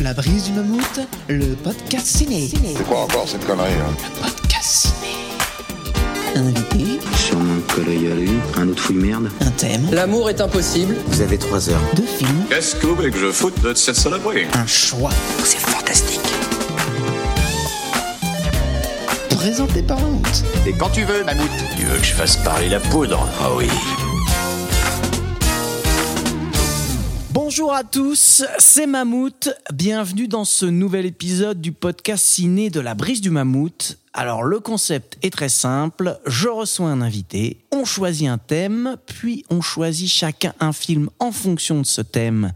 La brise du mammouth, le podcast ciné. C'est quoi encore cette connerie hein Podcast ciné. Invité, Sûrement le col y aller, un autre fouille merde. un thème, L'amour est impossible. Vous avez trois heures. deux films, Qu'est-ce que vous voulez que je foute de cette saloperie? Un choix. C'est fantastique. Présenté par Mammouth. Et quand tu veux, Mammouth. Tu veux que je fasse parler la poudre? Ah oui. Bonjour à tous, c'est Mammouth. Bienvenue dans ce nouvel épisode du podcast ciné de la brise du Mammouth. Alors le concept est très simple, je reçois un invité, on choisit un thème, puis on choisit chacun un film en fonction de ce thème.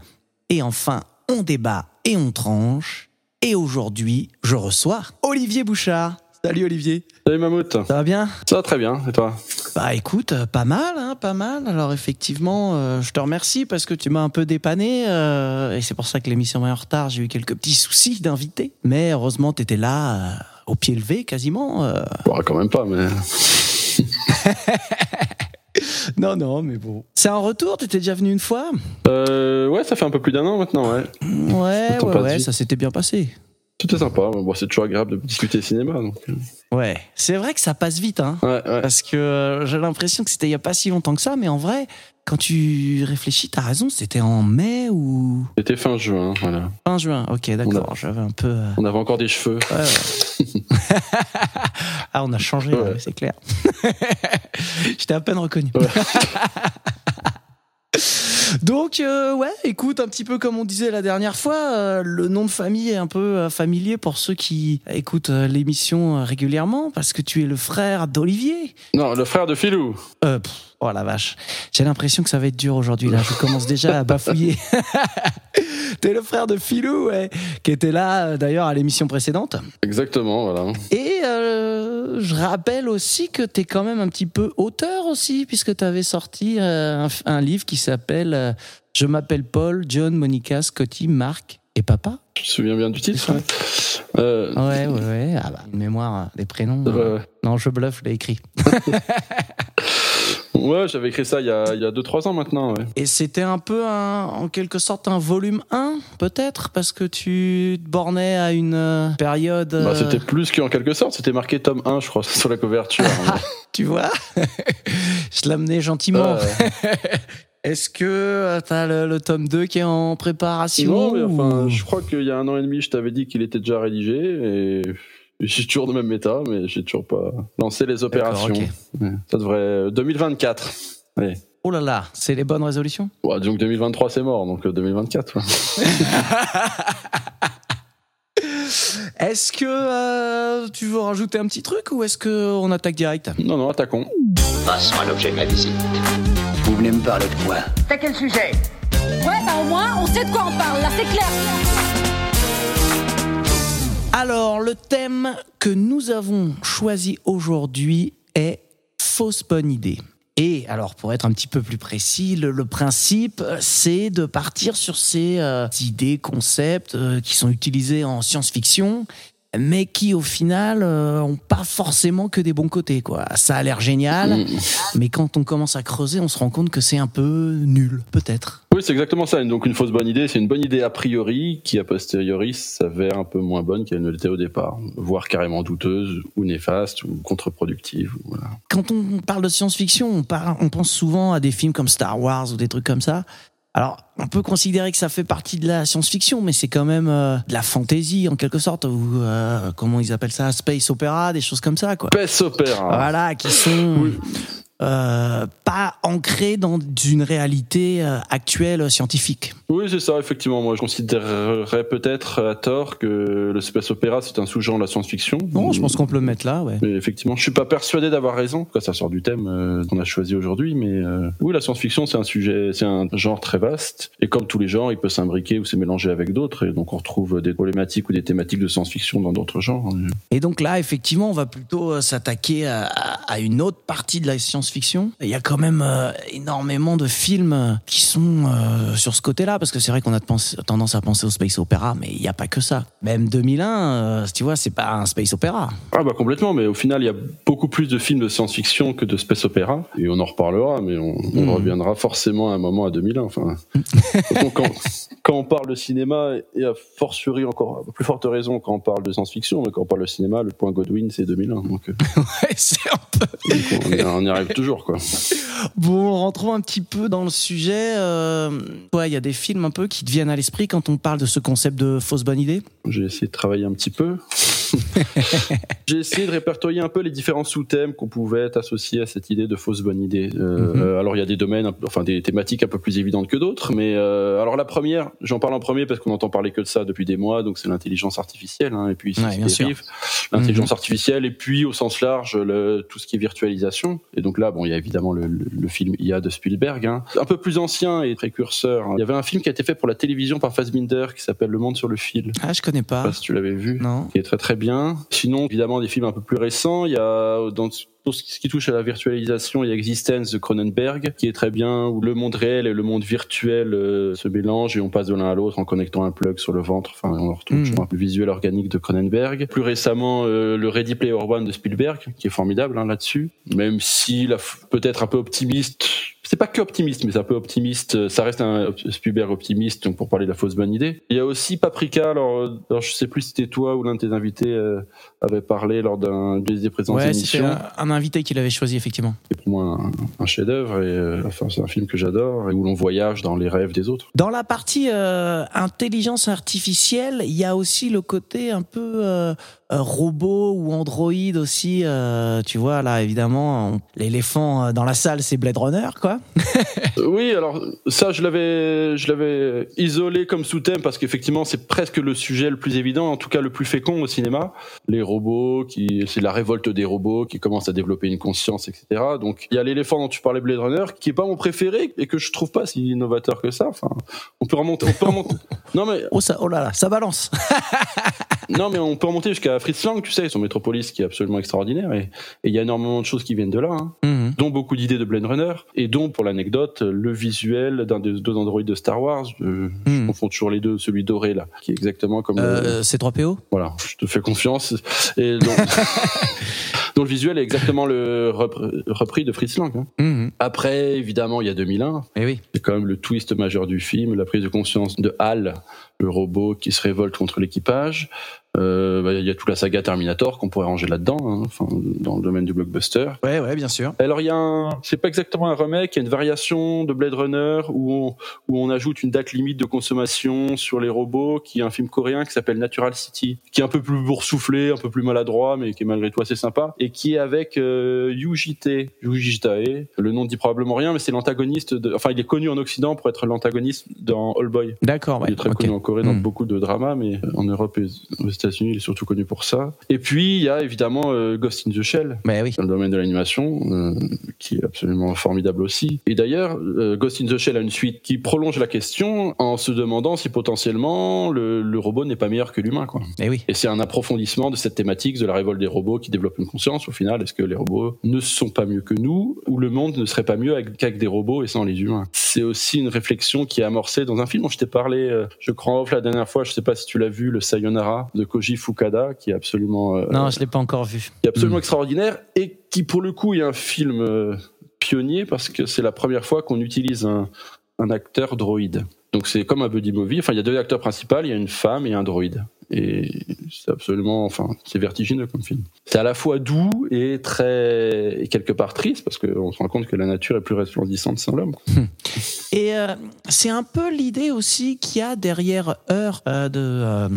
Et enfin, on débat et on tranche. Et aujourd'hui, je reçois Olivier Bouchard. Salut Olivier, Salut Mammouth, ça va bien? Ça va très bien, et toi? Bah écoute, euh, pas mal, hein, pas mal. Alors effectivement, euh, je te remercie parce que tu m'as un peu dépanné euh, et c'est pour ça que l'émission est en retard. J'ai eu quelques petits soucis d'invité, mais heureusement t'étais là, euh, au pied levé quasiment. Bon, quand même pas, mais... Non, non, mais bon. C'est un retour? T'étais déjà venu une fois? Euh, ouais, ça fait un peu plus d'un an maintenant, ouais. Ouais, ouais, ouais, ça s'était bien passé. Tout est sympa, bon, c'est toujours agréable de discuter cinéma, donc... euh, Ouais, c'est vrai que ça passe vite, hein. Ouais, ouais. Parce que euh, j'ai l'impression que c'était il y a pas si longtemps que ça, mais en vrai, quand tu réfléchis, t'as raison, c'était en mai ou? C'était fin juin, voilà. fin juin. Ok, d'accord. J'avais un peu. euh, On avait encore des cheveux. Ouais, ouais. ah, on a changé, Ouais. ouais, c'est clair. J'étais à peine reconnu. Ouais. Donc, euh, ouais, écoute, un petit peu comme on disait la dernière fois, euh, le nom de famille est un peu euh, familier pour ceux qui écoutent euh, l'émission euh, régulièrement, parce que tu es le frère d'Olivier. Non, le frère de Philou. Euh, pff, oh la vache, j'ai l'impression que ça va être dur aujourd'hui, là. Je commence déjà à bafouiller. T'es le frère de Philou, ouais, qui était là euh, d'ailleurs à l'émission précédente. Exactement, voilà. Et euh, je rappelle aussi que tu es quand même un petit peu auteur aussi, puisque tu avais sorti euh, un, un livre qui s'appelle euh, Je m'appelle Paul, John, Monica, Scotty, Marc et Papa. Tu te souviens bien du titre ouais. Euh, Ouais, ouais, ouais. Ah bah, une mémoire des prénoms. euh. Non, je bluffe, je l'ai écrit. Ouais, j'avais écrit ça il y a 2-3 ans maintenant, ouais. Et c'était un peu, un- en quelque sorte, un volume 1, peut-être, parce que tu te bornais à une euh, période. Bah, euh, c'était plus qu'en quelque sorte, c'était marqué tome 1, je crois, sur la couverture. Tu vois? Je l'amenais gentiment. Ouais. Est-ce que tu as le, le tome 2 qui est en préparation Non, mais enfin, ou- je crois qu'il y a un an et demi, je t'avais dit qu'il était déjà rédigé et j'ai toujours le même état, mais j'ai toujours pas lancé les opérations. Ouais. Ça devrait 2024. Ouais. Oh là là, c'est les bonnes résolutions? Bon, disons que 2023 c'est mort, donc euh, 2024. ouais. Est-ce que euh, tu veux rajouter un petit truc ou est-ce qu'on attaque direct? Non, non, attaquons. Passons à l'objet de ma visite. Vous venez me parler de quoi? T'as quel sujet? Ouais, bah au moins, on sait de quoi on parle, là, c'est clair. Alors, le thème que nous avons choisi aujourd'hui est fausse bonne idée. Et alors, pour être un petit peu plus précis, le, principe, euh, c'est de partir sur ces euh, idées, concepts euh, qui sont utilisés en science-fiction, mais qui au final euh, ont pas forcément que des bons côtés. Quoi. Ça a l'air génial, Mm. mais quand on commence à creuser, on se rend compte que c'est un peu nul, peut-être. Oui, c'est exactement ça. Donc une fausse bonne idée, c'est une bonne idée a priori qui a posteriori s'avère un peu moins bonne qu'elle ne l'était au départ, voire carrément douteuse ou néfaste ou contre-productive. Voilà. quand on parle de science-fiction, on, parle- on pense souvent à des films comme Star Wars ou des trucs comme ça. Alors, on peut considérer que ça fait partie de la science-fiction, mais c'est quand même euh, de la fantasy en quelque sorte, ou euh, comment ils appellent ça, space opéra, des choses comme ça, quoi. Space opéra. Voilà, qui sont euh, pas ancrées dans une réalité euh, actuelle scientifique. Oui, c'est ça, effectivement. Moi, je considérerais peut-être à tort que le space opéra, c'est un sous-genre de la science-fiction. Bon, je pense qu'on peut le mettre là, ouais. Mais effectivement, je suis pas persuadé d'avoir raison. En tout cas, ça sort du thème euh, qu'on a choisi aujourd'hui, mais euh, oui, la science-fiction, c'est un sujet, c'est un genre très vaste. Et comme tous les genres, il peut s'imbriquer ou se mélanger avec d'autres. Et donc, on retrouve des problématiques ou des thématiques de science-fiction dans d'autres genres. Et donc là, effectivement, on va plutôt euh, s'attaquer à, à- une autre partie de la science-fiction. Il y a quand même euh, énormément de films euh, qui sont euh, sur ce côté-là, parce que c'est vrai qu'on a tendance à penser au space opéra, mais il n'y a pas que ça. Même 2001, euh, tu vois, c'est pas un space opéra. Ah bah complètement, mais au final, il y a beaucoup plus de films de science-fiction que de space opéra. Et on en reparlera, mais on, on Mhm. reviendra forcément à un moment à 2001. Enfin, donc, quand, quand on parle de cinéma, et à fortiori encore, à plus forte raison quand on parle de science-fiction, mais quand on parle de cinéma, le point Godwin, c'est 2001. Donc, Ouais, c'est un peu. donc on, on y arrive toujours, quoi. Bon, rentrons un petit peu dans le sujet. Euh, ouais, il y a des films un peu qui te viennent à l'esprit quand on parle de ce concept de fausse bonne idée. J'ai essayé de travailler un petit peu. J'ai essayé de répertorier un peu les différents sous-thèmes qu'on pouvait associer à cette idée de fausse bonne idée. Euh, Mhm. euh, alors il y a des domaines, enfin des thématiques un peu plus évidentes que d'autres, mais euh, alors la première, j'en parle en premier parce qu'on entend parler que de ça depuis des mois, donc c'est l'intelligence artificielle, hein, et puis Ouais, c'est bien sûr. l'intelligence artificielle, et puis au sens large le, tout ce qui est virtualisation. Et donc là, bon, il y a évidemment le, le- le film IA de Spielberg, hein. un peu plus ancien et précurseur. hein. Il y avait un film qui a été fait pour la télévision par Fassbinder qui s'appelle Le Monde sur le fil. Ah, je connais Je sais pas. pas si tu l'avais vu Non. qui est très très bien. Sinon, évidemment, des films un peu plus récents. Il y a dans tout ce qui touche à la virtualisation, il y a Existence de Cronenberg, qui est très bien, où le monde réel et le monde virtuel euh, se mélangent et on passe de l'un à l'autre en connectant un plug sur le ventre. Enfin, on retrouve toujours un peu visuel organique de Cronenberg. Plus récemment, euh, le Ready Player One de Spielberg, qui est formidable hein, là-dessus. Même si peut-être un peu optimiste. C'est pas que optimiste, mais c'est un peu optimiste. Ça reste un Spielberg optimiste, donc pour parler de la fausse bonne idée. Il y a aussi Paprika. Alors, euh, alors je sais plus si c'était toi ou l'un de tes invités euh, avait parlé lors d'un des précédentes Ouais, c'était un, un invité qui l'avait choisi, effectivement. C'est pour moi un, un chef-d'œuvre et euh, enfin, c'est un film que j'adore et où l'on voyage dans les rêves des autres. Dans la partie euh, intelligence artificielle, il y a aussi le côté un peu euh, euh, robot ou androïde aussi. euh, tu vois, là, évidemment, l'éléphant euh, dans la salle, c'est Blade Runner, quoi. Euh, Oui, alors ça, je l'avais, je l'avais isolé comme sous-thème parce qu'effectivement, c'est presque le sujet le plus évident, en tout cas le plus fécond au cinéma. Les robots, qui, c'est la révolte des robots qui commencent à développer une conscience, etc. Donc, il y a l'éléphant dont tu parlais, Blade Runner, qui est pas mon préféré et que je trouve pas si innovateur que ça. Enfin, on peut remonter, on peut remonter. Non mais, Oh, ça, oh là là, ça balance. non mais on peut remonter jusqu'à Fritz Lang, tu sais, son Métropolis qui est absolument extraordinaire et et il y a énormément de choses qui viennent de là. Hein Mhm. dont beaucoup d'idées de Blade Runner, et dont, pour l'anecdote, le visuel d'un des deux androïdes de Star Wars. euh, Je Hmm. confonds toujours les deux, celui doré là, qui est exactement comme. Euh, c'est 3PO Voilà, je te fais confiance. Et dont, dont le visuel est exactement le repr- repris de Fritz Lang. hein. Mhm. Après, évidemment, il y a 2001. Eh oui. C'est quand même le twist majeur du film, la prise de conscience de Hal, le robot qui se révolte contre l'équipage. Euh, bah, Il y a toute la saga Terminator qu'on pourrait ranger là-dedans, hein, enfin, dans le domaine du blockbuster. Ouais, ouais, bien sûr. Alors il y a un, c'est pas exactement un remake, il y a une variation de Blade Runner où on, où on ajoute une date limite de consommation sur les robots, qui est un film coréen qui s'appelle Natural City, qui est un peu plus boursouflé, un peu plus maladroit, mais qui est malgré tout assez sympa, et qui est avec euh, Yuji Tae, Yuji Tae. Le nom dit probablement rien, mais c'est l'antagoniste de, enfin il est connu en Occident pour être l'antagoniste dans All Boy. D'accord, ouais. Il est très connu en Corée dans Hmm. beaucoup de dramas, mais en Europe et aux États-Unis, il est surtout connu pour ça. Et puis, il y a évidemment euh, Ghost in the Shell, oui. dans le domaine de l'animation, euh, qui est absolument formidable aussi. Et d'ailleurs, euh, Ghost in the Shell a une suite qui prolonge la question en se demandant si potentiellement le, le robot n'est pas meilleur que l'humain. quoi. Eh oui. Et c'est un approfondissement de cette thématique de la révolte des robots qui développent une conscience. Au final, est-ce que les robots ne sont pas mieux que nous ou le monde ne serait pas mieux avec- qu'avec des robots et sans les humains? C'est aussi une réflexion qui est amorcée dans un film dont je t'ai parlé, euh, je crois off la dernière fois, je sais pas si tu l'as vu, le Sayonara de Koji Fukada, qui est absolument euh, Non, je l'ai pas encore vu. qui est absolument Mm. extraordinaire et qui pour le coup est un film euh, pionnier parce que c'est la première fois qu'on utilise un, un acteur droïde. Donc c'est comme un buddy movie. Enfin, il y a deux acteurs principaux, il y a une femme et un droïde. Et c'est absolument, enfin, c'est vertigineux comme film. C'est à la fois doux et très, et quelque part triste parce qu'on se rend compte que la nature est plus resplendissante sans l'homme. Et euh, c'est un peu l'idée aussi qu'il y a derrière Heure euh, de euh,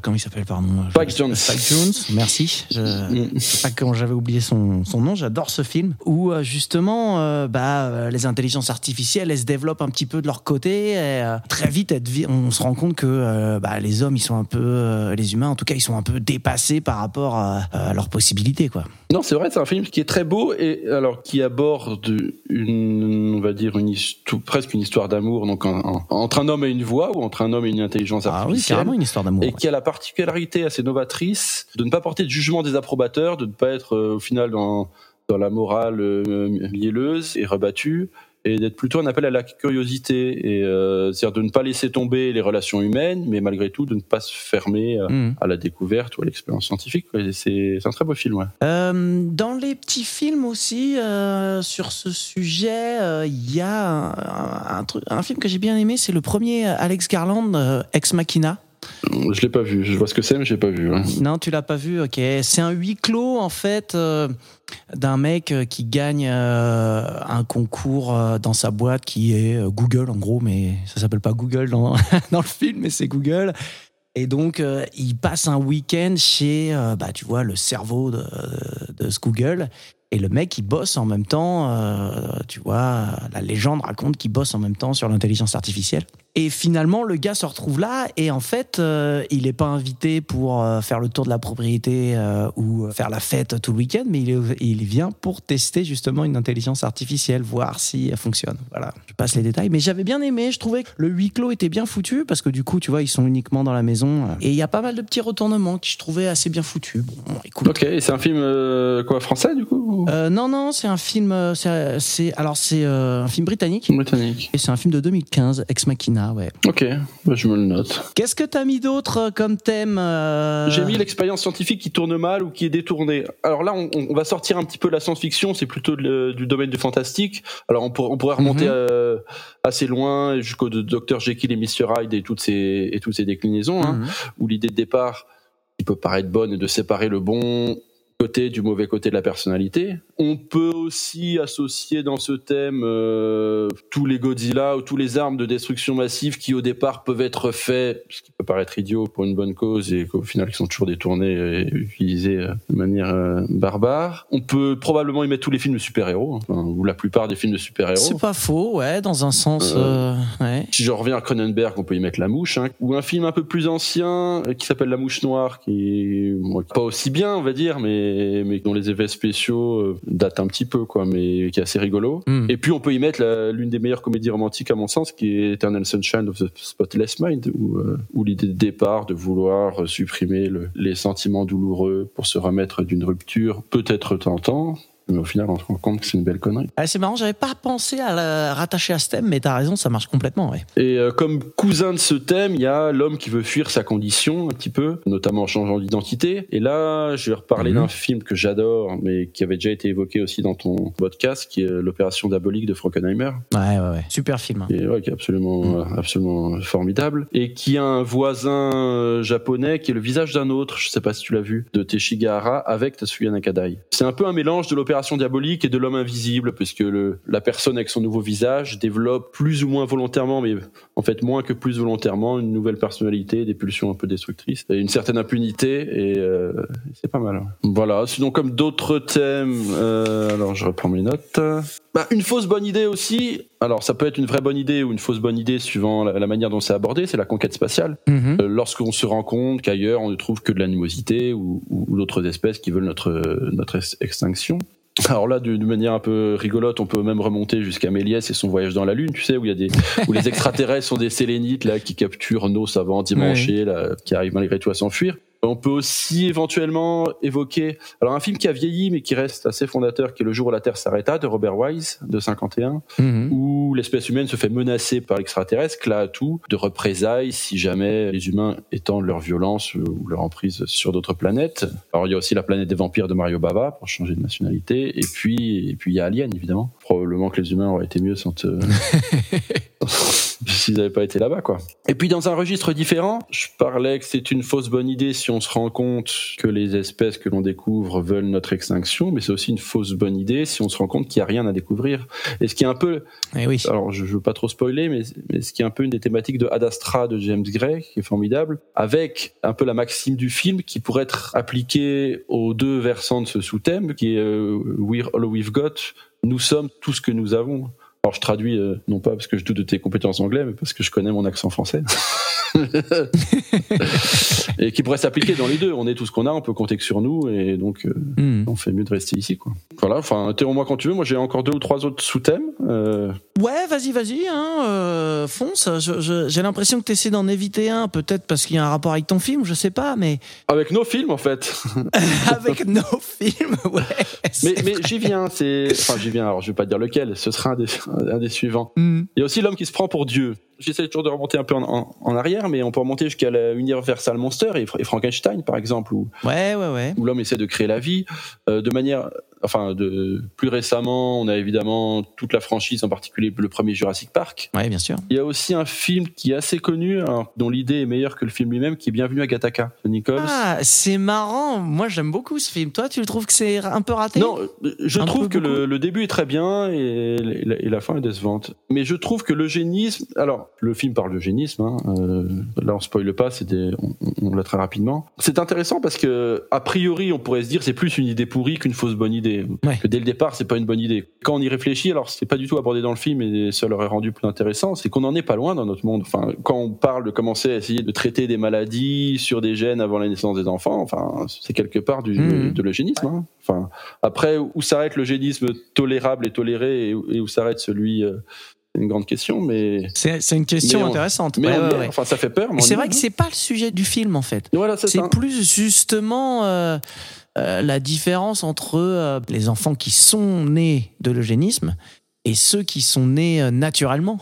comment il s'appelle pardon Spike Jonze. Spike Jonze, merci. Je, Mm. pas comment j'avais oublié son, son nom. J'adore ce film où justement bah les intelligences artificielles elles se développent un petit peu de leur côté. Et, très vite, on se rend compte que bah, les hommes ils sont un peu les humains en tout cas ils sont un peu dépassés par rapport à, à leurs possibilités quoi. Non, c'est vrai, c'est un film qui est très beau et alors qui aborde une, on va dire une histoire, presque une histoire d'amour, donc en- en- entre un homme et une voix ou entre un homme et une intelligence Ah oui, artificielle. carrément une histoire d'amour. et ouais. qui a la particularité assez novatrice de ne pas porter de jugement des approbateurs, de ne pas être euh, au final dans, dans la morale euh, mielleuse et rebattue, et d'être plutôt un appel à la curiosité et euh, c'est-à-dire de ne pas laisser tomber les relations humaines, mais malgré tout de ne pas se fermer à, Mhm. à la découverte ou à l'expérience scientifique. C'est un très beau film. Ouais. Euh, dans les petits films aussi euh, sur ce sujet, euh, il y a un, un- un truc, un film que j'ai bien aimé, c'est le premier Alex Garland, euh, Ex Machina. Je l'ai pas vu. Je vois ce que c'est, mais j'ai pas vu. Non, tu l'as pas vu. Ok, c'est un huis clos en fait euh, d'un mec euh, qui gagne euh, un concours dans sa boîte qui est Google en gros, mais ça s'appelle pas Google dans le film, mais c'est Google. Et donc, il passe un week-end chez, bah, tu vois, le cerveau de, de ce Google. Et le mec, il bosse en même temps, tu vois, la légende raconte qu'il bosse en même temps sur l'intelligence artificielle. Et finalement, le gars se retrouve là, et en fait, euh, il n'est pas invité pour euh, faire le tour de la propriété euh, ou faire la fête tout le week-end, mais il, est, il vient pour tester justement une intelligence artificielle, voir si elle fonctionne. Voilà, je passe les détails. Mais j'avais bien aimé, je trouvais que le huis clos était bien foutu, parce que du coup, tu vois, ils sont uniquement dans la maison. Et il y a pas mal de petits retournements que je trouvais assez bien foutus. Bon, écoute. Ok, c'est un film euh, quoi français du coup ou? Non, non, c'est un film. C'est, alors, c'est un film britannique. Britannique. Et c'est un film de 2015, Ex Machina, ouais. Ok, bah, je me le note. Qu'est-ce que t'as mis d'autre euh, comme thème euh, J'ai mis l'expérience scientifique qui tourne mal ou qui est détournée. Alors là, on, on va sortir un petit peu de la science-fiction, c'est plutôt de- du domaine du fantastique. Alors on, pour- on pourrait remonter Mhm. euh, assez loin jusqu'au Dr Jekyll et Mr Hyde et toutes ces et toutes ces déclinaisons, hein, Mhm. où l'idée de départ, qui peut paraître bonne, est de séparer le bon côté du mauvais côté de la personnalité. On peut aussi associer dans ce thème euh, tous les Godzilla ou tous les armes de destruction massive qui au départ peuvent être faits, ce qui peut paraître idiot pour une bonne cause et qu'au final qui sont toujours détournés et utilisés euh, de manière euh, barbare. On peut probablement y mettre tous les films de super-héros, enfin, ou la plupart des films de super-héros. C'est pas faux, ouais, dans un sens. euh, ouais. Si je reviens à Cronenberg, on peut y mettre La Mouche, hein, ou un film un peu plus ancien qui s'appelle La Mouche Noire, qui est bon, pas aussi bien, on va dire, mais, mais dont les effets spéciaux datent un petit peu, quoi, mais qui est assez rigolo. Mm. Et puis on peut y mettre l'une des meilleures comédies romantiques à mon sens, qui est Eternal Sunshine of the Spotless Mind, où, euh, où l'idée de départ de vouloir euh, supprimer le- les sentiments douloureux pour se remettre d'une rupture peut être tentant. Mais au final, on se rend compte que c'est une belle connerie. Ah, c'est marrant, j'avais pas pensé à la rattacher à ce thème, mais t'as raison, ça marche complètement, ouais. Et euh, comme cousin de ce thème, il y a l'homme qui veut fuir sa condition un petit peu, notamment en changeant d'identité. Et là, je vais reparler Mhm. d'un film que j'adore, mais qui avait déjà été évoqué aussi dans ton podcast, qui est l'opération diabolique de Frankenheimer, Ouais, ouais, ouais. Super film. hein. est, ouais, qui est absolument, euh, absolument formidable, et qui a un voisin euh, japonais qui est le visage d'un autre, je sais pas si tu l'as vu, de Teshigahara avec Tatsuya Nakadai. C'est un peu un mélange de l'opération diabolique et de l'homme invisible, puisque le, la personne avec son nouveau visage développe plus ou moins volontairement, mais en fait moins que plus volontairement, une nouvelle personnalité, des pulsions un peu destructrices, et une certaine impunité, et euh, c'est pas mal. Voilà, sinon comme d'autres thèmes, euh, alors je reprends mes notes. Bah, une fausse bonne idée aussi. Alors, ça peut être une vraie bonne idée ou une fausse bonne idée suivant la, la manière dont c'est abordé. C'est la conquête spatiale. Mhm. Euh, Lorsqu'on se rend compte qu'ailleurs on ne trouve que de l'animosité ou, ou- ou d'autres espèces qui veulent notre notre ex- extinction. Alors là, d'une manière un peu rigolote, on peut même remonter jusqu'à Méliès et son voyage dans la Lune, tu sais, où il y a des, où les extraterrestres sont des sélénites là qui capturent nos savants dimanchés là, qui arrivent malgré tout à s'enfuir. On peut aussi éventuellement évoquer, alors un film qui a vieilli mais qui reste assez fondateur, qui est Le jour où la Terre s'arrêta de Robert Wise de 51 Mhm. où l'espèce humaine se fait menacer par l'extraterrestre, là à tout, de représailles si jamais les humains étendent leur violence ou leur emprise sur d'autres planètes. Alors il y a aussi la planète des vampires de Mario Bava pour changer de nationalité, et puis et puis il y a Alien évidemment. Probablement que les humains auraient été mieux sans te... s'ils n'avaient pas été là-bas quoi. Et puis dans un registre différent, je parlais que c'est une fausse bonne idée si on se rend compte que les espèces que l'on découvre veulent notre extinction, mais c'est aussi une fausse bonne idée si on se rend compte qu'il n'y a rien à découvrir. Et ce qui est un peu Eh oui. alors je, je veux pas trop spoiler, mais, mais ce qui est un peu une des thématiques de Ad Astra de James Gray, qui est formidable, avec un peu la maxime du film qui pourrait être appliquée aux deux versants de ce sous-thème, qui est euh, We're all we've got, nous sommes tout ce que nous avons. Alors je traduis euh, non pas parce que je doute de tes compétences anglais, mais parce que je connais mon accent français. et qui pourrait s'appliquer dans les deux. On est tout ce qu'on a, on peut compter que sur nous, et donc euh, Mhm. on fait mieux de rester ici, quoi. Voilà, enfin, interromps-moi quand tu veux. Moi, j'ai encore deux ou trois autres sous-thèmes. Euh, Ouais, vas-y, vas-y, hein, euh, fonce. J'ai l'impression que tu essaies d'en éviter un, peut-être parce qu'il y a un rapport avec ton film, je sais pas, mais avec nos films, en fait. avec nos films, ouais. mais mais j'y viens. C'est, enfin, j'y viens. Alors, je vais pas dire lequel. Ce sera un des, un des suivants. Hmm. Il y a aussi l'homme qui se prend pour Dieu. J'essaie toujours de remonter un peu en, en- en arrière, mais on peut remonter jusqu'à la Universal Monster et, Fra- et Frankenstein, par exemple, où, Ouais, ouais, ouais. où l'homme essaie de créer la vie euh, de manière, enfin, de plus récemment, on a évidemment toute la franchise, en particulier le premier Jurassic Park. Ouais, bien sûr. Il y a aussi un film qui est assez connu, hein, dont l'idée est meilleure que le film lui-même, qui est Bienvenue à Gattaca de Nichols. Ah, c'est marrant. Moi, j'aime beaucoup ce film. Toi, tu le trouves que c'est un peu raté? Non, euh, je Un trouve que le, le début est très bien et, la- et la fin est décevante. Mais je trouve que l'eugénisme, alors le film parle d'eugénisme, hein, euh, là on spoile pas, des- on, on l'a très rapidement. C'est intéressant parce que a priori on pourrait se dire c'est plus une idée pourrie qu'une fausse bonne idée. Ouais. Que dès le départ c'est pas une bonne idée. Quand on y réfléchit, alors c'est pas du tout abordé dans le film et ça l'aurait rendu plus intéressant, c'est qu'on en est pas loin dans notre monde. Enfin, quand on parle de commencer à essayer de traiter des maladies sur des gènes avant la naissance des enfants, enfin c'est quelque part du, Mhm. de l'eugénisme. hein. Enfin, après, où s'arrête l'eugénisme tolérable et toléré et où, s'arrête celui. euh, c'est une grande question, mais. C'est une question Mais on- intéressante. Mais Ouais, ouais, ouais. enfin, ça fait peur. c'est vrai que hein. c'est pas le sujet du film, en fait. Voilà, c'est plus justement euh, euh, la différence entre euh, les enfants qui sont nés de l'eugénisme et ceux qui sont nés euh, naturellement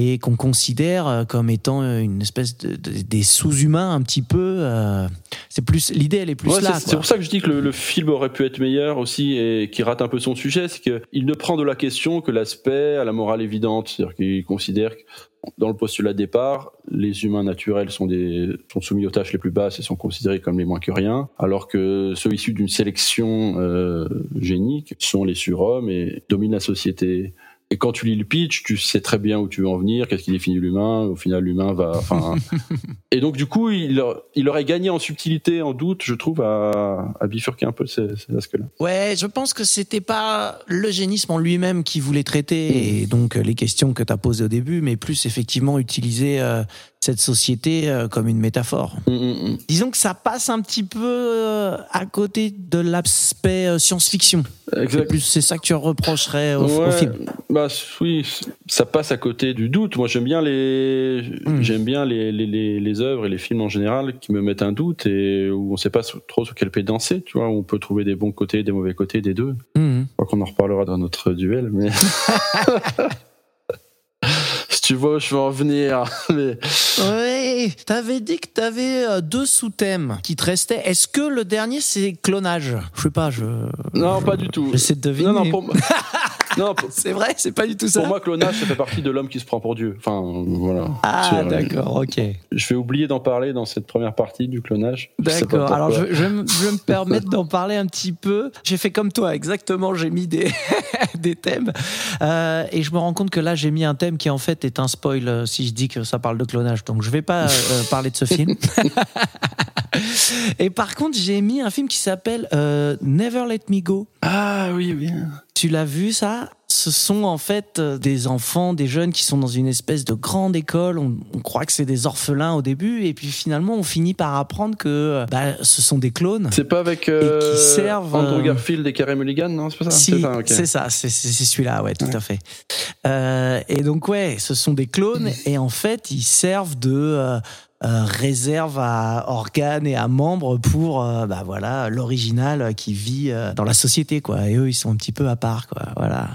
et qu'on considère euh, comme étant euh, une espèce de, de- des sous-humains un petit peu. euh, c'est plus l'idée, elle est plus Ouais, là. c'est- pour ça que je dis que le, le film aurait pu être meilleur aussi et qui rate un peu son sujet, c'est qu'il ne prend de la question que l'aspect à la morale évidente, c'est-à-dire qu'il considère que dans le postulat de départ, les humains naturels sont, des, sont soumis aux tâches les plus basses et sont considérés comme les moins que rien, alors que ceux issus d'une sélection euh, génique sont les surhommes et dominent la société. Et quand tu lis le pitch, tu sais très bien où tu veux en venir, qu'est-ce qui définit l'humain. Au final, l'humain va. Enfin, et donc du coup, il, aurait gagné en subtilité, en doute, je trouve, à, à bifurquer un peu ces, ces aspects-là. Ouais, je pense que c'était pas l'eugénisme en lui-même qui voulait traiter et donc euh, les questions que tu as posées au début, mais plus effectivement utiliser euh, cette société euh, comme une métaphore. Mm, mm, mm. Disons que ça passe un petit peu euh, à côté de l'aspect euh, science-fiction. C'est Exact. plus c'est ça que tu reprocherais au, au Ouais, film. bah oui, ça passe à côté du doute. Moi, j'aime bien les, Mm. j'aime bien les, les, les, les œuvres et les films en général qui me mettent un doute et où on sait pas trop sur quel pied danser. Tu vois, où on peut trouver des bons côtés, des mauvais côtés des deux. Mhm. Je crois qu'on en reparlera dans notre duel, mais. si tu vois où je veux en venir. Mais... Ouais, t'avais dit que t'avais euh, deux sous-thèmes qui te restaient. Est-ce que le dernier c'est clonage? Je sais pas, je. Non, pas du tout. J'essaie de deviner. Non, non, pour, non, C'est vrai, c'est pas du tout ça. pour moi, clonage, ça fait partie de l'homme qui se prend pour Dieu. Enfin, voilà. ah, d'accord, ok. Je vais oublier d'en parler dans cette première partie du clonage. D'accord. Alors, je, je me permettre d'en parler un petit peu. J'ai fait comme toi, exactement. J'ai mis des, des thèmes. Euh, et je me rends compte que là, j'ai mis un thème qui, en fait, est un spoil euh, si je dis que ça parle de clonage. Donc, je vais pas euh, parler de ce film. et par contre, j'ai mis un film qui s'appelle euh, Never Let Me Go. Ah oui, oui. Tu l'as vu ça? Ce sont en fait euh, des enfants, des jeunes qui sont dans une espèce de grande école. On, on croit que c'est des orphelins au début, et puis finalement on finit par apprendre que euh, bah, ce sont des clones. C'est pas avec euh, Et qui servent, Andrew Garfield et Carey Mulligan, non? C'est pas ça? Si, C'est ça, ok. c'est ça, celui-là, ouais, tout à fait. Euh, et donc ouais, ce sont des clones, et en fait ils servent de euh, réserve à organes et à membres pour euh, bah voilà l'original qui vit euh, dans la société quoi. Et eux ils sont un petit peu à part quoi. Voilà.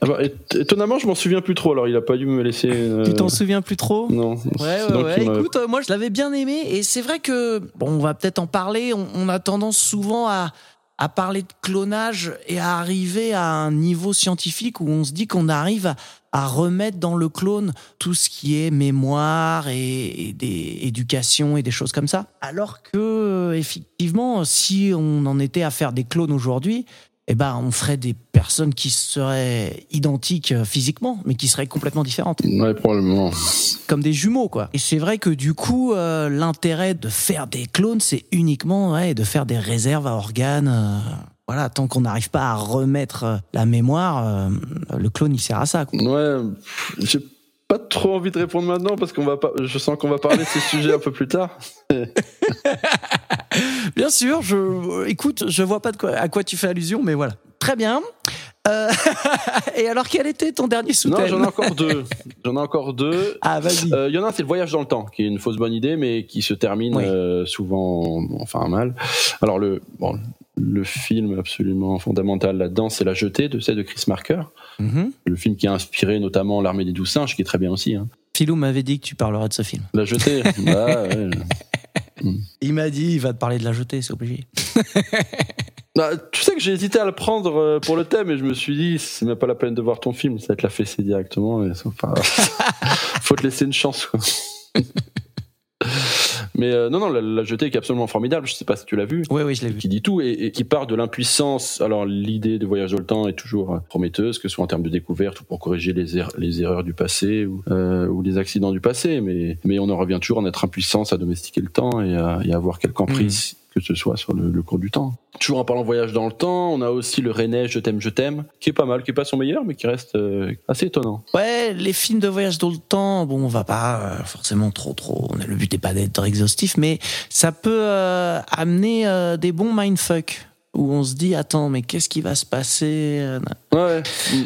Ah bah, étonnamment, je m'en souviens plus trop. Alors, il a pas dû me laisser. euh, Tu t'en souviens plus trop? Non. Ouais, ouais, ouais. Écoute, moi, je l'avais bien aimé. Et c'est vrai que, bon, on va peut-être en parler. On, on a tendance souvent à, à parler de clonage et à arriver à un niveau scientifique où on se dit qu'on arrive à, remettre dans le clone tout ce qui est mémoire et, et des éducation et des choses comme ça. Alors que, effectivement, si on en était à faire des clones aujourd'hui, eh ben, on ferait des personnes qui seraient identiques euh, physiquement, mais qui seraient complètement différentes Ouais, probablement. comme des jumeaux quoi. Et c'est vrai que du coup euh, l'intérêt de faire des clones c'est uniquement ouais, de faire des réserves à organes euh, voilà, tant qu'on n'arrive pas à remettre la mémoire, euh, le clone il sert à ça. Quoi. Ouais, j'ai pas trop envie de répondre maintenant parce qu'on va pas. Je sens qu'on va parler de ces sujets un peu plus tard. Bien sûr, je écoute, je vois pas de quoi, à quoi tu fais allusion, mais voilà. Très bien. Euh, et alors quel était ton dernier Non, sous-thème j'en ai encore deux. J'en ai encore deux. Ah vas-y. Euh, Il y en a un, c'est le voyage dans le temps, qui est une fausse bonne idée, mais qui se termine Oui. euh, souvent, enfin mal. Alors le, bon, Le film absolument fondamental là-dedans, c'est La Jetée de, de Chris Marker. Mhm. Le film qui a inspiré notamment L'Armée des Douze Singes, qui est très bien aussi. Hein. Philou m'avait dit que tu parlerais de ce film. La Jetée, bah, ouais. Il m'a dit, il va te parler de la jetée, c'est obligé. Bah, tu sais que j'ai hésité à le prendre euh, pour le thème et je me suis dit, c'est même pas la peine de voir ton film, ça va te la fessée directement. Et Faut te laisser une chance. Quoi. Mais euh, non, non, la, la jetée qui est absolument formidable, je sais pas si tu l'as vu. Oui, oui, je l'ai vu. qui dit tout et, et qui part de l'impuissance. Alors l'idée de voyage dans le temps est toujours euh, prometteuse, que ce soit en termes de découverte ou pour corriger les, er- les erreurs du passé ou, euh, ou les accidents du passé, mais, mais on en revient toujours à notre impuissance à domestiquer le temps et à, et à avoir quelque emprise que ce soit sur le, le cours du temps. Toujours en parlant voyage dans le temps, on a aussi le René Je t'aime, je t'aime, qui est pas mal, qui est pas son meilleur, mais qui reste euh, assez étonnant. Ouais, les films de voyage dans le temps, bon, on va pas euh, forcément trop, trop. on a- Le but n'est pas d'être exhaustif, mais ça peut euh, amener euh, des bons mindfuck où on se dit attends, mais qu'est-ce qui va se passer Ouais,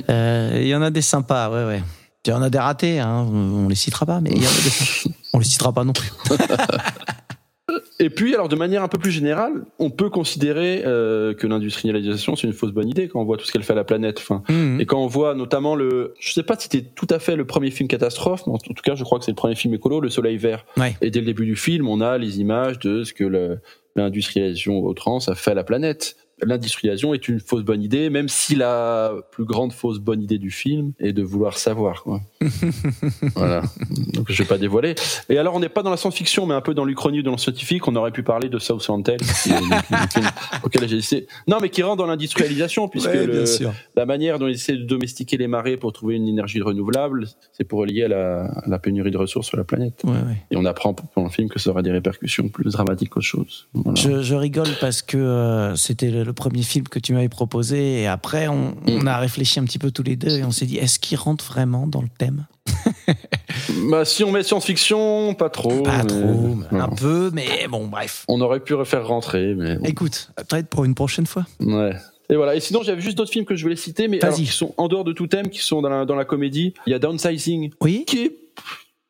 euh, Il y en a des sympas, ouais, ouais. Il y en a des ratés, hein, on les citera pas, mais il y en a des sympas. On les citera pas non plus. Et puis, alors de manière un peu plus générale, on peut considérer euh, que l'industrialisation c'est une fausse bonne idée quand on voit tout ce qu'elle fait à la planète. Enfin, Mhm. Et quand on voit notamment le, je sais pas si c'était tout à fait le premier film catastrophe, mais en tout cas, je crois que c'est le premier film écolo, Le Soleil Vert. Ouais. Et dès le début du film, on a les images de ce que le- l'industrialisation au trans a fait à la planète. L'industrialisation est une fausse bonne idée, même si la plus grande fausse bonne idée du film est de vouloir savoir. Quoi. voilà. Donc je vais pas dévoiler. Et alors on n'est pas dans la science-fiction, mais un peu dans l'Uchronie de le scientifique. On aurait pu parler de South film auquel j'ai essayé. Non, mais qui rentre dans l'industrialisation, puisque Ouais, le- la manière dont ils essaient de domestiquer les marées pour trouver une énergie renouvelable, c'est pour relier à la, à la pénurie de ressources sur la planète. Ouais, ouais. Et on apprend pendant le film que ça aura des répercussions plus dramatiques qu'autre chose. Voilà. Je, je rigole parce que euh, c'était le, le premier film que tu m'avais proposé et après on, on a réfléchi un petit peu tous les deux et on s'est dit est-ce qu'il rentre vraiment dans le thème? Bah, si on met science-fiction, pas trop. Pas mais- trop, mais un peu, mais bon bref. On aurait pu refaire rentrer, mais bon. Écoute, peut-être pour une prochaine fois. ouais. Et voilà. Et sinon, j'avais juste d'autres films que je voulais citer, mais alors, qui sont en dehors de tout thème, qui sont dans la, dans la comédie. Il y a Downsizing, Oui qui est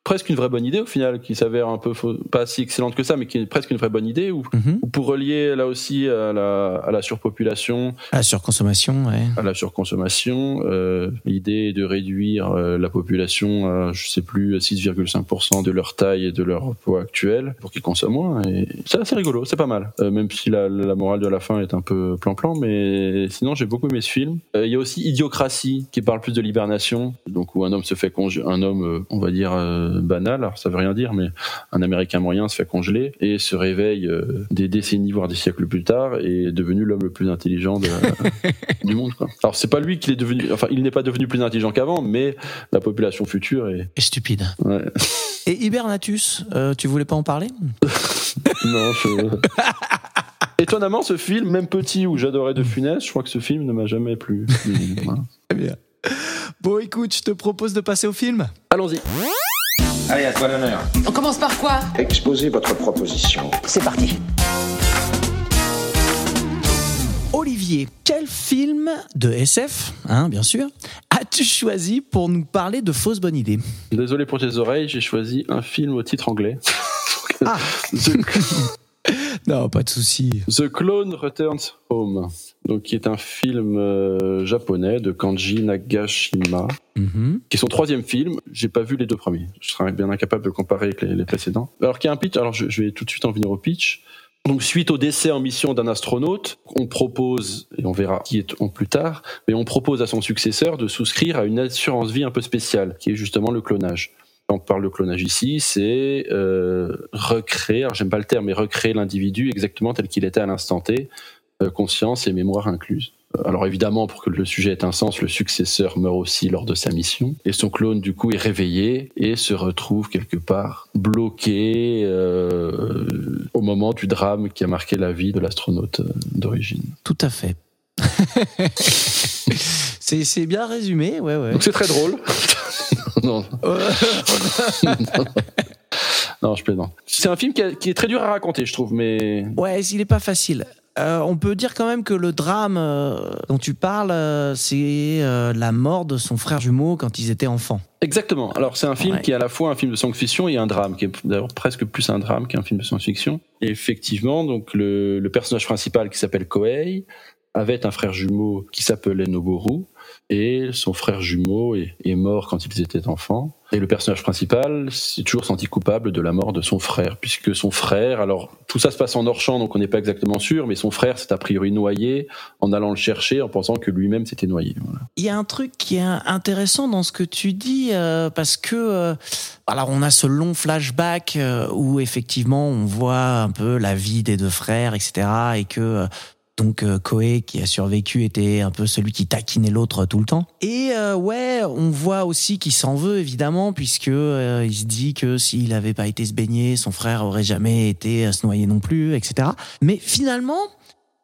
presque une vraie bonne idée au final, qui s'avère un peu faux- pas si excellente que ça, mais qui est presque une vraie bonne idée. Ou Mhm. ou pour relier là aussi à la, à la surpopulation, La surconsommation, ouais. à la surconsommation. Euh, L'idée est de réduire euh, la population à, je sais plus, à 6,5% de leur taille et de leur poids actuel pour qu'ils consomment moins. Et c'est assez rigolo, c'est pas mal. Euh, même si la, la morale de la fin est un peu plan-plan, mais sinon j'ai beaucoup aimé ce film. Euh, Il y a aussi Idiocratie qui parle plus de l'hibernation, donc où un homme se fait un homme, euh, on va dire euh, banal, alors ça veut rien dire, mais un Américain moyen se fait congeler et se réveille euh, des décennies voire des siècles plus tard et est devenu l'homme le plus intelligent de du monde. Quoi. Alors c'est pas lui qui est devenu, enfin il n'est pas devenu plus intelligent qu'avant, mais la population future est. Et stupide. Ouais. Et Hibernatus, euh, tu voulais pas en parler? Non, je... Étonnamment, ce film, même petit où j'adorais De Funès, je crois que ce film ne m'a jamais plu. Très bien. Bon, écoute, je te propose de passer au film. Allons-y. Allez, à toi l'honneur. On commence par quoi? Exposez votre proposition. C'est parti. Olivier, quel film de SF, hein, bien sûr, as-tu choisi pour nous parler de fausses bonnes idées Désolé pour tes oreilles, j'ai choisi un film au titre anglais. Ah. The, Non, pas de souci. The Clone Returns Home, donc qui est un film euh, japonais de Kanji Nagashima, Mhm. qui est son troisième film. J'ai pas vu les deux premiers. Je serais bien incapable de comparer avec les, les précédents. Alors qu'il y a un pitch. Alors je, je vais tout de suite en venir au pitch. Donc suite au décès en mission d'un astronaute, on propose et on verra qui est on plus tard, mais on propose à son successeur de souscrire à une assurance vie un peu spéciale, qui est justement le clonage. On parle de clonage ici, c'est euh, recréer, alors j'aime pas le terme, mais recréer l'individu exactement tel qu'il était à l'instant T, conscience et mémoire incluses. Euh, Alors évidemment, pour que le sujet ait un sens, le successeur meurt aussi lors de sa mission, et son clone du coup est réveillé et se retrouve quelque part bloqué euh, au moment du drame qui a marqué la vie de l'astronaute euh, d'origine. Tout à fait. c'est bien résumé, ouais, ouais. Donc c'est très drôle. non, non, je plaisante. C'est un film qui, a- qui est très dur à raconter, je trouve, mais Ouais, il est pas facile. Euh, on peut dire quand même que le drame euh, dont tu parles, euh, c'est la mort de son frère jumeau quand ils étaient enfants. Exactement. Alors c'est un film Ouais. qui est à la fois un film de science-fiction et un drame, qui est d'ailleurs presque plus un drame qu'un film de science-fiction. Et effectivement, donc le, le personnage principal qui s'appelle Koei avait un frère jumeau qui s'appelait Noboru et son frère jumeau est, mort quand ils étaient enfants. Et le personnage principal s'est toujours senti coupable de la mort de son frère, puisque son frère, alors tout ça se passe en hors champ, donc on n'est pas exactement sûr, mais son frère s'est a priori noyé en allant le chercher, en pensant que lui-même s'était noyé. Il y a un truc qui est intéressant dans ce que tu dis euh, parce que euh, alors on a ce long flashback euh, où effectivement on voit un peu la vie des deux frères, etc. Et que donc euh, Koé qui a survécu était un peu celui qui taquinait l'autre tout le temps. Et euh, ouais, on voit aussi qu'il s'en veut évidemment puisque euh, il se dit que s'il avait pas été se baigner, son frère aurait jamais été à se noyer non plus, etc. Mais finalement.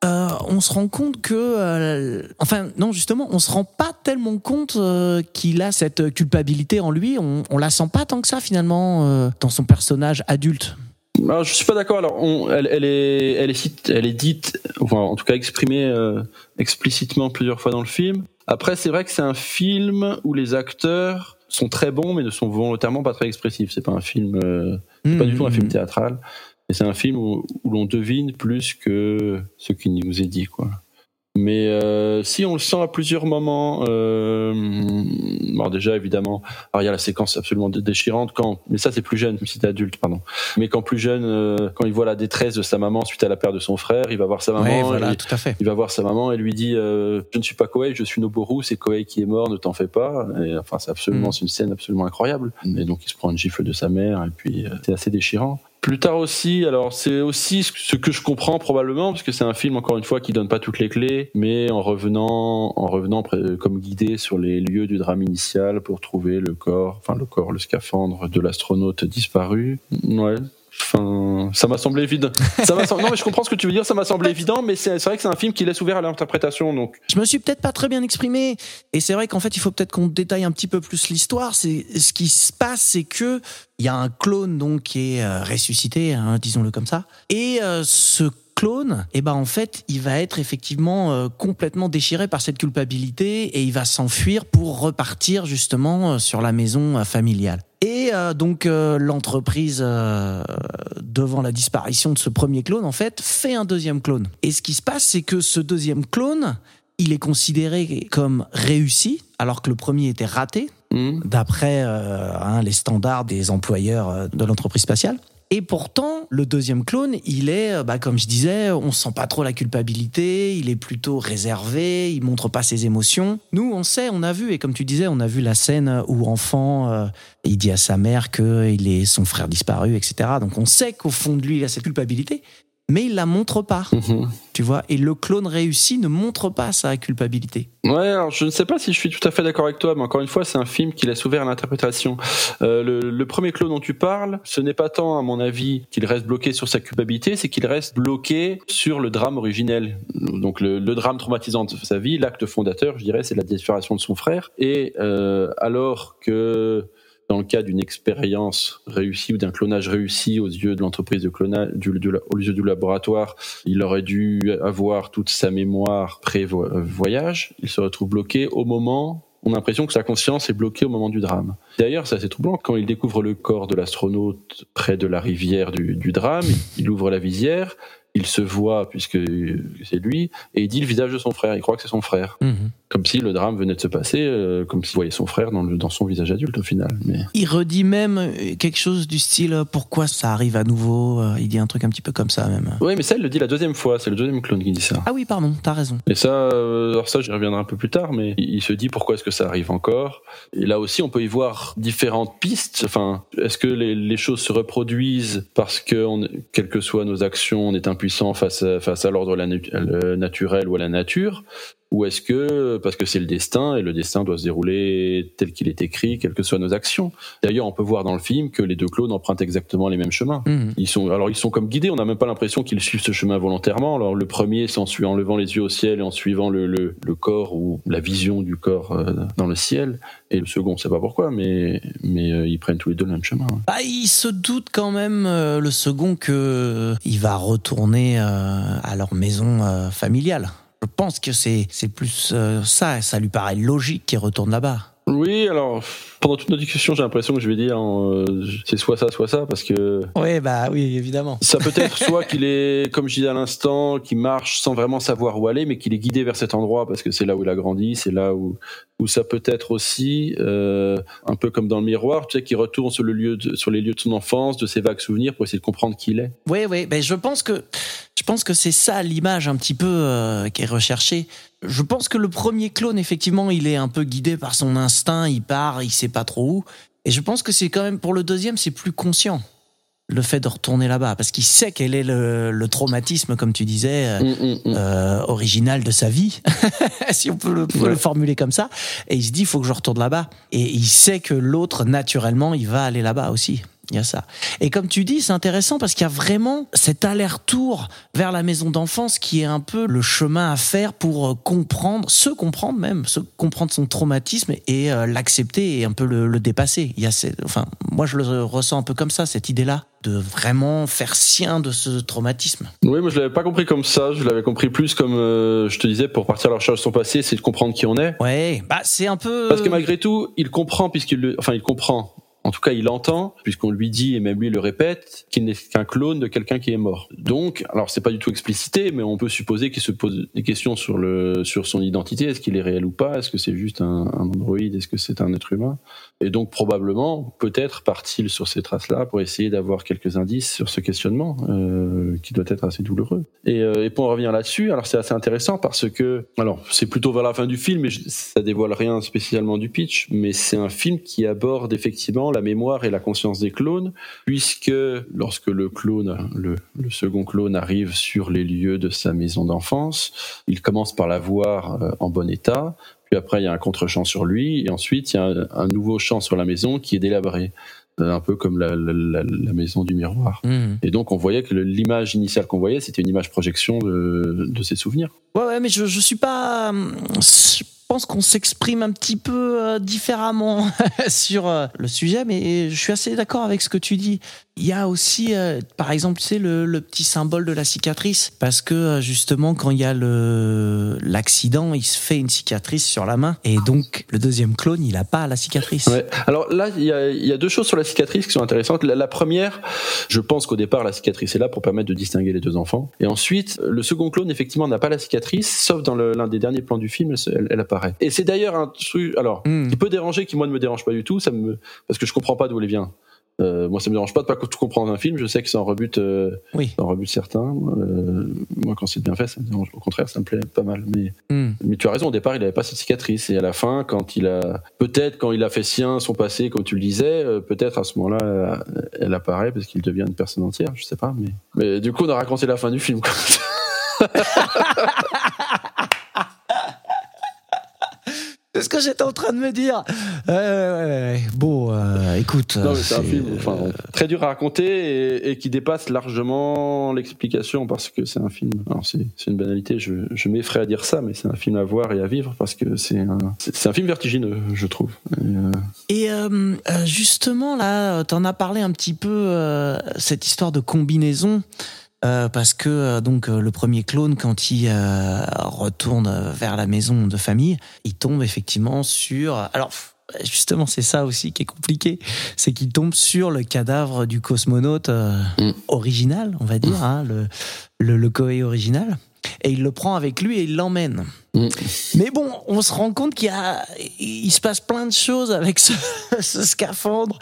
Euh, on se rend compte que, euh, enfin non justement, on se rend pas tellement compte euh, qu'il a cette culpabilité en lui. On, on la sent pas tant que ça finalement euh, dans son personnage adulte. Alors, je suis pas d'accord. Alors, on, elle, elle est, elle est, cite- elle est dite, enfin, en tout cas exprimée euh, explicitement plusieurs fois dans le film. Après, c'est vrai que c'est un film où les acteurs sont très bons, mais ne sont volontairement pas très expressifs. C'est pas un film, euh, c'est pas du tout un film théâtral. Et c'est un film où, où l'on devine plus que ce qui nous est dit, quoi. Mais euh, si on le sent à plusieurs moments, euh, bon déjà évidemment, alors il y a la séquence absolument dé- déchirante quand, mais ça c'est plus jeune, si t'es adulte, pardon. Mais quand plus jeune, euh, quand il voit la détresse de sa maman suite à la perte de son frère, il va voir sa maman, Ouais, voilà, tout à fait. il va voir sa maman et lui dit euh, je ne suis pas Koei, je suis Noboru, c'est Koei qui est mort, ne t'en fais pas. Et, enfin c'est absolument, Mm. c'est une scène absolument incroyable. Et donc il se prend une gifle de sa mère et puis euh, c'est assez déchirant. Plus tard aussi, alors c'est aussi ce que je comprends probablement parce que c'est un film encore une fois qui donne pas toutes les clés, mais en revenant, en revenant comme guidé sur les lieux du drame initial pour trouver le corps, enfin le corps, le scaphandre de l'astronaute disparu. Ouais. Enfin, ça m'a semblé évident. Ça m'a sem- non, mais je comprends ce que tu veux dire. Ça m'a semblé évident, mais c'est c'est vrai que c'est un film qui laisse ouvert à l'interprétation. Donc, Je me suis peut-être pas très bien exprimé. Et c'est vrai qu'en fait, il faut peut-être qu'on détaille un petit peu plus l'histoire. C'est ce qui se passe, c'est que il y a un clone donc qui est euh, ressuscité, hein, disons-le comme ça. Et euh, ce clone, eh ben en fait, il va être effectivement euh, complètement déchiré par cette culpabilité et il va s'enfuir pour repartir justement euh, sur la maison euh, familiale. Et euh, donc euh, l'entreprise, euh, devant la disparition de ce premier clone, en fait, fait un deuxième clone. Et ce qui se passe, c'est que ce deuxième clone, il est considéré comme réussi, alors que le premier était raté, hmm, d'après hein, les standards des employeurs de l'entreprise spatiale. Et pourtant, le deuxième clone, il est, euh, bah, comme je disais, on sent pas trop la culpabilité, il est plutôt réservé, il montre pas ses émotions. Nous, on sait, on a vu, et comme tu disais, on a vu la scène où enfant, euh, il dit à sa mère qu'il est son frère disparu, etc. Donc on sait qu'au fond de lui, il a cette culpabilité, mais il la montre pas, mhm. tu vois. Et le clone réussi ne montre pas sa culpabilité. Ouais, alors je ne sais pas si je suis tout à fait d'accord avec toi, mais encore une fois, c'est un film qui laisse ouvert à l'interprétation. Euh, le, le premier clone dont tu parles, ce n'est pas tant, à mon avis, qu'il reste bloqué sur sa culpabilité, c'est qu'il reste bloqué sur le drame originel. Donc le, le drame traumatisant de sa vie, l'acte fondateur, je dirais, c'est la disparition de son frère. Et euh, alors que dans le cas d'une expérience réussie ou d'un clonage réussi aux yeux de l'entreprise de clonage, du, aux yeux du laboratoire, il aurait dû avoir toute sa mémoire pré-voyage. Il se retrouve bloqué au moment. On a l'impression que sa conscience est bloquée au moment du drame. D'ailleurs, c'est assez troublant quand il découvre le corps de l'astronaute près de la rivière du, du drame. Il ouvre la visière, il se voit puisque c'est lui, et il dit le visage de son frère. Il croit que c'est son frère, comme si le drame venait de se passer, euh, comme s'il voyait son frère dans, le, dans son visage adulte au final. Mais Il redit même euh, quelque chose du style euh, pourquoi ça arrive à nouveau. euh, Il dit un truc un petit peu comme ça même. oui, mais ça, il le dit la deuxième fois. C'est le deuxième clone qui dit ça. Ah oui, pardon, t'as raison. Et ça, euh, alors ça, j'y reviendrai un peu plus tard, mais il se dit pourquoi est-ce que ça arrive encore. Et là aussi, on peut y voir différentes pistes. Enfin, est-ce que les, les choses se reproduisent parce que, on, quelles que soient nos actions, on est impuissant face à, face à l'ordre naturel ou à la nature? Ou est-ce que parce que c'est le destin et le destin doit se dérouler tel qu'il est écrit, quelles que soient nos actions. D'ailleurs, on peut voir dans le film que les deux clones empruntent exactement les mêmes chemins. Mhm. Ils sont alors ils sont comme guidés. On n'a même pas l'impression qu'ils suivent ce chemin volontairement. Alors le premier, c'est en, levant les yeux au ciel et en suivant le, le, le corps ou la vision du corps euh, dans le ciel. Et le second, on sait pas pourquoi, mais mais euh, ils prennent tous les deux le même chemin. Bah, il se doute quand même euh, le second que il va retourner à leur maison familiale. Je pense que c'est plus euh, ça. Ça lui paraît logique qu'il retourne là-bas. Oui, alors pendant toute notre discussion, j'ai l'impression que je vais dire euh, c'est soit ça, soit ça, parce que Oui, bah oui, évidemment. ça peut être soit qu'il est, comme je disais à l'instant, qu'il marche sans vraiment savoir où aller, mais qu'il est guidé vers cet endroit parce que c'est là où il a grandi, c'est là où où ça peut être aussi euh, un peu comme dans le miroir, tu sais, qu'il retourne sur le lieu, de- sur les lieux de son enfance, de ses vagues souvenirs pour essayer de comprendre qui il est. Oui, oui. Ben je pense que je pense que c'est ça l'image un petit peu euh, qui est recherchée. Je pense que le premier clone, effectivement, il est un peu guidé par son instinct. Il part, il sait pas trop où. Et je pense que c'est quand même pour le deuxième, c'est plus conscient le fait de retourner là-bas parce qu'il sait quel est le, le traumatisme, comme tu disais. euh, Hum, hum, hum. euh, original de sa vie, si on peut le, peut Ouais. le formuler comme ça. Et il se dit, il faut que je retourne là-bas. Et il sait que l'autre, naturellement, il va aller là-bas aussi. Il y a ça. Et comme tu dis, c'est intéressant parce qu'il y a vraiment cet aller-retour vers la maison d'enfance qui est un peu le chemin à faire pour euh, comprendre, se comprendre même, se comprendre son traumatisme et euh, l'accepter et un peu le, le dépasser. Il y a enfin, moi je le ressens un peu comme ça, cette idée-là, de vraiment faire sien de ce traumatisme. Oui, moi je l'avais pas compris comme ça. Je l'avais compris plus comme euh, je te disais pour partir à la recherche de son passé, c'est de comprendre qui on est. Ouais, bah c'est un peu. Parce que malgré tout, il comprend puisqu'il le, enfin il comprend. En tout cas, il entend, puisqu'on lui dit, et même lui le répète, qu'il n'est qu'un clone de quelqu'un qui est mort. Donc, alors c'est pas du tout explicité, mais on peut supposer qu'il se pose des questions sur le, sur son identité. Est-ce qu'il est réel ou pas? Est-ce que c'est juste un, un androïde? Est-ce que c'est un être humain? Et donc, probablement, peut-être part-il sur ces traces-là pour essayer d'avoir quelques indices sur ce questionnement, euh, qui doit être assez douloureux. Et, euh, et pour en revenir là-dessus, alors c'est assez intéressant parce que, alors c'est plutôt vers la fin du film, et ça dévoile rien spécialement du pitch, mais c'est un film qui aborde effectivement la mémoire et la conscience des clones, puisque lorsque le clone, le, le second clone arrive sur les lieux de sa maison d'enfance, il commence par la voir euh, en bon état, puis après il y a un contre-champ sur lui, et ensuite il y a un, un nouveau champ sur la maison qui est délabré, Euh, un peu comme la, la- la- la maison du miroir. Mhm. Et donc on voyait que l'image initiale qu'on voyait, c'était une image projection de, de ses souvenirs. Ouais, ouais, mais je, je suis pas. hum, pense qu'on s'exprime un petit peu euh, différemment sur euh, le sujet, mais je suis assez d'accord avec ce que tu dis. Il y a aussi, euh, par exemple, tu le, petit symbole de la cicatrice, parce que justement, quand il y a l'accident, il se fait une cicatrice sur la main, et donc le deuxième clone, il a pas la cicatrice. Alors là, il y a, deux choses sur la cicatrice qui sont intéressantes. La, première, je pense qu'au départ, la cicatrice est là pour permettre de distinguer les deux enfants. Et ensuite, le second clone, effectivement, n'a pas la cicatrice, sauf dans l'un des derniers plans du film, elle, elle apparaît. Et c'est d'ailleurs un truc, alors, Hmm. qui peut déranger, qui moi ne me dérange pas du tout, ça me, parce que je comprends pas d'où elle vient. Euh, moi, ça me dérange pas de pas tout comprendre un film. Je sais que ça en rebute, euh, Oui. ça en rebute certains. Euh, moi, quand c'est bien fait, ça me dérange. Au contraire, ça me plaît pas mal. Mais Hmm. mais tu as raison, au départ, il avait pas cette cicatrice. Et à la fin, quand il a, peut-être quand il a fait sien son passé, comme tu le disais, euh, peut-être à ce moment-là, elle apparaît parce qu'il devient une personne entière, je sais pas. Mais, mais du coup, on a raconté la fin du film. C'est ce que j'étais en train de me dire. Ouais, ouais, ouais. Bon, euh, écoute. non, mais c'est un film enfin, très dur à raconter et, et qui dépasse largement l'explication parce que c'est un film. Alors, c'est c'est une banalité, je, je m'effraie à dire ça, mais c'est un film à voir et à vivre parce que c'est un, c'est c'est un film vertigineux, je trouve. Et, euh, Et euh, euh, justement, là, t'en as parlé un petit peu, euh, cette histoire de combinaison. Euh, parce que euh, donc euh, le premier clone quand il euh, retourne vers la maison de famille, il tombe effectivement sur alors justement c'est ça aussi qui est compliqué, c'est qu'il tombe sur le cadavre du cosmonaute euh, Mm. original, on va dire, hein, le le, le Koei original, et il le prend avec lui et il l'emmène. Mm. Mais bon, on se rend compte qu'il y a, il se passe plein de choses avec ce, ce scaphandre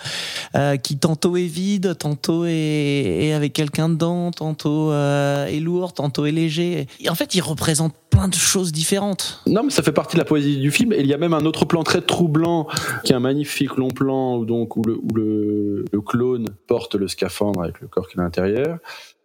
euh, qui tantôt est vide, tantôt est, est avec quelqu'un dedans, tantôt euh, est lourd, tantôt est léger. Et en fait, il représente plein de choses différentes. Non, mais ça fait partie de la poésie du film. Et il y a même un autre plan très troublant, qui est un magnifique long plan où donc où le, où le, le clone porte le scaphandre avec le corps qu'il a à l'intérieur.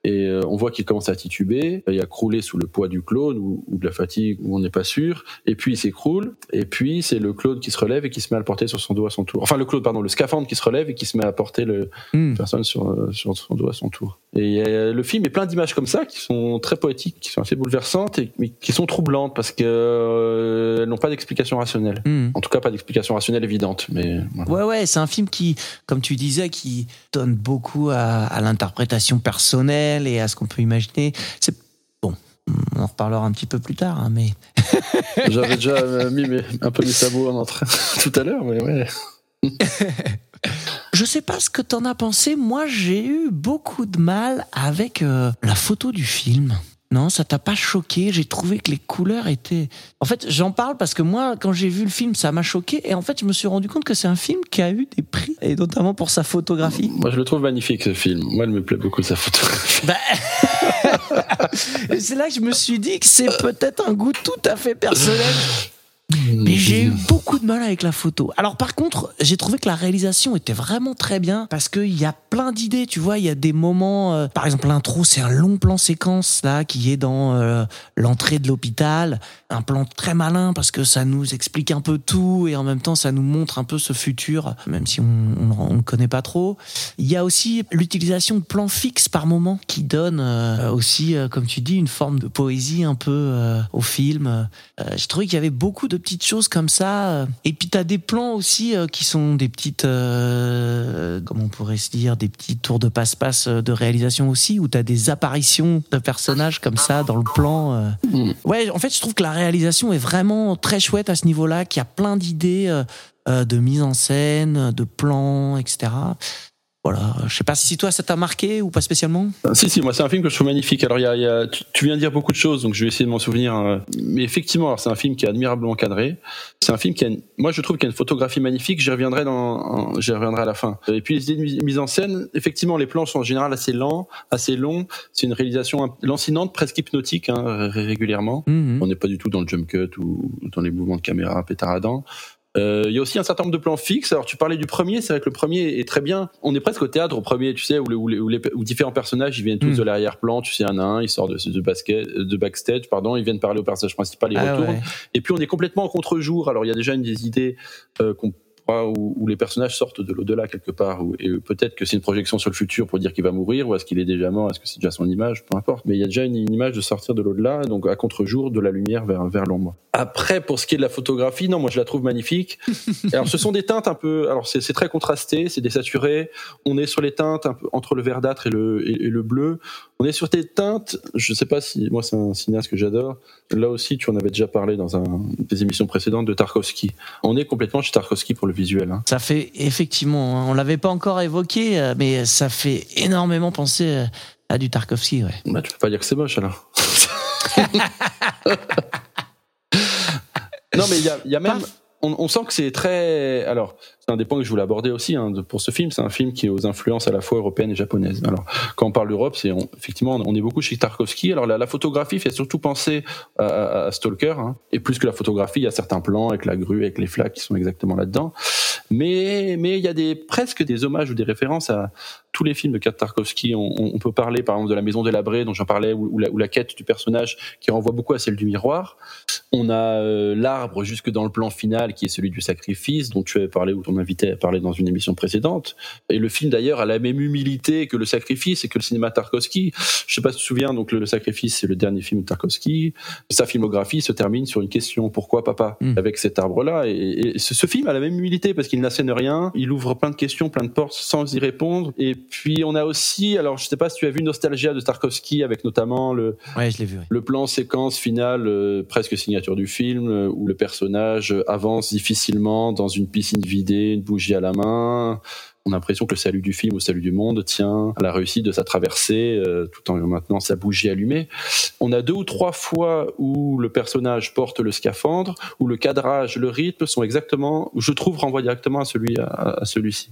Et euh, on voit qu'il commence à tituber, et à crouler sous le poids du clone ou, ou de la fatigue où on n'est pas sûr, et puis il s'écroule, et puis c'est le clone qui se relève et qui se met à le porter sur son dos à son tour. Enfin le clone, pardon, le scaphandre qui se relève et qui se met à porter le Hmm. la personne sur, euh, sur son dos à son tour. Et euh, le film est plein d'images comme ça qui sont très poétiques, qui sont assez bouleversantes et mais qui sont troublantes parce que euh, elles n'ont pas d'explication rationnelle. Hmm. En tout cas, pas d'explication rationnelle évidente. Mais voilà. Ouais, ouais, c'est un film qui, comme tu disais, qui donne beaucoup à, à l'interprétation personnelle et à ce qu'on peut imaginer. C'est bon, on en reparlera un petit peu plus tard, hein, mais j'avais déjà euh, mis mes- un peu mes sabots en entrée tout à l'heure, mais ouais. je sais pas ce que t'en as pensé. Moi, j'ai eu beaucoup de mal avec euh, la photo du film. Non, ça t'a pas choqué? J'ai trouvé que les couleurs étaient. En fait, j'en parle parce que moi, quand j'ai vu le film, ça m'a choqué. Et en fait, je me suis rendu compte que c'est un film qui a eu des prix, et notamment pour sa photographie. Moi, je le trouve magnifique ce film. Moi, il me plaît beaucoup sa photographie. Bah, c'est là que je me suis dit que c'est peut-être un goût tout à fait personnel. Mais j'ai eu beaucoup de mal avec la photo. Alors par contre, j'ai trouvé que la réalisation était vraiment très bien parce qu'il y a plein d'idées, tu vois, il y a des moments, euh, par exemple l'intro, c'est un long plan séquence là qui est dans euh, l'entrée de l'hôpital, un plan très malin parce que ça nous explique un peu tout et en même temps ça nous montre un peu ce futur, même si on ne connaît pas trop. Il y a aussi l'utilisation de plans fixes par moment qui donne euh, aussi, comme tu dis, une forme de poésie un peu au film. J'ai trouvé qu'il y avait beaucoup de petites choses comme ça. euh. Et puis t'as des plans aussi euh, qui sont des petites, euh, comment on pourrait se dire, des petits tours de passe-passe de réalisation aussi, où t'as des apparitions de personnages comme ça dans le plan. euh. Mm. Ouais, en fait, je trouve que la réalisation est vraiment très chouette à ce niveau-là, qu'il y a plein d'idées de mise en scène, de plans, etc. Voilà, je sais pas si toi ça t'a marqué ou pas spécialement. Si, si, moi c'est un film que je trouve magnifique. Alors il y a, y a- tu, viens de dire beaucoup de choses, donc je vais essayer de m'en souvenir. euh, Mais effectivement, alors, c'est un film qui est admirablement cadré. C'est un film qui a, une- moi je trouve qu'il y a une photographie magnifique. J'y reviendrai dans, j'y reviendrai à la fin. Et puis les idées de mise- en scène, effectivement, les plans sont en général assez lents, assez longs. C'est une réalisation lancinante, presque hypnotique, hein, ré- régulièrement. Mhm. On n'est pas du tout dans le jump cut ou dans les mouvements de caméra pétaradants. Euh, Il y a aussi un certain nombre de plans fixes. Alors tu parlais du premier, c'est vrai que le premier est très bien. On est presque au théâtre au premier, tu sais, où, les- où, les- où, les- où différents personnages ils viennent tous Mm. de l'arrière-plan. Tu sais, un à un, ils sortent de, de, basket, de backstage, pardon, ils viennent parler au personnage principal, ils Ah retournent. ouais. Et puis on est complètement en contre-jour. Alors il y a déjà une des idées euh, qu'on où, où les personnages sortent de l'au-delà quelque part. Où, et peut-être que c'est une projection sur le futur pour dire qu'il va mourir, ou est-ce qu'il est déjà mort, est-ce que c'est déjà son image, peu importe. Mais il y a déjà une, une image de sortir de l'au-delà, donc à contre-jour de la lumière vers, vers l'ombre. Après, pour ce qui est de la photographie, non, moi je la trouve magnifique. alors ce sont des teintes un peu, alors c'est c'est très contrasté, c'est désaturé. On est sur les teintes un peu entre le verdâtre et le, et, et le bleu. On est sur des teintes, je sais pas si, moi c'est un cinéaste que j'adore. Là aussi, tu en avais déjà parlé dans un, des émissions précédentes de Tarkovsky. On est complètement chez Tarkovsky pour le visuel. Hein. Ça fait effectivement, hein, on l'avait pas encore évoqué, euh, mais ça fait énormément penser euh, à du Tarkovsky. Ouais. Bah, tu peux pas dire que c'est moche alors. non, mais il y a, il y a même. On, on, sent que c'est très. Alors, c'est un des points que je voulais aborder aussi hein, pour ce film. C'est un film qui est aux influences à la fois européennes et japonaises. Alors, quand on parle d'Europe, c'est effectivement on est beaucoup chez Tarkovsky. Alors, la, photographie fait surtout penser à, à, à Stalker. Hein. Et plus que la photographie, il y a certains plans avec la grue, avec les flaques qui sont exactement là-dedans. Mais mais il y a des presque des hommages ou des références à tous les films de Tarkovsky. On, peut parler par exemple de La Maison délabrée dont j'en parlais, ou, ou, la, ou, la, quête du personnage qui renvoie beaucoup à celle du miroir. On a euh, l'arbre jusque dans le plan final qui est celui du sacrifice dont tu avais parlé ou ton invité a parlé dans une émission précédente. Et le film d'ailleurs a la même humilité que le sacrifice et que le cinéma Tarkovsky. Je sais pas si tu te souviens, donc le, sacrifice c'est le dernier film de Tarkovsky. Sa filmographie se termine sur une question pourquoi papa Hmm. mm. avec cet arbre-là? Et, et ce, ce, film a la même humilité parce qu'il n'assène rien, il ouvre plein de questions, plein de portes sans y répondre. Et puis on a aussi, alors je sais pas si tu as vu Nostalgia de Tarkovsky avec notamment le, ouais, je l'ai vu, ouais. le plan séquence finale euh, presque signature du film euh, où le personnage avance difficilement dans une piscine vidée, une bougie à la main. On a l'impression que le salut du film, au salut du monde, tient à la réussite de sa traversée, euh, tout en maintenant sa bougie allumée. On a deux ou trois fois où le personnage porte le scaphandre, où le cadrage, le rythme sont exactement, je trouve, renvoient directement à celui à, à celui-ci.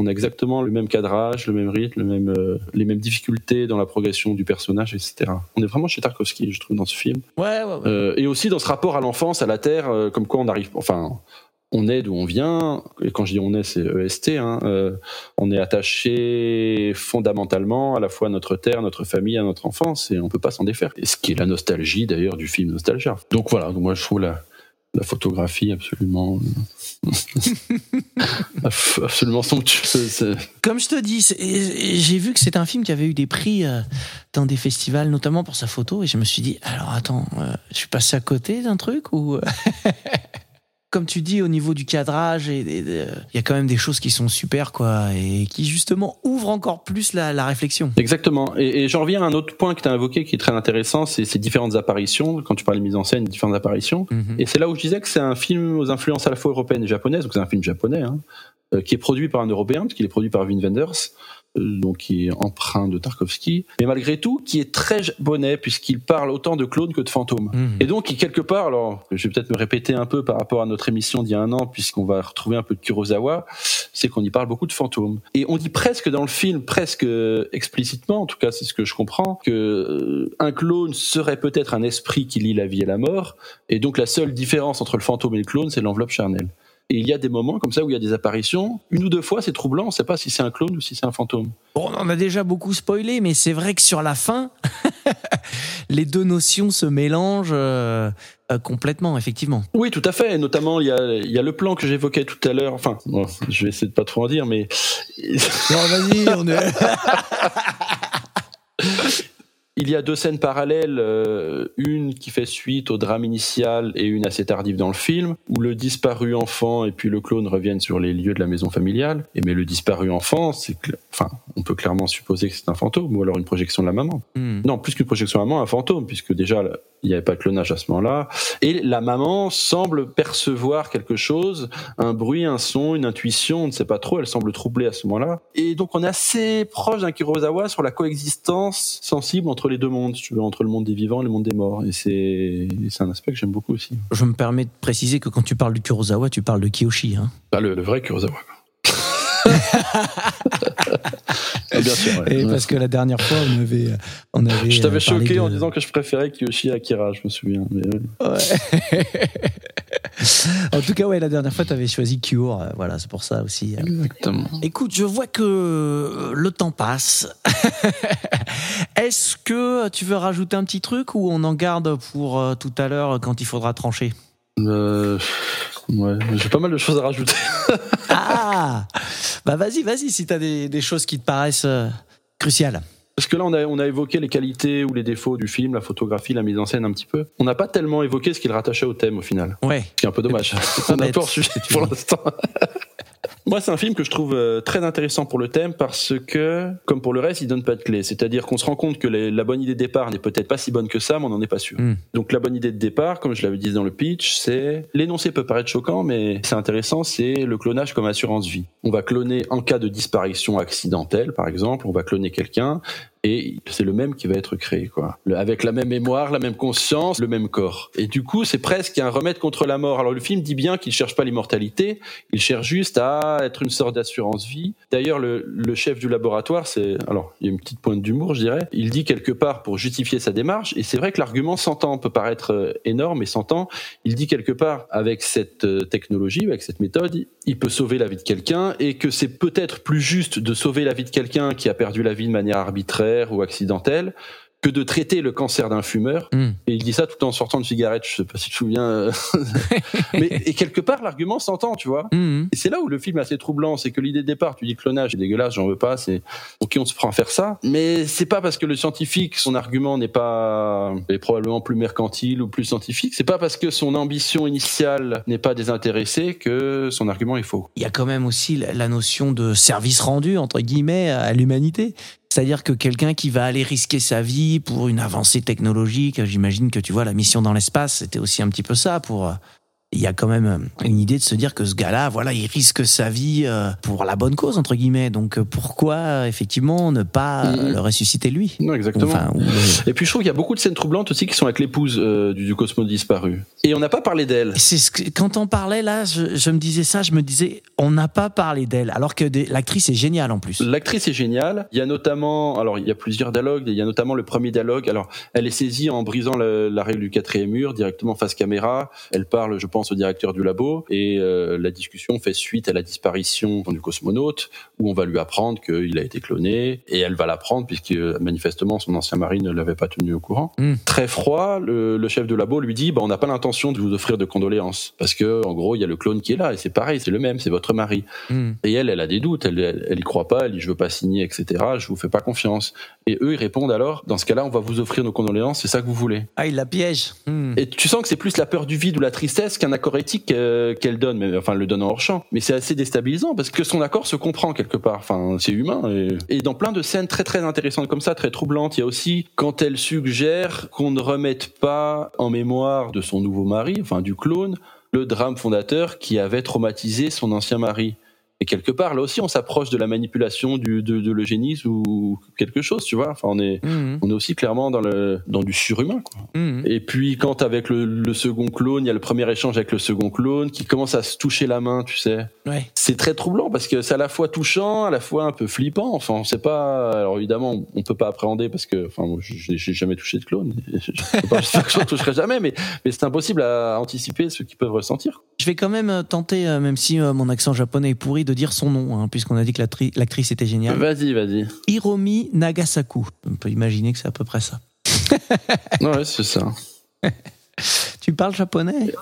On a exactement le même cadrage, le même rythme, le même, euh, les mêmes difficultés dans la progression du personnage, etc. On est vraiment chez Tarkovsky, je trouve, dans ce film. Ouais, ouais, ouais. Euh, et aussi dans ce rapport à l'enfance, à la terre, comme quoi on arrive, enfin, on est d'où on vient, et quand je dis on est, c'est EST, hein, euh, on est attaché fondamentalement à la fois à notre terre, notre famille, à notre enfance, et on peut pas s'en défaire. Et ce qui est la nostalgie d'ailleurs du film Nostalgia. Donc voilà, donc moi je trouve la, la photographie absolument absolument somptueuse. Comme je te dis, j'ai vu que c'est un film qui avait eu des prix euh, dans des festivals, notamment pour sa photo, et je me suis dit, alors attends, euh, je suis passé à côté d'un truc ou euh, Comme tu dis, au niveau du cadrage, euh, il y a quand même des choses qui sont super, quoi, et qui justement ouvrent encore plus la, la réflexion. Exactement. Et, et j'en reviens à un autre point que tu as invoqué qui est très intéressant, c'est ces différentes apparitions. Quand tu parlais de mise en scène, différentes apparitions. Mhm. Et c'est là où je disais que c'est un film aux influences à la fois européennes et japonaises, donc c'est un film japonais, hein, euh, qui est produit par un Européen, parce qu'il est produit par Wim Wenders, donc qui est empreint de Tarkovsky, mais malgré tout, qui est très japonais, puisqu'il parle autant de clones que de fantômes. Mhm. Et donc, qui, quelque part, alors, je vais peut-être me répéter un peu par rapport à notre émission d'il y a un an, puisqu'on va retrouver un peu de Kurosawa, c'est qu'on y parle beaucoup de fantômes. Et on dit presque dans le film, presque euh, explicitement, en tout cas c'est ce que je comprends, que euh, un clone serait peut-être un esprit qui lie la vie et la mort, et donc la seule différence entre le fantôme et le clone, c'est l'enveloppe charnelle. Et il y a des moments comme ça où il y a des apparitions, une ou deux fois c'est troublant, on ne sait pas si c'est un clone ou si c'est un fantôme. Bon, on en a déjà beaucoup spoilé, mais c'est vrai que sur la fin, les deux notions se mélangent euh, euh, complètement, effectivement. Oui, tout à fait. Notamment, il y a, il y a le plan que j'évoquais tout à l'heure. Enfin, bon, je vais essayer de pas trop en dire, mais Non, vas-y, on est. il y a deux scènes parallèles, euh, une qui fait suite au drame initial et une assez tardive dans le film, où le disparu enfant et puis le clone reviennent sur les lieux de la maison familiale. Et mais le disparu enfant, c'est, enfin, on peut clairement supposer que c'est un fantôme ou alors une projection de la maman. Hmm. Non, plus qu'une projection de la maman, un fantôme, puisque déjà il n'y avait pas de clonage à ce moment-là. Et la maman semble percevoir quelque chose, un bruit, un son, une intuition, on ne sait pas trop. Elle semble troublée à ce moment-là. Et donc on est assez proche d'un Kurosawa sur la coexistence sensible entre les deux mondes, si tu veux, entre le monde des vivants et le monde des morts. Et c'est c'est un aspect que j'aime beaucoup aussi. Je me permets de préciser que quand tu parles du Kurosawa, tu parles de Kiyoshi. Hein. Bah, le, le vrai Kurosawa. Ah, bien sûr. ouais. Et parce que la dernière fois, on avait, on avait. Je t'avais euh, choqué de- en disant que je préférais Kiyoshi à Akira, je me souviens. Mais, ouais. En tout cas, ouais, la dernière fois, tu avais choisi Cure. euh, Voilà, c'est pour ça aussi. euh. Exactement. Écoute, je vois que le temps passe. Est-ce que tu veux rajouter un petit truc ou on en garde pour euh, tout à l'heure quand il faudra trancher? Euh, ouais, j'ai pas mal de choses à rajouter. Ah Bah vas-y, vas-y, si t'as des, des choses qui te paraissent euh, cruciales. Parce que là, on a, on a évoqué les qualités ou les défauts du film, la photographie, la mise en scène un petit peu. On n'a pas tellement évoqué ce qu'il rattachait au thème au final. Ouais. Ce qui est un peu dommage. On a que tu pour l'instant. Moi, c'est un film que je trouve euh, très intéressant pour le thème parce que, comme pour le reste, il donne pas de clé. C'est-à-dire qu'on se rend compte que les- la bonne idée de départ n'est peut-être pas si bonne que ça, mais on n'en est pas sûr. Mm. Donc la bonne idée de départ, comme je l'avais dit dans le pitch, c'est l'énoncé peut paraître choquant, mais c'est intéressant, c'est le clonage comme assurance vie. On va cloner en cas de disparition accidentelle, par exemple, on va cloner quelqu'un et c'est le même qui va être créé, quoi. Le- avec la même mémoire, la même conscience, le même corps. Et du coup, c'est presque un remède contre la mort. Alors le film dit bien qu'il cherche pas l'immortalité, il cherche juste à être une sorte d'assurance vie. D'ailleurs, le, chef du laboratoire, c'est alors il y a une petite pointe d'humour, je dirais. Il dit quelque part pour justifier sa démarche, et c'est vrai que l'argument s'entend, peut paraître euh, énorme, mais s'entend. Il dit quelque part avec cette euh, technologie, avec cette méthode, il peut sauver la vie de quelqu'un, et que c'est peut-être plus juste de sauver la vie de quelqu'un qui a perdu la vie de manière arbitraire ou accidentelle que de traiter le cancer d'un fumeur. Mm. Et il dit ça tout en sortant une cigarette. Je sais pas si tu te souviens. Mais et quelque part l'argument s'entend, tu vois. Mhm. Et c'est là où le film est assez troublant, c'est que l'idée de départ, tu dis clonage, c'est dégueulasse, j'en veux pas, c'est ok, on se prend à faire ça, mais c'est pas parce que le scientifique, son argument n'est pas est probablement plus mercantile ou plus scientifique, c'est pas parce que son ambition initiale n'est pas désintéressée que son argument est faux. Il y a quand même aussi la notion de service rendu, entre guillemets, à l'humanité. C'est-à-dire que quelqu'un qui va aller risquer sa vie pour une avancée technologique, j'imagine que tu vois, la mission dans l'espace, c'était aussi un petit peu ça pour. Euh, Il y a quand même une idée de se dire que ce gars-là, voilà, il risque sa vie euh, pour la bonne cause, entre guillemets. Donc euh, pourquoi, euh, effectivement, ne pas euh, Mhm. le ressusciter lui? Non, exactement. Enfin, ou le- Et puis je trouve qu'il y a beaucoup de scènes troublantes aussi qui sont avec l'épouse euh, du, du Cosmo disparu. Et on n'a pas parlé d'elle. C'est ce que, quand on parlait là, je, je me disais ça, je me disais, on n'a pas parlé d'elle, alors que des- l'actrice est géniale en plus. L'actrice est géniale. Il y a notamment, alors il y a plusieurs dialogues. Il y a notamment le premier dialogue. Alors, elle est saisie en brisant le- la règle du quatrième mur directement face caméra. Elle parle, je pense, pense au directeur du labo et euh, la discussion fait suite à la disparition du cosmonaute où on va lui apprendre qu'il a été cloné et elle va l'apprendre puisque manifestement son ancien mari ne l'avait pas tenu au courant. Mm. Très froid, le, le chef de labo lui dit bah, on n'a pas l'intention de vous offrir de condoléances parce que en gros il y a le clone qui est là et c'est pareil, c'est le même, c'est votre mari. Hmm. Et elle, elle a des doutes, elle, elle, elle y croit pas, elle dit je veux pas signer, etc. Je vous fais pas confiance. Et eux, ils répondent alors, dans ce cas-là, on va vous offrir nos condoléances, c'est ça que vous voulez. Ah, il la piège. Hmm. Et tu sens que c'est plus la peur du vide ou la tristesse qu'un accord éthique euh, qu'elle donne, mais enfin le donne en hors champ. Mais c'est assez déstabilisant parce que son accord se comprend quelque part. Enfin, c'est humain. Et, et dans plein de scènes très très intéressantes comme ça, très troublantes, il y a aussi quand elle suggère qu'on ne remette pas en mémoire de son nouveau mari, enfin du clone, le drame fondateur qui avait traumatisé son ancien mari. Et quelque part, là aussi, on s'approche de la manipulation du, de, de l'eugénisme ou quelque chose, tu vois. Enfin, on est, Hmm. on est aussi clairement dans le, dans du surhumain, quoi. Hmm. Et puis quand avec le, le second clone, il y a le premier échange avec le second clone qui commence à se toucher la main, tu sais. Ouais. C'est très troublant parce que c'est à la fois touchant, à la fois un peu flippant. Enfin, on sait pas. Alors évidemment, on peut pas appréhender parce que, enfin, moi, j'ai jamais touché de clone. Je peux pas que je ne toucherai jamais, mais, mais c'est impossible à anticiper ce qu'ils peuvent ressentir. Je vais quand même euh, tenter, euh, même si euh, mon accent japonais est pourri, de dire son nom, hein, puisqu'on a dit que l'actri- l'actrice était géniale. Vas-y, vas-y. Hiromi Nagasaku. On peut imaginer que c'est à peu près ça. Non, ouais, c'est ça. Tu parles japonais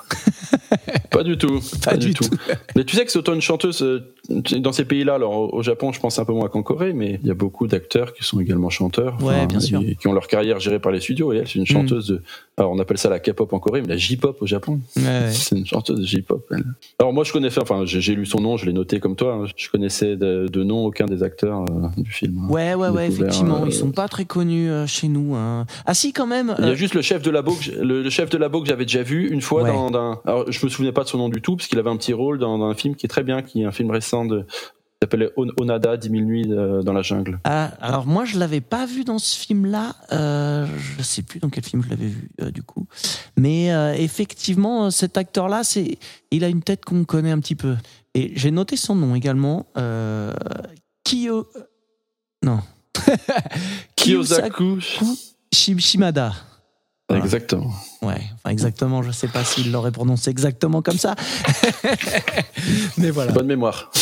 Pas du tout. Pas du tout. Mais tu sais que c'est autant une chanteuse euh, dans ces pays-là. Alors au Japon, je pense un peu moins qu'en Corée, mais il y a beaucoup d'acteurs qui sont également chanteurs. Ouais, bien sûr. et Qui ont leur carrière gérée par les studios. Et elle, c'est une chanteuse de. Alors on appelle ça la K-pop en Corée, mais la J-pop au Japon. Ouais, ouais. C'est une chanteuse de J-pop. Alors moi, je connaissais. Enfin, j'ai lu son nom, je l'ai noté comme toi. hein. Je connaissais de, de nom aucun des acteurs euh, du film. hein. Ouais, ouais, ouais, effectivement, euh, ils sont pas très connus euh, chez nous. hein. Ah si, quand même. Il y a juste le chef de labo, que le, le chef de labo que j'avais déjà vu une fois Ouais. dans, dans- alors je me souvenais pas de son nom du tout parce qu'il avait un petit rôle dans, dans un film qui est très bien, qui est un film récent de s'appelait On- Onada, 10 000 nuits euh, dans la jungle. Ah, alors moi je l'avais pas vu dans ce film-là. Euh, je sais plus dans quel film je l'avais vu euh, du coup. Mais euh, effectivement, cet acteur-là, c'est, il a une tête qu'on connaît un petit peu. Et j'ai noté son nom également. Euh, Kiyo, non. Kiyosaku. Shim- Shimada. Voilà. Exactement. Ouais, enfin exactement. Je sais pas s'il l'aurait prononcé exactement comme ça. Mais voilà. Bonne mémoire.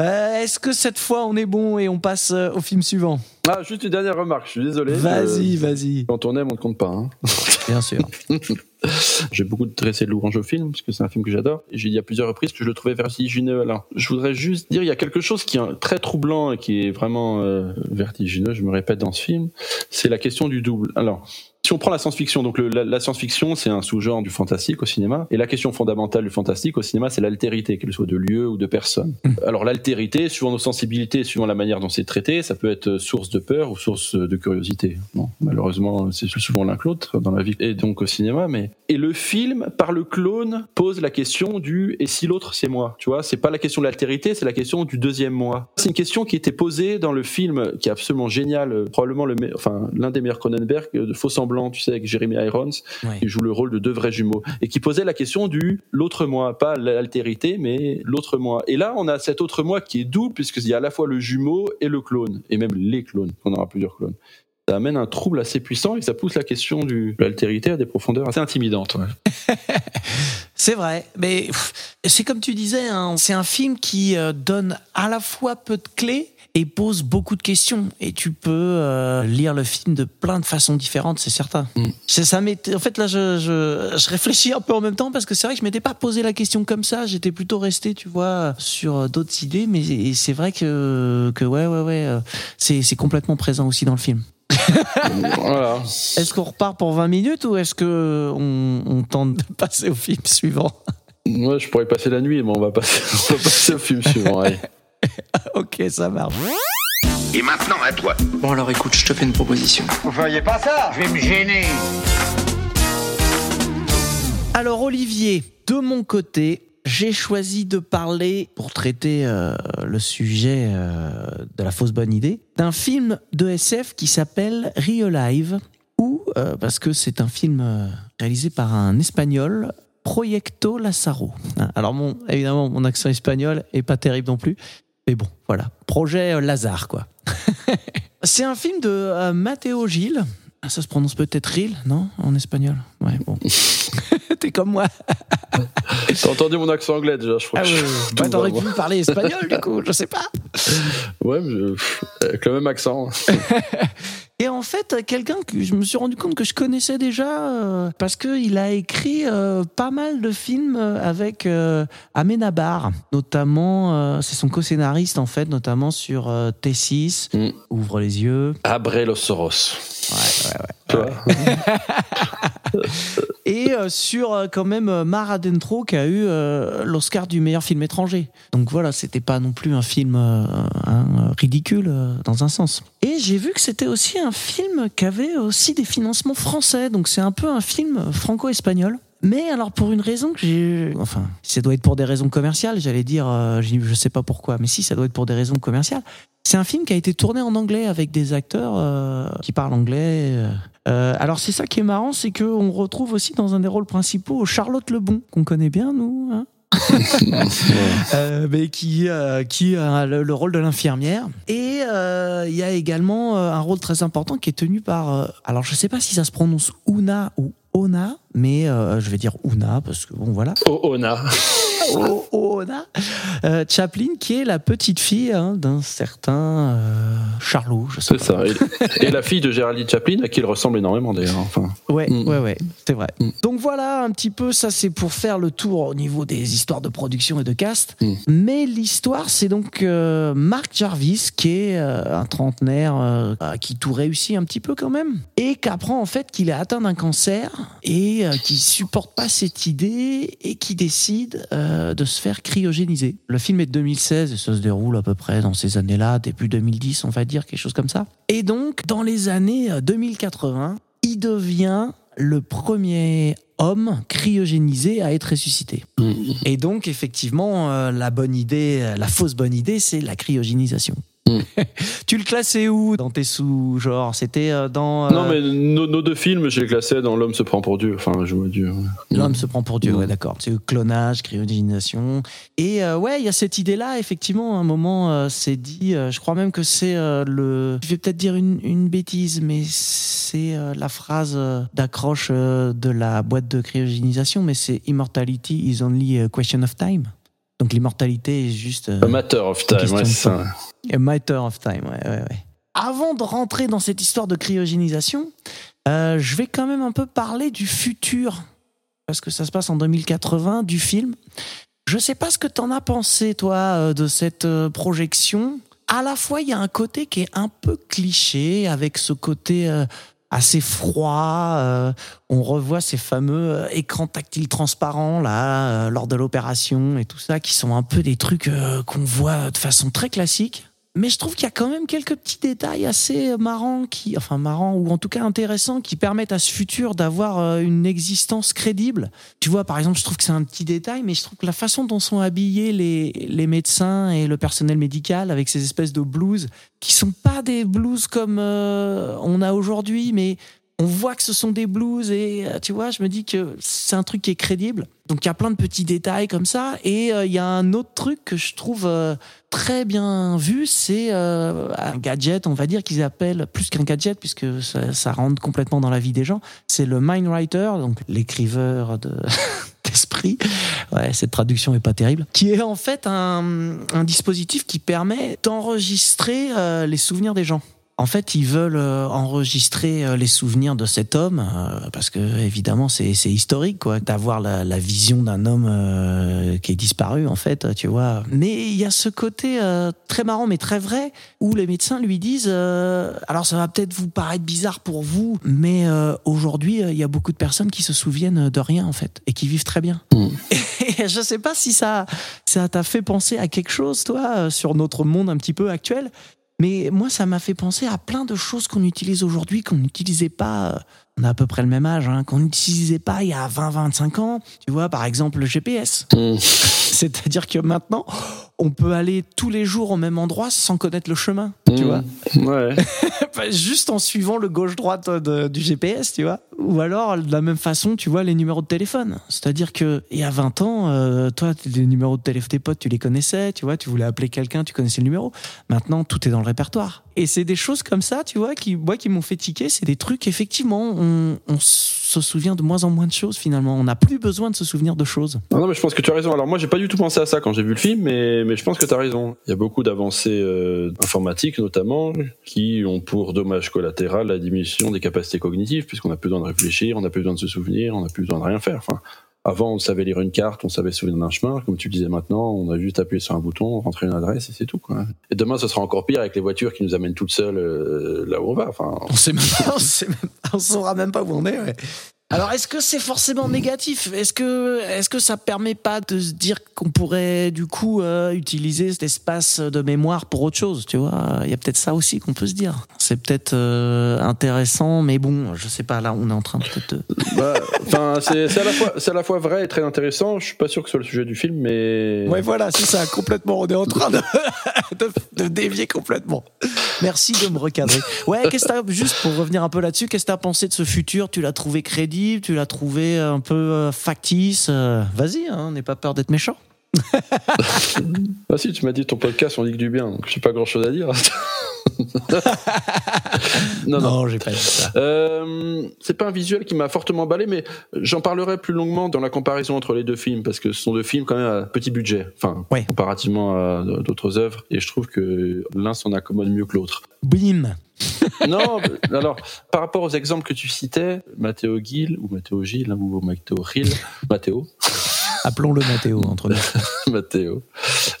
Euh, Est-ce que cette fois on est bon et on passe euh, au film suivant? Ah, juste une dernière remarque, je suis désolé. Vas-y, Euh, vas-y. quand on aime, on ne compte pas. Hein. Bien sûr. J'ai beaucoup dressé de louanges au film, parce que c'est un film que j'adore. J'ai dit à plusieurs reprises que je le trouvais vertigineux. Alors, je voudrais juste dire, il y a quelque chose qui est très troublant et qui est vraiment euh, vertigineux, je me répète dans ce film, c'est la question du double. Alors, si on prend la science-fiction, donc le- la, la science-fiction, c'est un sous-genre du fantastique au cinéma, et la question fondamentale du fantastique au cinéma, c'est l'altérité, qu'elle soit de lieu ou de personne. Alors l'altérité, suivant nos sensibilités, suivant la manière dont c'est traité, ça peut être source de peur ou source de curiosité. Bon, malheureusement, c'est souvent l'un que l'autre dans la vie et donc au cinéma. Mais et le film, par le clone, pose la question du et si l'autre c'est moi? Tu vois, c'est pas la question de l'altérité, c'est la question du deuxième moi. C'est une question qui était posée dans le film qui est absolument génial, probablement le, me- enfin l'un des meilleurs Cronenberg euh, de Faux semblant, tu sais, avec Jeremy Irons, qui joue le rôle de deux vrais jumeaux et qui posait la question du l'autre moi, pas l'altérité, mais l'autre moi. Et là, on a cet autre moi qui est double puisqu'il y a à la fois le jumeau et le clone, et même les clones, on aura plusieurs clones. Ça amène un trouble assez puissant et ça pousse la question du- de l'altérité à des profondeurs assez intimidantes. ouais. C'est vrai, mais c'est comme tu disais, hein, c'est un film qui euh, donne à la fois peu de clés et pose beaucoup de questions. Et tu peux euh, lire le film de plein de façons différentes, c'est certain. Mm. C'est ça. m'était- En fait, là, je, je, je réfléchis un peu en même temps parce que c'est vrai que je m'étais pas posé la question comme ça. J'étais plutôt resté, tu vois, sur euh, d'autres idées. Mais c'est vrai que que ouais, ouais, ouais, euh, c'est complètement présent aussi dans le film. Voilà. Est-ce qu'on repart pour 20 minutes ou est-ce que on, on tente de passer au film suivant? Moi, je pourrais passer la nuit, mais on va passer, on va passer au film suivant. allez. Ok, ça marche. Et maintenant à toi. Bon alors écoute, je te fais une proposition. Vous feriez pas ça? Je vais me gêner. Alors Olivier, de mon côté, j'ai choisi de parler, pour traiter euh, le sujet euh, de la fausse bonne idée, d'un film de SF qui s'appelle Realive, ou, euh, parce que c'est un film réalisé par un Espagnol, Proyecto Lazaro. Alors mon, évidemment, mon accent espagnol est pas terrible non plus, mais bon, voilà, projet Lazare, quoi. c'est un film de Matteo Gil. Ah, Ça se prononce peut-être Ril, non? En espagnol? Ouais, bon. T'es comme moi. T'as entendu mon accent anglais déjà, je crois. Ah que oui, je- bah, t'aurais pu parler espagnol du coup, je sais pas. Ouais, mais je- pff, avec le même accent. Et en fait, quelqu'un que je me suis rendu compte que je connaissais déjà euh, parce que il a écrit euh, pas mal de films euh, avec euh, Amenabar, notamment euh, c'est son co-scénariste en fait, notamment sur euh, T6, Mm. Ouvre les yeux. Abré los Soros. Ouais, ouais, Et euh, sur euh, quand même euh, Mar Adentro qui a eu l'Oscar du meilleur film étranger. Donc voilà, c'était pas non plus un film hein, ridicule dans un sens. Et j'ai vu que c'était aussi un film qui avait aussi des financements français. Donc c'est un peu un film franco-espagnol. Mais alors pour une raison que j'ai, enfin, ça doit être pour des raisons commerciales. J'allais dire, euh, je sais pas pourquoi, mais si ça doit être pour des raisons commerciales. C'est un film qui a été tourné en anglais avec des acteurs euh, qui parlent anglais. euh. Euh, alors c'est ça qui est marrant, c'est qu'on retrouve aussi dans un des rôles principaux Charlotte Lebon, qu'on connaît bien nous, hein euh, mais qui, euh, qui a le, le rôle de l'infirmière. Et euh, il y a également un rôle très important qui est tenu par, alors je sais pas si ça se prononce Una ou Ona, mais euh, je vais dire Una parce que bon voilà. Oh, Ona. O- Ona euh, Chaplin, qui est la petite fille hein, d'un certain euh, Charlot, je sais C'est pas. ça. Et, et la fille de Géraldine Chaplin, à qui il ressemble énormément d'ailleurs. Enfin, Ouais, Mm. ouais, ouais, c'est vrai. Mm. Donc voilà, un petit peu, ça c'est pour faire le tour au niveau des histoires de production et de cast. Mm. Mais l'histoire, c'est donc euh, Mark Jarvis, qui est euh, un trentenaire euh, euh, qui tout réussit un petit peu quand même, et qui apprend en fait qu'il est atteint d'un cancer et euh, qui supporte pas cette idée et qui décide euh, de se faire cryogéniser. Le film est de 2016 et ça se déroule à peu près dans ces années-là, début 2010, on va dire, quelque chose comme ça. Et donc, dans les années euh, 2080, il devient le premier homme cryogénisé à être ressuscité. Et donc, effectivement, euh, la bonne idée, euh, la fausse bonne idée, c'est la cryogénisation. Mm. tu le classais où dans tes sous-genres? C'était euh, dans... euh, Non, mais nos, nos deux films, je les classais dans L'homme se prend pour Dieu. Enfin, je me dis. ouais. L'homme se prend pour Dieu, Mm. ouais, d'accord. C'est clonage, cryogénisation. Et euh, ouais, il y a cette idée-là, effectivement, à un moment, euh, c'est dit, euh, je crois même que c'est euh, le... Je vais peut-être dire une, une bêtise, mais c'est euh, la phrase euh, d'accroche euh, de la boîte de cryogénisation, mais c'est Immortality is only a question of time. Donc l'immortalité est juste... euh, A Matter of Time, ouais, c'est ça. A matter of time, ouais, ouais, ouais. Avant de rentrer dans cette histoire de cryogénisation, euh, je vais quand même un peu parler du futur, parce que ça se passe en 2080, du film. Je sais pas ce que t'en as pensé, toi, euh, de cette euh, projection. À la fois, il y a un côté qui est un peu cliché, avec ce côté assez froid. on revoit ces fameux écrans tactiles transparents, là, lors de l'opération et tout ça, qui sont un peu des trucs qu'on voit de façon très classique. Mais je trouve qu'il y a quand même quelques petits détails assez marrants, qui, enfin marrants ou en tout cas intéressants, qui permettent à ce futur d'avoir euh, une existence crédible. Tu vois, par exemple, je trouve que c'est un petit détail, mais je trouve que la façon dont sont habillés les, les médecins et le personnel médical avec ces espèces de blouses, qui sont pas des blouses comme euh, on a aujourd'hui, mais on voit que ce sont des blues et euh, tu vois, je me dis que c'est un truc qui est crédible. Donc il y a plein de petits détails comme ça et euh, il y a un autre truc que je trouve euh, très bien vu, c'est un gadget, on va dire qu'ils appellent plus qu'un gadget puisque ça, rentre complètement dans la vie des gens. C'est le mindwriter, donc l'écriveur de d'esprit. Ouais, cette traduction est pas terrible. Qui est en fait un, dispositif qui permet d'enregistrer les souvenirs des gens. En fait, ils veulent euh, enregistrer euh, les souvenirs de cet homme euh, parce que évidemment c'est c'est historique quoi d'avoir la, la vision d'un homme euh, qui est disparu en fait, tu vois. Mais il y a ce côté euh, très marrant mais très vrai où les médecins lui disent euh, alors ça va peut-être vous paraître bizarre pour vous, mais euh, aujourd'hui il y a beaucoup de personnes qui se souviennent de rien en fait et qui vivent très bien. Et je sais pas si ça ça t'a fait penser à quelque chose toi sur notre monde un petit peu actuel. Mais moi, ça m'a fait penser à plein de choses qu'on utilise aujourd'hui, qu'on n'utilisait pas. euh, On a à peu près le même âge, hein, qu'on n'utilisait pas il y a 20-25 ans. Tu vois, par exemple, le GPS. Mm. C'est-à-dire que maintenant, on peut aller tous les jours au même endroit sans connaître le chemin. Tu Mm. vois Ouais. Juste en suivant le gauche-droite du GPS, tu vois. Ou alors, de la même façon, tu vois les numéros de téléphone. C'est-à-dire que, il y a 20 ans, euh, toi, les numéros de téléphone tes potes, tu les connaissais, tu vois, tu voulais appeler quelqu'un, tu connaissais le numéro. Maintenant, tout est dans le répertoire. Et c'est des choses comme ça, tu vois, qui, moi, qui m'ont fait tiquer. C'est des trucs, effectivement, on, on se souvient de moins en moins de choses finalement. On n'a plus besoin de se souvenir de choses. Non, mais je pense que tu as raison. Alors moi, j'ai pas du tout pensé à ça quand j'ai vu le film, mais, mais je pense que tu as raison. Il y a beaucoup d'avancées euh, informatiques notamment qui ont pour dommage collatéral la diminution des capacités cognitives, puisqu'on n'a plus besoin de réfléchir, on n'a plus besoin de se souvenir, on n'a plus besoin de rien faire. Enfin, avant, on savait lire une carte, on savait souvenir d'un chemin. Comme tu disais maintenant, on a juste appuyé sur un bouton, rentrer une adresse et c'est tout. Quoi. Et demain, ce sera encore pire avec les voitures qui nous amènent toutes seules euh, là où on va. Enfin, On sait pas, on sait saura même pas où on est. ouais. Alors, est-ce que c'est forcément négatif? Est-ce que, est-ce que ça permet pas de se dire qu'on pourrait du coup euh, utiliser cet espace de mémoire pour autre chose Tu vois, il y a peut-être ça aussi qu'on peut se dire. C'est peut-être euh, intéressant, mais bon, je sais pas. Là, on est en train peut-être de. bah, enfin, c'est c'est à la fois, c'est à la fois vrai et très intéressant. Je suis pas sûr que ce soit le sujet du film, mais Ouais, voilà, c'est ça, complètement. On est en train de, de, de dévier complètement. Merci de me recadrer. Ouais, qu'est-ce que t'as, juste pour revenir un peu là-dessus, qu'est-ce que t'as pensé de ce futur? Tu l'as trouvé crédible? Tu l'as trouvé un peu euh, factice euh, Vas-y, hein, n'aie pas peur d'être méchant. Ah si, tu m'as dit ton podcast, on dit que du bien, donc j'ai pas grand chose à dire. non, non. j'ai pas dit ça. Euh, c'est pas un visuel qui m'a fortement emballé, mais j'en parlerai plus longuement dans la comparaison entre les deux films, parce que ce sont deux films quand même à petit budget, enfin, Ouais. comparativement à d'autres œuvres, et je trouve que l'un s'en accommode mieux que l'autre. Bim non, alors, par rapport aux exemples que tu citais, Matteo Gill, ou Matteo Gil, hein, ou Matteo Hill, Matteo, Appelons-le Mathéo entre nous. Matteo,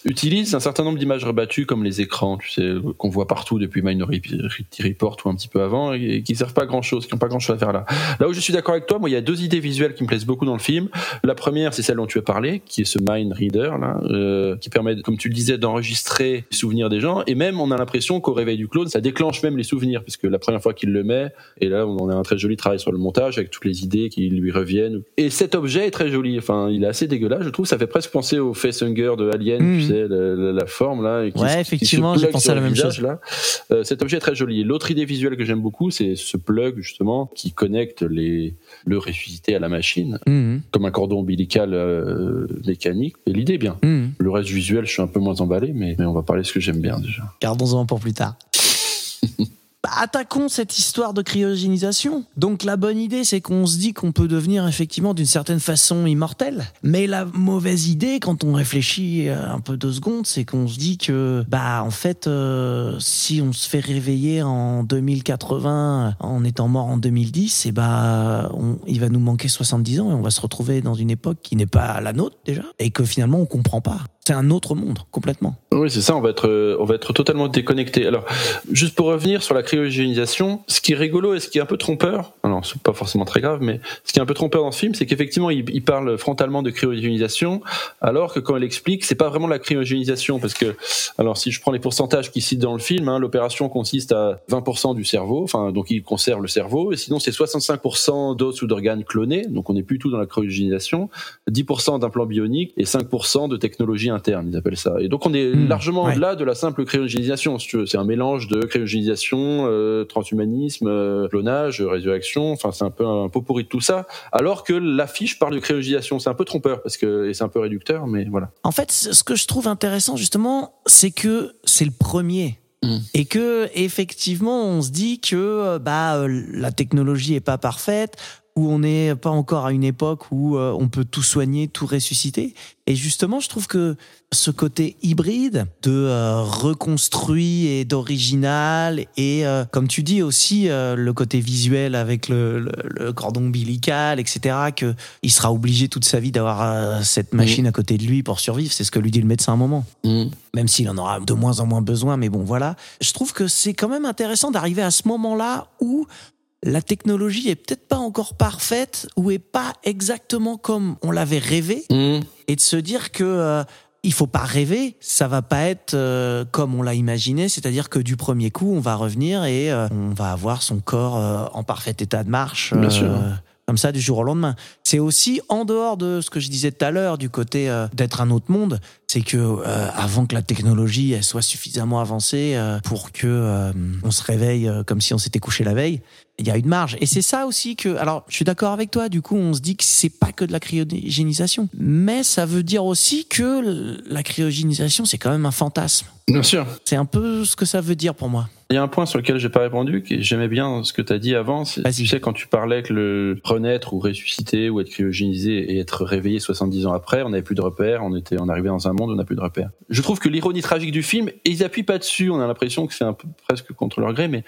utilise un certain nombre d'images rebattues comme les écrans, tu sais, qu'on voit partout depuis Minority Report ou un petit peu avant, et qui servent pas grand chose, qui n'ont pas grand chose à faire là. Là où je suis d'accord avec toi, moi, il y a deux idées visuelles qui me plaisent beaucoup dans le film. La première, c'est celle dont tu as parlé, qui est ce Mind Reader, là, euh, qui permet, comme tu le disais, d'enregistrer les souvenirs des gens, et même, on a l'impression qu'au réveil du clone, ça déclenche même les souvenirs, parce que la première fois qu'il le met, et là, on a un très joli travail sur le montage, avec toutes les idées qui lui reviennent. Et cet objet est très joli, enfin, il est assez dégueulasse, je trouve, ça fait presque penser au facehunger de Alien, tu sais, la, la- la forme, là. et qui Ouais, effectivement, j'ai plug pensé à la même visage, chose. Là. Euh, cet objet est très joli. Et L'autre idée visuelle que j'aime beaucoup, c'est ce plug, justement, qui connecte les, le ressuscité à la machine, Mhm, comme un cordon ombilical euh, mécanique. Et l'idée est bien. mhm. Le reste visuel, je suis un peu moins emballé, mais, mais on va parler de ce que j'aime bien déjà. Gardons-en pour plus tard. Attaquons cette histoire de cryogénisation. Donc la bonne idée, c'est qu'on se dit qu'on peut devenir effectivement d'une certaine façon immortel. Mais la mauvaise idée, quand on réfléchit euh, un peu deux secondes, c'est qu'on se dit que, bah en fait, euh, si on se fait réveiller en 2080 en étant mort en 2010, et bah on- il va nous manquer 70 ans et on va se retrouver dans une époque qui n'est pas la nôtre déjà et que finalement on comprend pas. C'est un autre monde complètement. Oui, c'est ça, on va être, euh, on va être totalement déconnecté. Alors, juste pour revenir sur la cryogénisation, ce qui est rigolo et ce qui est un peu trompeur, alors c'est pas forcément très grave, mais ce qui est un peu trompeur dans ce film, c'est qu'effectivement, il, parle frontalement de cryogénisation, alors que quand il explique, c'est pas vraiment la cryogénisation, parce que, alors si je prends les pourcentages qu'il cite dans le film, hein, l'opération consiste à 20% du cerveau, enfin, donc il conserve le cerveau, et sinon c'est 65% d'os ou d'organes clonés, donc on n'est plus tout dans la cryogénisation, 10% d'implants bioniques et 5% de technologie interne, ils appellent ça. Et donc on est Hmm, largement ouais. au-delà de la simple cryogénisation, si tu veux. C'est un mélange de cryogénisation, euh, transhumanisme, euh, clonage, résurrection, enfin c'est un peu un pot pourri de tout ça, alors que l'affiche parle de cryogénisation. C'est un peu trompeur, parce que, et c'est un peu réducteur, mais voilà. En fait, ce que je trouve intéressant justement, c'est que c'est le premier. Mm. Et que effectivement, on se dit que euh, bah euh, la technologie est pas parfaite, où on n'est pas encore à une époque où euh, on peut tout soigner, tout ressusciter. Et justement, je trouve que ce côté hybride de euh, reconstruit et d'original et euh, comme tu dis aussi euh, le côté visuel avec le, le, le cordon ombilical, etc. Que il sera obligé toute sa vie d'avoir cette machine à côté de lui pour survivre. C'est ce que lui dit le médecin à un moment même s'il en aura de moins en moins besoin, mais bon, voilà. Je trouve que c'est quand même intéressant d'arriver à ce moment-là où la technologie est peut-être pas encore parfaite ou est pas exactement comme on l'avait rêvé, et de se dire que euh, il faut pas rêver, ça va pas être euh, comme on l'a imaginé, c'est-à-dire que du premier coup, on va revenir et euh, on va avoir son corps euh, en parfait état de marche. Bien sûr. Comme ça, du jour au lendemain. C'est aussi en dehors de ce que je disais tout à l'heure, du côté euh, d'être un autre monde, c'est que euh, avant que la technologie elle soit suffisamment avancée euh, pour que euh, on se réveille euh, comme si on s'était couché la veille, il y a une marge. Et c'est ça aussi que, alors, je suis d'accord avec toi. Du coup, on se dit que c'est pas que de la cryogénisation, mais ça veut dire aussi que la cryogénisation, c'est quand même un fantasme. Bien sûr. C'est un peu ce que ça veut dire pour moi. Il y a un point sur lequel j'ai pas répondu, que j'aimais bien ce que tu as dit avant. Tu sais, quand tu parlais que le renaître ou ressusciter ou être cryogénisé et être réveillé 70 ans après, on n'avait plus de repères, on était, on arrivait dans un monde où on n'a plus de repères. Je trouve que l'ironie tragique du film, et ils appuient pas dessus, on a l'impression que c'est un peu presque contre leur gré, mais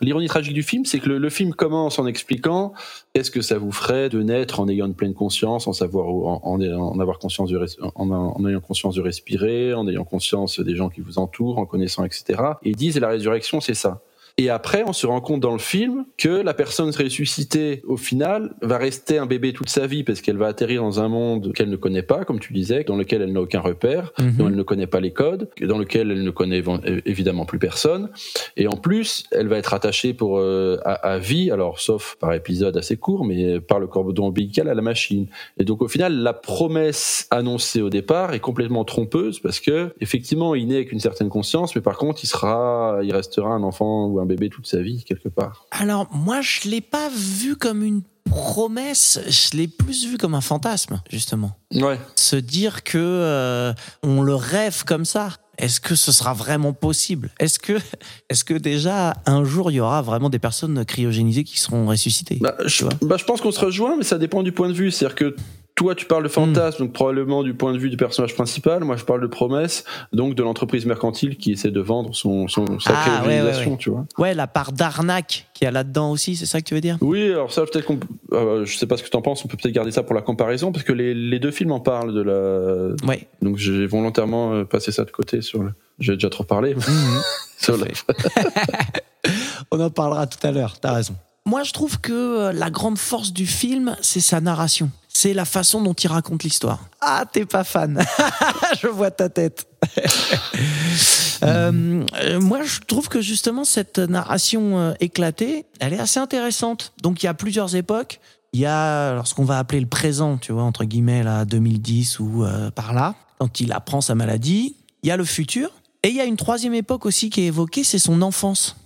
L'ironie tragique du film, c'est que le, film commence en expliquant qu'est-ce que ça vous ferait de naître en ayant une pleine conscience, en savoir, en, avoir conscience en, en ayant conscience de respirer, en ayant conscience des gens qui vous entourent, en connaissant, etc. Et ils disent la résurrection, c'est ça. Et après, on se rend compte dans le film que la personne ressuscitée, au final, va rester un bébé toute sa vie parce qu'elle va atterrir dans un monde qu'elle ne connaît pas, comme tu disais, dans lequel elle n'a aucun repère, Mhm. dont elle ne connaît pas les codes, dans lequel elle ne connaît évi- évidemment plus personne. Et en plus, elle va être attachée pour euh, à, à vie, alors sauf par épisode assez court, mais par le cordon ombilical à la machine. Et donc au final, la promesse annoncée au départ est complètement trompeuse parce que effectivement, il naît avec une certaine conscience, mais par contre, il sera, il restera un enfant ou un bébé toute sa vie quelque part. Alors, moi, je l'ai pas vu comme une promesse, je l'ai plus vu comme un fantasme, justement. Ouais. Se dire que euh, on le rêve comme ça. Est-ce que ce sera vraiment possible? Est-ce que, est-ce que déjà un jour il y aura vraiment des personnes cryogénisées qui seront ressuscitées? Bah, je, bah, je pense qu'on se rejoint, mais ça dépend du point de vue. C'est-à-dire que toi, tu parles de fantasme, donc probablement du point de vue du personnage principal. Moi, je parle de promesse, donc de l'entreprise mercantile qui essaie de vendre son, son sa Ah, ouais, cryogénisation, ouais, ouais. tu vois. Ouais, la part d'arnaque qu'il y a là-dedans aussi, c'est ça que tu veux dire? Oui, alors ça, peut-être qu'on, euh, je sais pas ce que t'en penses, on peut peut-être garder ça pour la comparaison, parce que les, les deux films en parlent de la, Ouais. donc j'ai volontairement euh, passé ça de côté sur le, j'ai déjà trop parlé. sur la- On en parlera tout à l'heure, t'as raison. Moi, je trouve que euh, la grande force du film, c'est sa narration. C'est la façon dont il raconte l'histoire. Ah, t'es pas fan. je vois ta tête. Euh, moi, je trouve que justement, cette narration euh, éclatée, elle est assez intéressante. Donc, il y a plusieurs époques. Il y a alors, ce qu'on va appeler le présent, tu vois, entre guillemets, là, 2010 ou euh, par là, quand il apprend sa maladie. Il y a le futur. Et il y a une troisième époque aussi qui est évoquée, c'est son enfance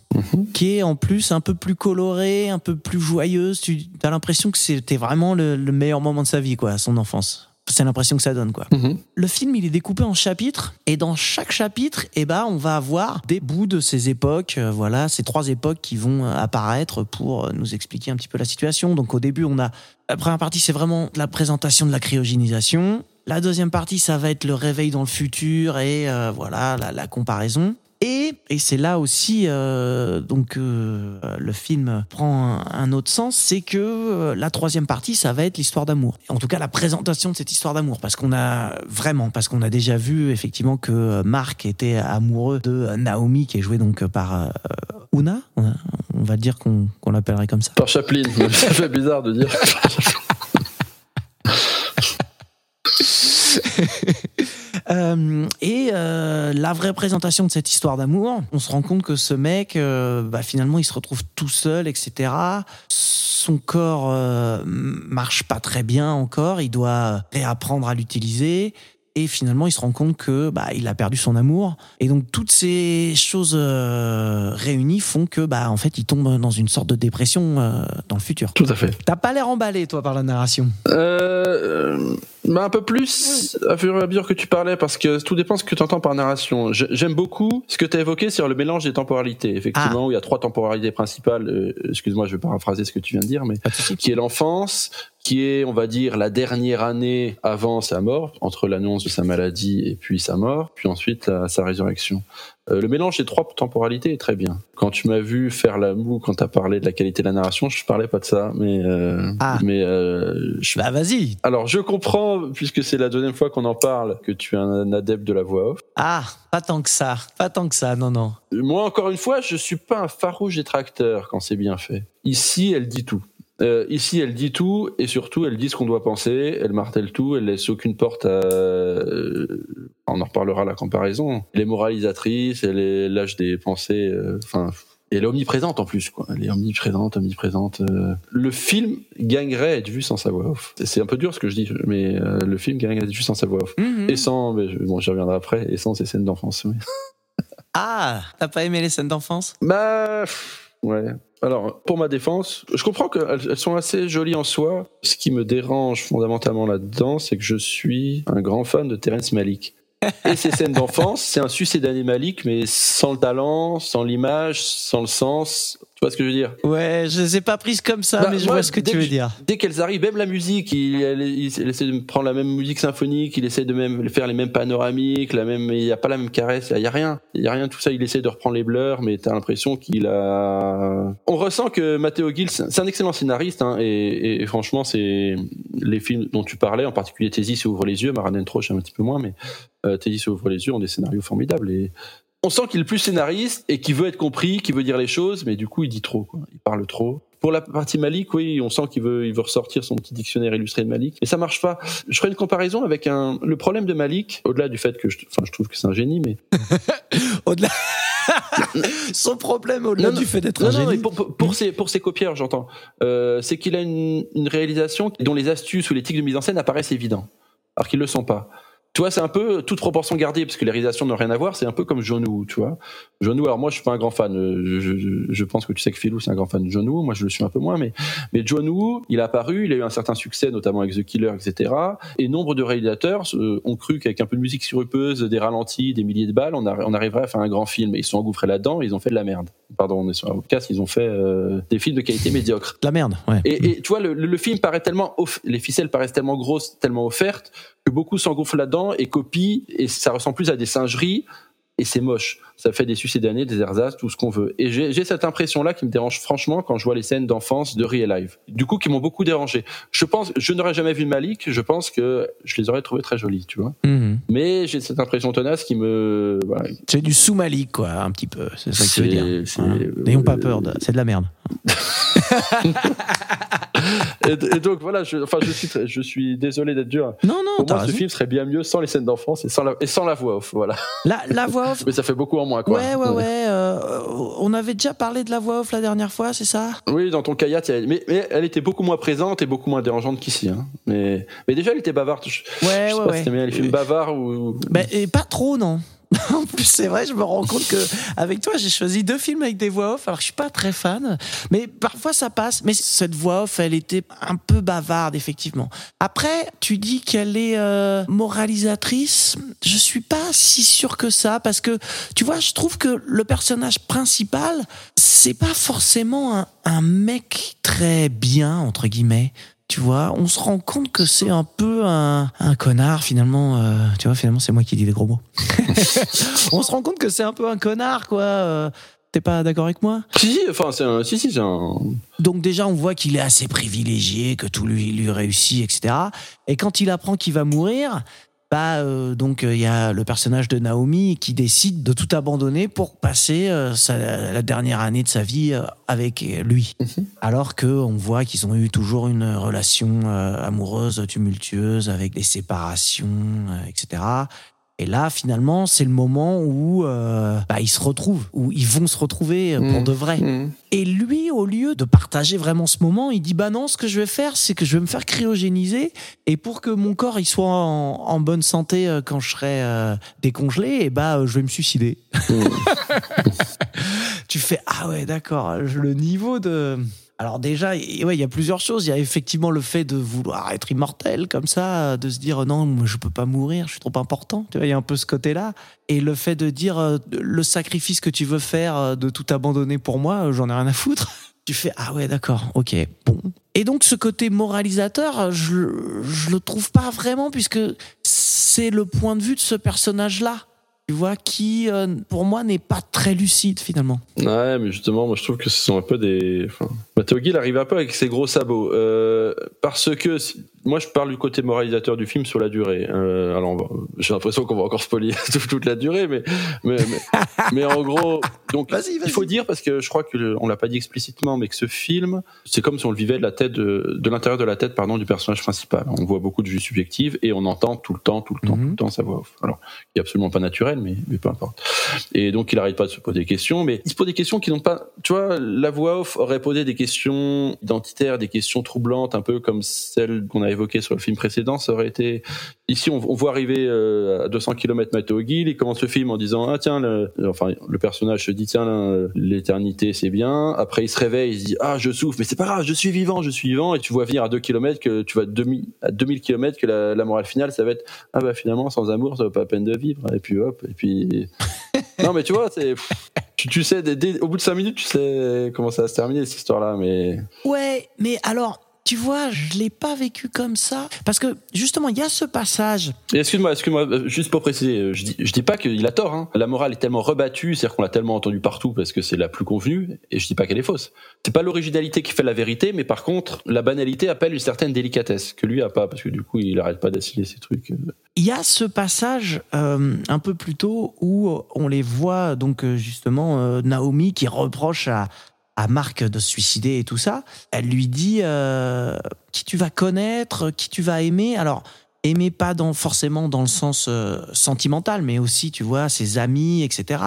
qui est en plus un peu plus colorée, un peu plus joyeuse. Tu as l'impression que c'était vraiment le, le meilleur moment de sa vie, quoi, son enfance. C'est l'impression que ça donne, quoi. Mhm. Le film, il est découpé en chapitres, et dans chaque chapitre, eh ben, on va avoir des bouts de ces époques, euh, voilà, ces trois époques qui vont euh, apparaître pour euh, nous expliquer un petit peu la situation. Donc, au début, on a la première partie, c'est vraiment la présentation de la cryogénisation. La deuxième partie, ça va être le réveil dans le futur et euh, voilà la, la comparaison. Et, et c'est là aussi euh, donc euh, le film prend un, un autre sens, c'est que euh, la troisième partie, ça va être l'histoire d'amour. En tout cas, la présentation de cette histoire d'amour, parce qu'on a vraiment, parce qu'on a déjà vu effectivement que euh, Marc était amoureux de Naomi, qui est jouée donc par euh, Una. On va dire qu'on qu'on l'appellerait comme ça. Par Chaplin, ça fait bizarre de dire. Euh, et euh, la vraie présentation de cette histoire d'amour, on se rend compte que ce mec, euh, bah, finalement, il se retrouve tout seul, etc. Son corps marche pas très bien encore, il doit réapprendre à l'utiliser. Et finalement, il se rend compte que bah, il a perdu son amour. Et donc, toutes ces choses euh, réunies font que, bah, en fait, il tombe dans une sorte de dépression euh, dans le futur. Tout à fait. T'as pas l'air emballé, toi, par la narration. Euh, bah un peu plus à fur et à mesure que tu parlais, parce que tout dépend de ce que tu entends par narration. J'ai- J'aime beaucoup ce que tu as évoqué sur le mélange des temporalités. Effectivement, où il y a trois temporalités principales. euh, Excuse-moi, je vais paraphraser ce que tu viens de dire, mais qui est l'enfance, qui est, on va dire, la dernière année avant sa mort, entre l'annonce de sa maladie et puis sa mort, puis ensuite la- sa résurrection. Euh, le mélange des trois temporalités est très bien. Quand tu m'as vu faire la moue, quand tu as parlé de la qualité de la narration, je parlais pas de ça, mais euh, Ah. mais euh, je Bah, vas-y. alors, je comprends, puisque c'est la deuxième fois qu'on en parle, que tu es un adepte de la voix off. Ah, pas tant que ça. Pas tant que ça, non, non. Moi, encore une fois, je suis pas un farouche détracteur quand c'est bien fait. Ici, elle dit tout. Euh, ici, elle dit tout, et surtout, elle dit ce qu'on doit penser, elle martèle tout, elle laisse aucune porte à... euh, On en reparlera la comparaison. Elle est moralisatrice, elle est lâche des pensées... euh, Enfin... et elle est omniprésente en plus, quoi. Elle est omniprésente, omniprésente. euh. Le film gagnerait à être vu sans sa voix off. C'est un peu dur ce que je dis, mais euh, le film gagnerait à être vu sans sa voix off. Mhm. Et sans, mais bon, j'y reviendrai après, et sans ces scènes d'enfance. oui. Ah, t'as pas aimé les scènes d'enfance? Bah, pff, ouais. Alors, pour ma défense, je comprends qu'elles elles sont assez jolies en soi. Ce qui me dérange fondamentalement là-dedans, c'est que je suis un grand fan de Terrence Malick. et ces scènes d'enfance, c'est un succès d'animalique, mais sans le talent, sans l'image, sans le sens. Tu vois ce que je veux dire? Ouais, je les ai pas prises comme ça, Bah, mais je moi, vois ce que tu veux dire. Dès qu'elles arrivent, même la musique, il, elle- il- il essaie de prendre la même musique symphonique, il essaie de même faire les mêmes panoramiques, la même, il n'y a pas la même caresse, il y a rien, il y a rien de tout ça. Il essaie de reprendre les blurs, mais t'as l'impression qu'il a. On ressent que Matteo Gill, c'est un excellent scénariste, hein, et, et franchement, c'est les films dont tu parlais, en particulier Thésis ouvre les yeux, Maranen Troche un petit peu moins, mais euh, Thésis ouvre les yeux ont des scénarios formidables et on sent qu'il est plus scénariste et qu'il veut être compris, qu'il veut dire les choses, mais du coup, il dit trop, quoi. Il parle trop. Pour la partie Malik, oui, on sent qu'il veut, il veut ressortir son petit dictionnaire illustré de Malik, mais ça marche pas. Je ferai une comparaison avec un, le problème de Malik, au-delà du fait que je, enfin, je trouve que c'est un génie, mais Au-delà. Son problème, au-delà Non, du non, fait d'être non, un non, génie. mais pour, pour, pour ses, pour ses copieurs, j'entends, euh, c'est qu'il a une, une réalisation dont les astuces ou les tics de mise en scène apparaissent évidents, alors qu'ils le sont pas. Tu vois, c'est un peu toute proportion gardée, parce que les réalisations n'ont rien à voir. C'est un peu comme John Woo, tu vois. John Woo, alors moi, je suis pas un grand fan. euh, Je, je, je pense que tu sais que Philou, c'est un grand fan de John Woo. Moi, je le suis un peu moins, mais, mais John Woo, il a apparu, il a eu un certain succès, notamment avec The Killer, etc. Et nombre de réalisateurs euh, ont cru qu'avec un peu de musique sirupeuse, des ralentis, des milliers de balles, on, arri- on arriverait à faire un grand film. Et ils se sont engouffrés là-dedans, ils ont fait de la merde. Pardon, on est sur un podcast, ils ont fait euh, des films de qualité médiocre. De la merde, ouais. Et, et tu vois, le, le- le film paraît tellement, off- les ficelles paraissent tellement grosses, tellement offertes, que beaucoup s'engouffrent là-dedans et copient, et ça ressemble plus à des singeries, et c'est moche. Ça fait des succédanés, des ersatz, tout ce qu'on veut. Et j'ai cette impression-là qui me dérange franchement quand je vois les scènes d'enfance de Real Life. Du coup, qui m'ont beaucoup dérangé. Je pense, je n'aurais jamais vu Malik, je pense que je les aurais trouvées très jolies, tu vois. Mhm. Mais j'ai cette impression tenace qui me, voilà, C'est du sous-malik, quoi, un petit peu. C'est ça que tu veux dire. Voilà. N'ayons pas peur, de... c'est de la merde. et, et donc voilà, je, enfin, je suis, je suis désolé d'être dur. Non, non, Pour moi, ce film serait bien mieux sans les scènes d'enfance et sans la, et sans la voix off, voilà. La, la voix off. Mais ça fait beaucoup en moins, quoi. Ouais, ouais, ouais. euh, on avait déjà parlé de la voix off la dernière fois, c'est ça? Oui, dans ton kayak, mais, mais elle était beaucoup moins présente et beaucoup moins dérangeante qu'ici. Hein. Mais, mais déjà, elle était bavarde. Je, Ouais, je sais ouais, pas ouais. si bien les films bavards ou. Ben, et pas trop, non. c'est vrai, je me rends compte que avec toi, j'ai choisi deux films avec des voix off. Alors, je suis pas très fan, mais parfois ça passe. Mais cette voix off, elle était un peu bavarde, effectivement. Après, tu dis qu'elle est euh, moralisatrice. Je suis pas si sûr que ça, parce que tu vois, je trouve que le personnage principal, c'est pas forcément un, un mec très bien entre guillemets. Tu vois, on se rend compte que c'est un peu un, un connard finalement. euh, tu vois, finalement, c'est moi qui dis des gros mots. on se rend compte que c'est un peu un connard, quoi. euh, T'es pas d'accord avec moi? Si, si, enfin, c'est un. Si, si, c'est un. Donc déjà, on voit qu'il est assez privilégié, que tout lui, lui réussit, etc. Et quand il apprend qu'il va mourir, bah euh, donc euh, il y a le personnage de Naomi qui décide de tout abandonner pour passer euh, sa- la dernière année de sa vie euh, avec lui. Alors que on voit qu'ils ont eu toujours une relation euh, amoureuse tumultueuse avec des séparations, euh, etc. Et là, finalement, c'est le moment où euh, bah, ils se retrouvent, où ils vont se retrouver euh, pour Mm. de vrai. Mm. Et lui, au lieu de partager vraiment ce moment, il dit bah non, ce que je vais faire, c'est que je vais me faire cryogéniser et pour que mon corps il soit en, en bonne santé euh, quand je serai euh, décongelé, et bah euh, je vais me suicider. tu fais ah ouais d'accord, le niveau de alors déjà, il y a plusieurs choses. Il y a effectivement le fait de vouloir être immortel comme ça, de se dire non, moi, je peux pas mourir, je suis trop important. Tu vois, il y a un peu ce côté-là. Et le fait de dire euh, le sacrifice que tu veux faire, euh, de tout abandonner pour moi, euh, j'en ai rien à foutre. Tu fais ah ouais d'accord, ok, bon. Et donc ce côté moralisateur, je, je le trouve pas vraiment puisque c'est le point de vue de ce personnage-là. Tu vois, qui euh, pour moi n'est pas très lucide finalement. Ouais, mais justement, moi je trouve que ce sont un peu des. Enfin, Matteo Gill arrive un peu avec ses gros sabots. Euh, parce que moi je parle du côté moralisateur du film sur la durée. Euh, alors j'ai l'impression qu'on va encore spoiler toute, toute la durée, mais, mais, mais, mais en gros, donc il faut dire, parce que je crois que on l'a pas dit explicitement, mais que ce film, c'est comme si on le vivait de la tête de, de l'intérieur de la tête pardon, du personnage principal. On voit beaucoup de vues subjectives et on entend tout le temps, tout le temps, Mhm. tout le temps sa voix off. Alors, qui est absolument pas naturel, mais, mais peu importe. Et donc il arrête pas de se poser des questions, mais il se pose des questions qui n'ont pas. tu vois, la voix off aurait posé des questions identitaires, des questions troublantes, un peu comme celles qu'on a évoquées sur le film précédent. Ça aurait été ici, on, on voit arriver euh, à 200 km Matteo Gill. Il commence le film en disant ah tiens, le, enfin le personnage se dit tiens l'éternité c'est bien. Après il se réveille, il se dit ah je souffre, mais c'est pas grave, je suis vivant, je suis vivant. Et tu vois venir à 2 km que tu vas 2000, à 2000 km que la, la morale finale ça va être ah bah finalement sans amour ça vaut pas la peine de vivre. Et puis hop et puis non mais tu vois c'est tu, tu sais dès- dès- au bout de 5 minutes tu sais comment ça va se terminer cette histoire là mais Ouais, mais alors, tu vois, je l'ai pas vécu comme ça. Parce que, justement, il y a ce passage. Excuse-moi, excuse-moi, euh, juste pour préciser, euh, je dis, je dis pas qu'il a tort. Hein. La morale est tellement rebattue, c'est-à-dire qu'on l'a tellement entendue partout parce que c'est la plus convenue, et je dis pas qu'elle est fausse. C'est pas l'originalité qui fait la vérité, mais par contre, la banalité appelle une certaine délicatesse que lui a pas, parce que du coup, il arrête pas d'assimiler ces trucs. euh. Il y a ce passage euh, un peu plus tôt où on les voit, donc, justement, euh, Naomi qui reproche à, à Marc de se suicider et tout ça. Elle lui dit euh, qui tu vas connaître, qui tu vas aimer. Alors, aimer pas dans, forcément dans le sens euh, sentimental, mais aussi, tu vois, ses amis, etc.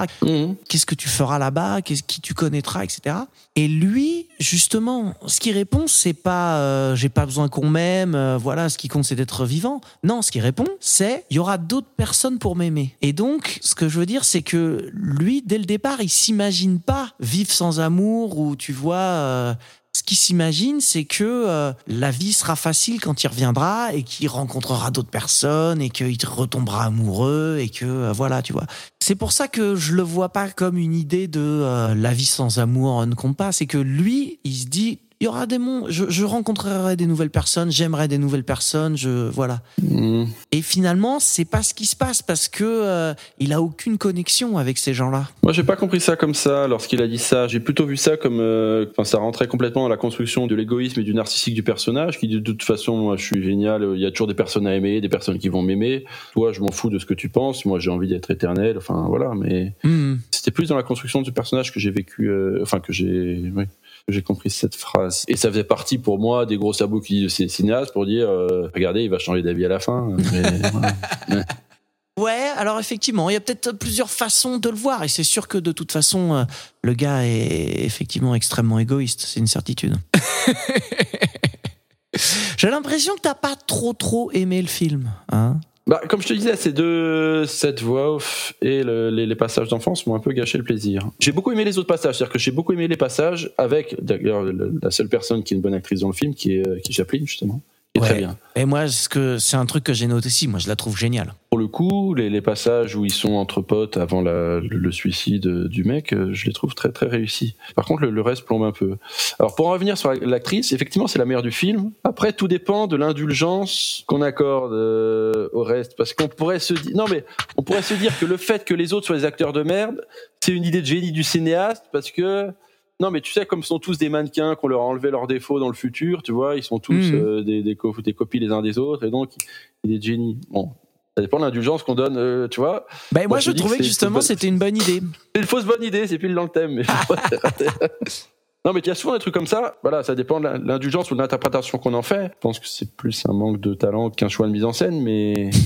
qu'est-ce que tu feras là-bas, qu'est-ce qui tu connaîtras, etc. Et lui, justement, ce qu'il répond, c'est pas euh, j'ai pas besoin qu'on m'aime, euh, voilà, ce qui compte c'est d'être vivant. Non, ce qu'il répond, c'est il y aura d'autres personnes pour m'aimer. Et donc, ce que je veux dire, c'est que lui, dès le départ, il s'imagine pas vivre sans amour ou tu vois. Ce qu'il s'imagine, c'est que euh, la vie sera facile quand il reviendra et qu'il rencontrera d'autres personnes et qu'il retombera amoureux et que euh, voilà, tu vois. C'est pour ça que je le vois pas comme une idée de euh, la vie sans amour ne compte pas. C'est que lui, il se dit il y aura des mondes, je, je rencontrerai des nouvelles personnes, j'aimerai des nouvelles personnes, je voilà. Mm. Et finalement, c'est pas ce qui se passe parce que euh, il a aucune connexion avec ces gens-là. Moi, j'ai pas compris ça comme ça lorsqu'il a dit ça. J'ai plutôt vu ça comme, euh, enfin, ça rentrait complètement dans la construction de l'égoïsme et du narcissique du personnage, qui dit de toute façon, moi, je suis génial. Il y a toujours des personnes à aimer, des personnes qui vont m'aimer. Toi, je m'en fous de ce que tu penses. Moi, j'ai envie d'être éternel. Enfin, voilà. Mais Hmm. c'était plus dans la construction du personnage que j'ai vécu, euh, enfin, que j'ai, oui, j'ai compris cette phrase. Et ça faisait partie pour moi des gros sabots qui disent cinéastes pour dire, euh, regardez, il va changer d'avis à la fin. Mais, voilà. Ouais, alors effectivement, il y a peut-être plusieurs façons de le voir, et c'est sûr que de toute façon, euh, le gars est effectivement extrêmement égoïste, c'est une certitude. J'ai l'impression que t'as pas trop trop aimé le film, hein Bah, comme je te disais, ces deux, cette voix off et le- les, passages d'enfance m'ont un peu gâché le plaisir. J'ai beaucoup aimé les autres passages, c'est-à-dire que j'ai beaucoup aimé les passages avec, d'ailleurs, le- la seule personne qui est une bonne actrice dans le film, qui est, euh, qui est Chaplin, justement, Ouais. très bien. Et moi, ce que c'est un truc que j'ai noté aussi, moi je la trouve géniale. Pour le coup, les, les passages où ils sont entre potes avant la- le, suicide du mec, euh, je les trouve très très réussis. Par contre, le, le reste plombe un peu. Alors pour en revenir sur l'actrice, effectivement, c'est la meilleure du film. Après, tout dépend de l'indulgence qu'on accorde euh, au reste, parce qu'on pourrait se dire, non mais on pourrait se dire que le fait que les autres soient des acteurs de merde, c'est une idée de génie du cinéaste, parce que non, mais tu sais, comme ce sont tous des mannequins qu'on leur a enlevé leurs défauts dans le futur, tu vois, ils sont tous Mhm. euh, des, des, co- des copies les uns des autres, et donc il est de génie. Bon, ça dépend de l'indulgence qu'on donne, euh, tu vois. Ben, moi, Moi, je, trouvais que justement c'était une bonne idée. C'est une fausse bonne idée, c'est pile dans le thème. Mais non, mais il y a souvent des trucs comme ça. Voilà, ça dépend de l'indulgence ou de l'interprétation qu'on en fait. Je pense que c'est plus un manque de talent qu'un choix de mise en scène, mais.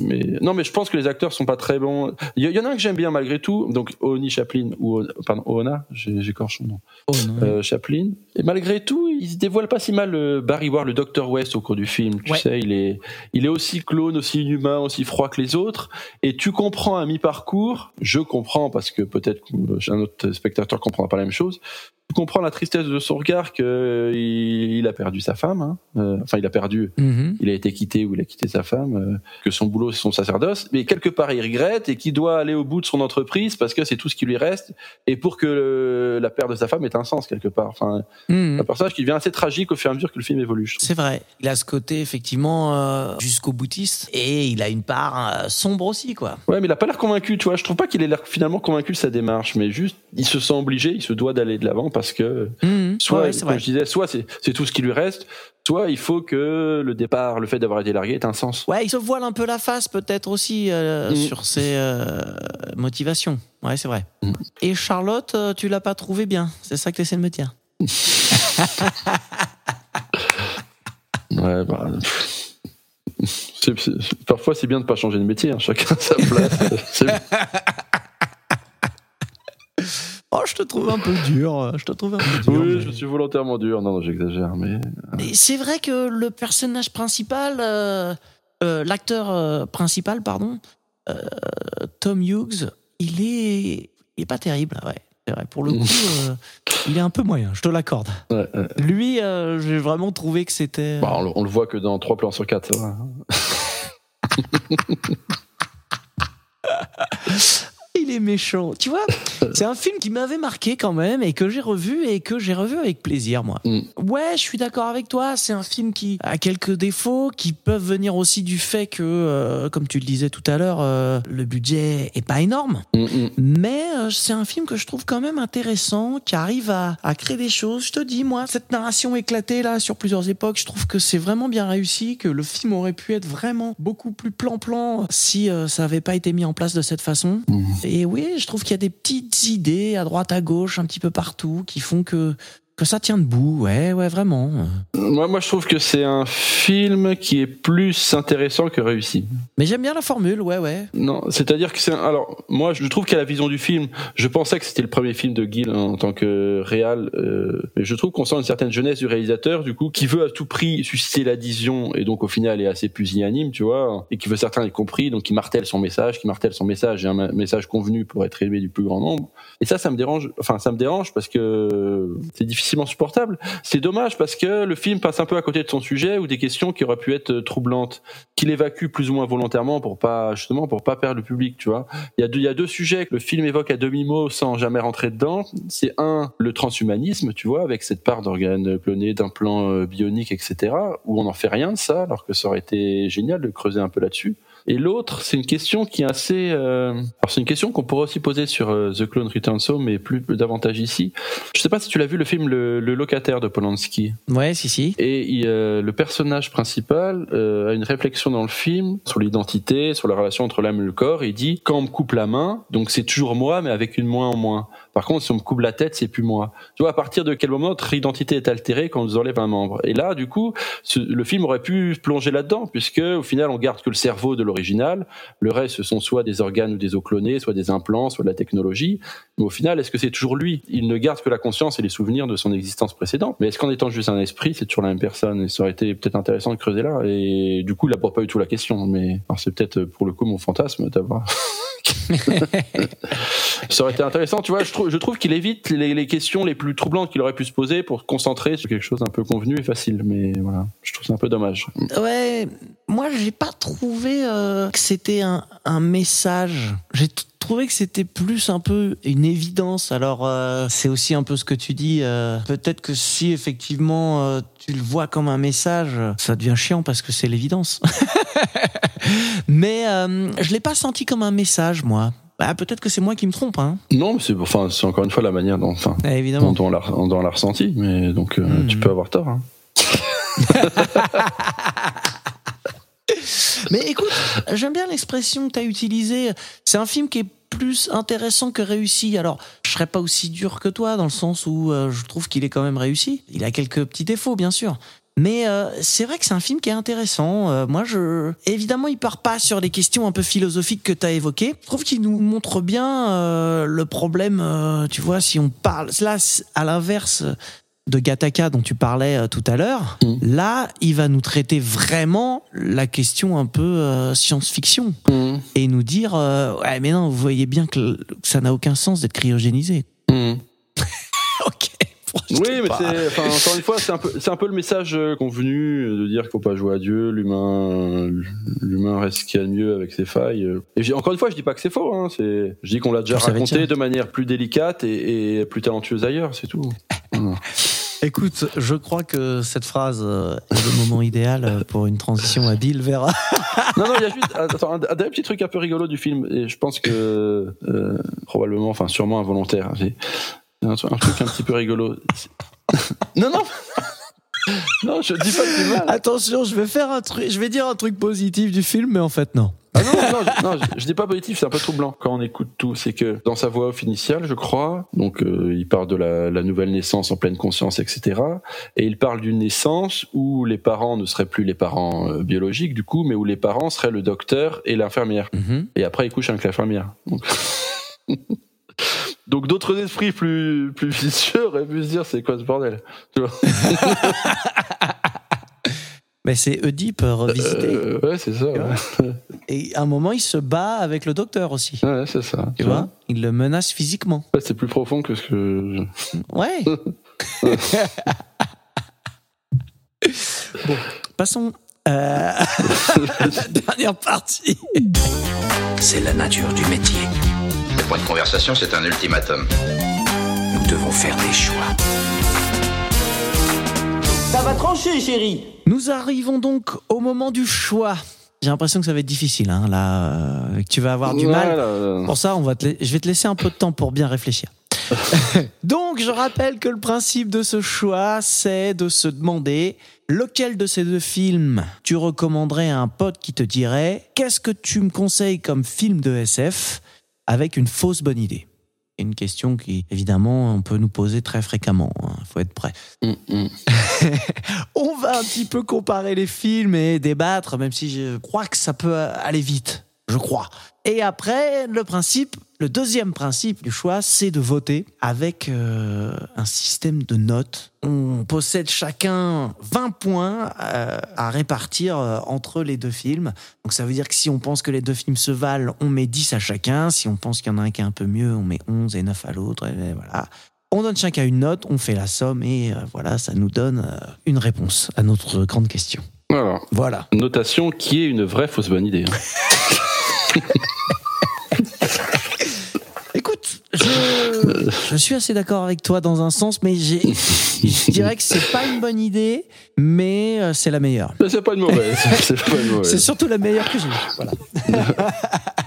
Mais non, mais je pense que les acteurs sont pas très bons. Il y, en a un que j'aime bien malgré tout. Donc Oni Chaplin ou pardon Oona, j'ai- j'écorche son nom. Oh. Euh, Chaplin. Et malgré tout, il se dévoile pas si mal euh, Barry Ward, le Dr West au cours du film. Tu Ouais. sais, il est, il est aussi clone, aussi inhumain, aussi froid que les autres. Et tu comprends à mi-parcours, je comprends parce que peut-être qu'un autre spectateur comprendra pas la même chose. Tu comprends la tristesse de son regard que il, il a perdu sa femme. hein. Euh, enfin, il a perdu Mhm. il a été quitté ou il a quitté sa femme, euh, que son boulot c'est son sacerdoce, mais quelque part il regrette et qu'il doit aller au bout de son entreprise parce que c'est tout ce qui lui reste et pour que le- la perte de sa femme ait un sens quelque part. Enfin, Mhm. un personnage qui devient assez tragique au fur et à mesure que le film évolue. C'est vrai. Il a ce côté effectivement euh, jusqu'au boutiste et il a une part euh, sombre aussi, quoi. Ouais, mais il a pas l'air convaincu, tu vois. Je trouve pas qu'il ait l'air finalement convaincu de sa démarche, mais juste il se sent obligé, il se doit d'aller de l'avant parce que Mhm. soit, Ouais, comme je disais, soit c'est tout ce qui lui reste, soit il faut que le départ, le fait d'avoir été largué ait un sens. Ouais, il se voile un peu la face peut-être aussi euh, Mhm. sur ses euh, motivations. Ouais, c'est vrai. Mhm. Et Charlotte, euh, tu l'as pas trouvé bien. C'est ça que tu essaies de me dire. Ouais, bah, parfois c'est bien de pas changer de métier, hein, chacun à sa place. Oh, je te trouve un peu dur. Je te trouve un peu dur. Oui, mais- je suis volontairement dur. Non, non, j'exagère, mais Mais c'est vrai que le personnage principal, euh, euh, l'acteur euh, principal, pardon, euh, Tom Hughes, il est, il est pas terrible. Ouais, c'est vrai. Pour le coup, euh, il est un peu moyen. Je te l'accorde. ouais, ouais. Lui, euh, j'ai vraiment trouvé que c'était. Bah, on, le- on le voit que dans 3 plans sur 4, ça va. Il est méchant? Tu vois, c'est un film qui m'avait marqué quand même et que j'ai revu et que j'ai revu avec plaisir, moi. Mm. Ouais, je suis d'accord avec toi. C'est un film qui a quelques défauts qui peuvent venir aussi du fait que, euh, comme tu le disais tout à l'heure, euh, le budget est pas énorme. Mm, mm. Mais euh, c'est un film que je trouve quand même intéressant, qui arrive à, à créer des choses. Je te dis, moi, cette narration éclatée là sur plusieurs époques, je trouve que c'est vraiment bien réussi, que le film aurait pu être vraiment beaucoup plus plan-plan si ça avait pas été mis en place de cette façon. Et oui, je trouve qu'il y a des petites idées à droite, à gauche, un petit peu partout, qui font que que ça tient debout. Ouais, ouais, vraiment. Moi, moi, je trouve que c'est un film qui est plus intéressant que réussi. Mais j'aime bien la formule, ouais, ouais. Non, c'est-à-dire que c'est un- alors moi je trouve qu'à la vision du film, je pensais que c'était le premier film de Gill en tant que réal, euh, mais je trouve qu'on sent une certaine jeunesse du réalisateur du coup qui veut à tout prix susciter l'adhésion et donc au final est assez pusillanime, tu vois, et qui veut certains y compris, donc qui martèle son message, qui martèle son message et un message convenu pour être aimé du plus grand nombre. Et ça, ça me dérange. Enfin, ça me dérange parce que c'est C'est dommage parce que le film passe un peu à côté de son sujet ou des questions qui auraient pu être euh, troublantes, qu'il évacue plus ou moins volontairement pour pas justement pour pas perdre le public, tu vois. Il y a deux, il y a deux sujets que le film évoque à demi mot sans jamais rentrer dedans. C'est un le transhumanisme, tu vois, avec cette part d'organes clonés, d'implants euh, bioniques, etc. Où on n'en fait rien de ça, alors que ça aurait été génial de creuser un peu là-dessus. Et l'autre, c'est une question qui est assez. euh, Alors c'est une question qu'on pourrait aussi poser sur euh, The Clone Returns Home, mais plus davantage ici. Je sais pas si tu l'as vu le film Le, Le locataire de Polanski. Ouais, si, si. Et il, euh, le personnage principal euh, a une réflexion dans le film sur l'identité, sur la relation entre l'âme et le corps. Il dit quand on me coupe la main, donc c'est toujours moi, mais avec une moins en moins. Par contre, si on me coupe la tête, c'est plus moi. Tu vois, à partir de quel moment notre identité est altérée quand on nous enlève un membre? Et là, du coup, le film aurait pu plonger là-dedans, puisque au final, on garde que le cerveau de l'original. Le reste, ce sont soit des organes ou des os clonés, soit des implants, soit de la technologie. Mais au final, est-ce que c'est toujours lui? Il ne garde que la conscience et les souvenirs de son existence précédente. Mais est-ce qu'en étant juste un esprit, c'est toujours la même personne? Et ça aurait été peut-être intéressant de creuser là. Et du coup, il n'aborde pas du tout la question. Mais c'est peut-être pour le coup mon fantasme d'avoir. ça aurait été intéressant, tu vois. Je trouve, je trouve qu'il évite les, les questions les plus troublantes qu'il aurait pu se poser pour se concentrer sur quelque chose un peu convenu et facile. Mais voilà, je trouve ça un peu dommage. Ouais, moi j'ai pas trouvé euh, que c'était un, un message. J'ai trouvé que c'était plus un peu une évidence. Alors euh, c'est aussi un peu ce que tu dis. euh, Peut-être que si effectivement euh, tu le vois comme un message, ça devient chiant parce que c'est l'évidence. Mais euh, je l'ai pas senti comme un message, moi. Bah, peut-être que c'est moi qui me trompe, hein. Non, mais c'est enfin, c'est encore une fois la manière dont, enfin, Eh, évidemment. dont on l'a, ressenti. Mais donc, euh, Mhm. tu peux avoir tort. Hein. Mais écoute, j'aime bien l'expression que tu as utilisée. C'est un film qui est plus intéressant que réussi. Alors, je serais pas aussi dur que toi dans le sens où euh, je trouve qu'il est quand même réussi. Il a quelques petits défauts, bien sûr. Mais euh, c'est vrai que c'est un film qui est intéressant. Euh, moi, je évidemment, il part pas sur les questions un peu philosophiques que tu as évoquées. Je trouve qu'il nous montre bien euh, le problème. euh, tu vois, si on parle là, à l'inverse de Gattaca dont tu parlais euh, tout à l'heure, Mm. là, il va nous traiter vraiment la question un peu euh, science-fiction et nous dire euh, ouais mais non, vous voyez bien que, ça n'a aucun sens d'être cryogénisé. Mhm. ok. Je Oui, mais c'est, enfin, encore une fois, c'est un peu, c'est un peu le message convenu de dire qu'il faut pas jouer à Dieu, l'humain, l'humain reste ce qu'il y a de mieux avec ses failles. Et j'ai- encore une fois, je dis pas que c'est faux, hein, c'est, je dis qu'on l'a déjà raconté de manière plus délicate et, et plus talentueuse ailleurs, c'est tout. Écoute, je crois que cette phrase euh, est le moment idéal pour une transition habile vers. non, non, il y a juste attends, un, dernier petit truc un peu rigolo du film, et je pense que euh, probablement, enfin sûrement involontaire. J'ai un, un truc un petit peu rigolo. Non, non, non, je dis pas que mal. Attention, je vais faire un truc, je vais dire un truc positif du film, mais en fait non. Ah non, non, je, non, je, je dis pas positif, c'est un peu troublant quand on écoute tout. C'est que dans sa voix off initiale, je crois, donc euh, il parle de la, la nouvelle naissance en pleine conscience, etc. Et il parle d'une naissance où les parents ne seraient plus les parents euh, biologiques, du coup, mais où les parents seraient le docteur et l'infirmière. Et après, il couche avec l'infirmière. Donc... Donc d'autres esprits plus, plus vicieux auraient pu se dire c'est quoi ce bordel? Tu vois? Mais c'est Oedipe revisité. Euh, Ouais, c'est ça. Ouais, Et à un moment, il se bat avec le docteur aussi. Ouais, c'est ça. Tu vois Il le menace physiquement. Ouais, c'est plus profond que ce que. Ouais. bon, passons euh, à la dernière partie. C'est la nature du métier. Le point de conversation, c'est un ultimatum. Nous devons faire des choix. Ça va trancher, chérie. Nous arrivons donc au moment du choix. J'ai l'impression que ça va être difficile, hein, là, euh, que tu vas avoir du Ouais, mal. là, là. Pour ça, on va te la- je vais te laisser un peu de temps pour bien réfléchir. Donc, je rappelle que le principe de ce choix, c'est de se demander lequel de ces deux films tu recommanderais à un pote qui te dirait qu'est-ce que tu me conseilles comme film de SF avec une fausse bonne idée? Une question qui, évidemment, on peut nous poser très fréquemment. Il faut être prêt. Mm, mm. On va un petit peu comparer les films et débattre, même si je crois que ça peut aller vite. Je crois. Et après, le principe, le deuxième principe du choix, c'est de voter avec euh, un système de notes. On possède chacun 20 points euh, à répartir euh, entre les deux films. Donc ça veut dire que si on pense que les deux films se valent, on met 10 à chacun. Si on pense qu'il y en a un qui est un peu mieux, on met 11 et 9 à l'autre. Et voilà. On donne chacun une note, on fait la somme et voilà, ça nous donne une réponse à notre grande question. Voilà. Voilà. Notation qui est une vraie fausse bonne idée. hein. Écoute, je, je suis assez d'accord avec toi dans un sens, mais j'ai, je dirais que c'est pas une bonne idée, mais euh, c'est la meilleure. C'est pas une mauvaise. c'est surtout la meilleure que j'ai. Voilà.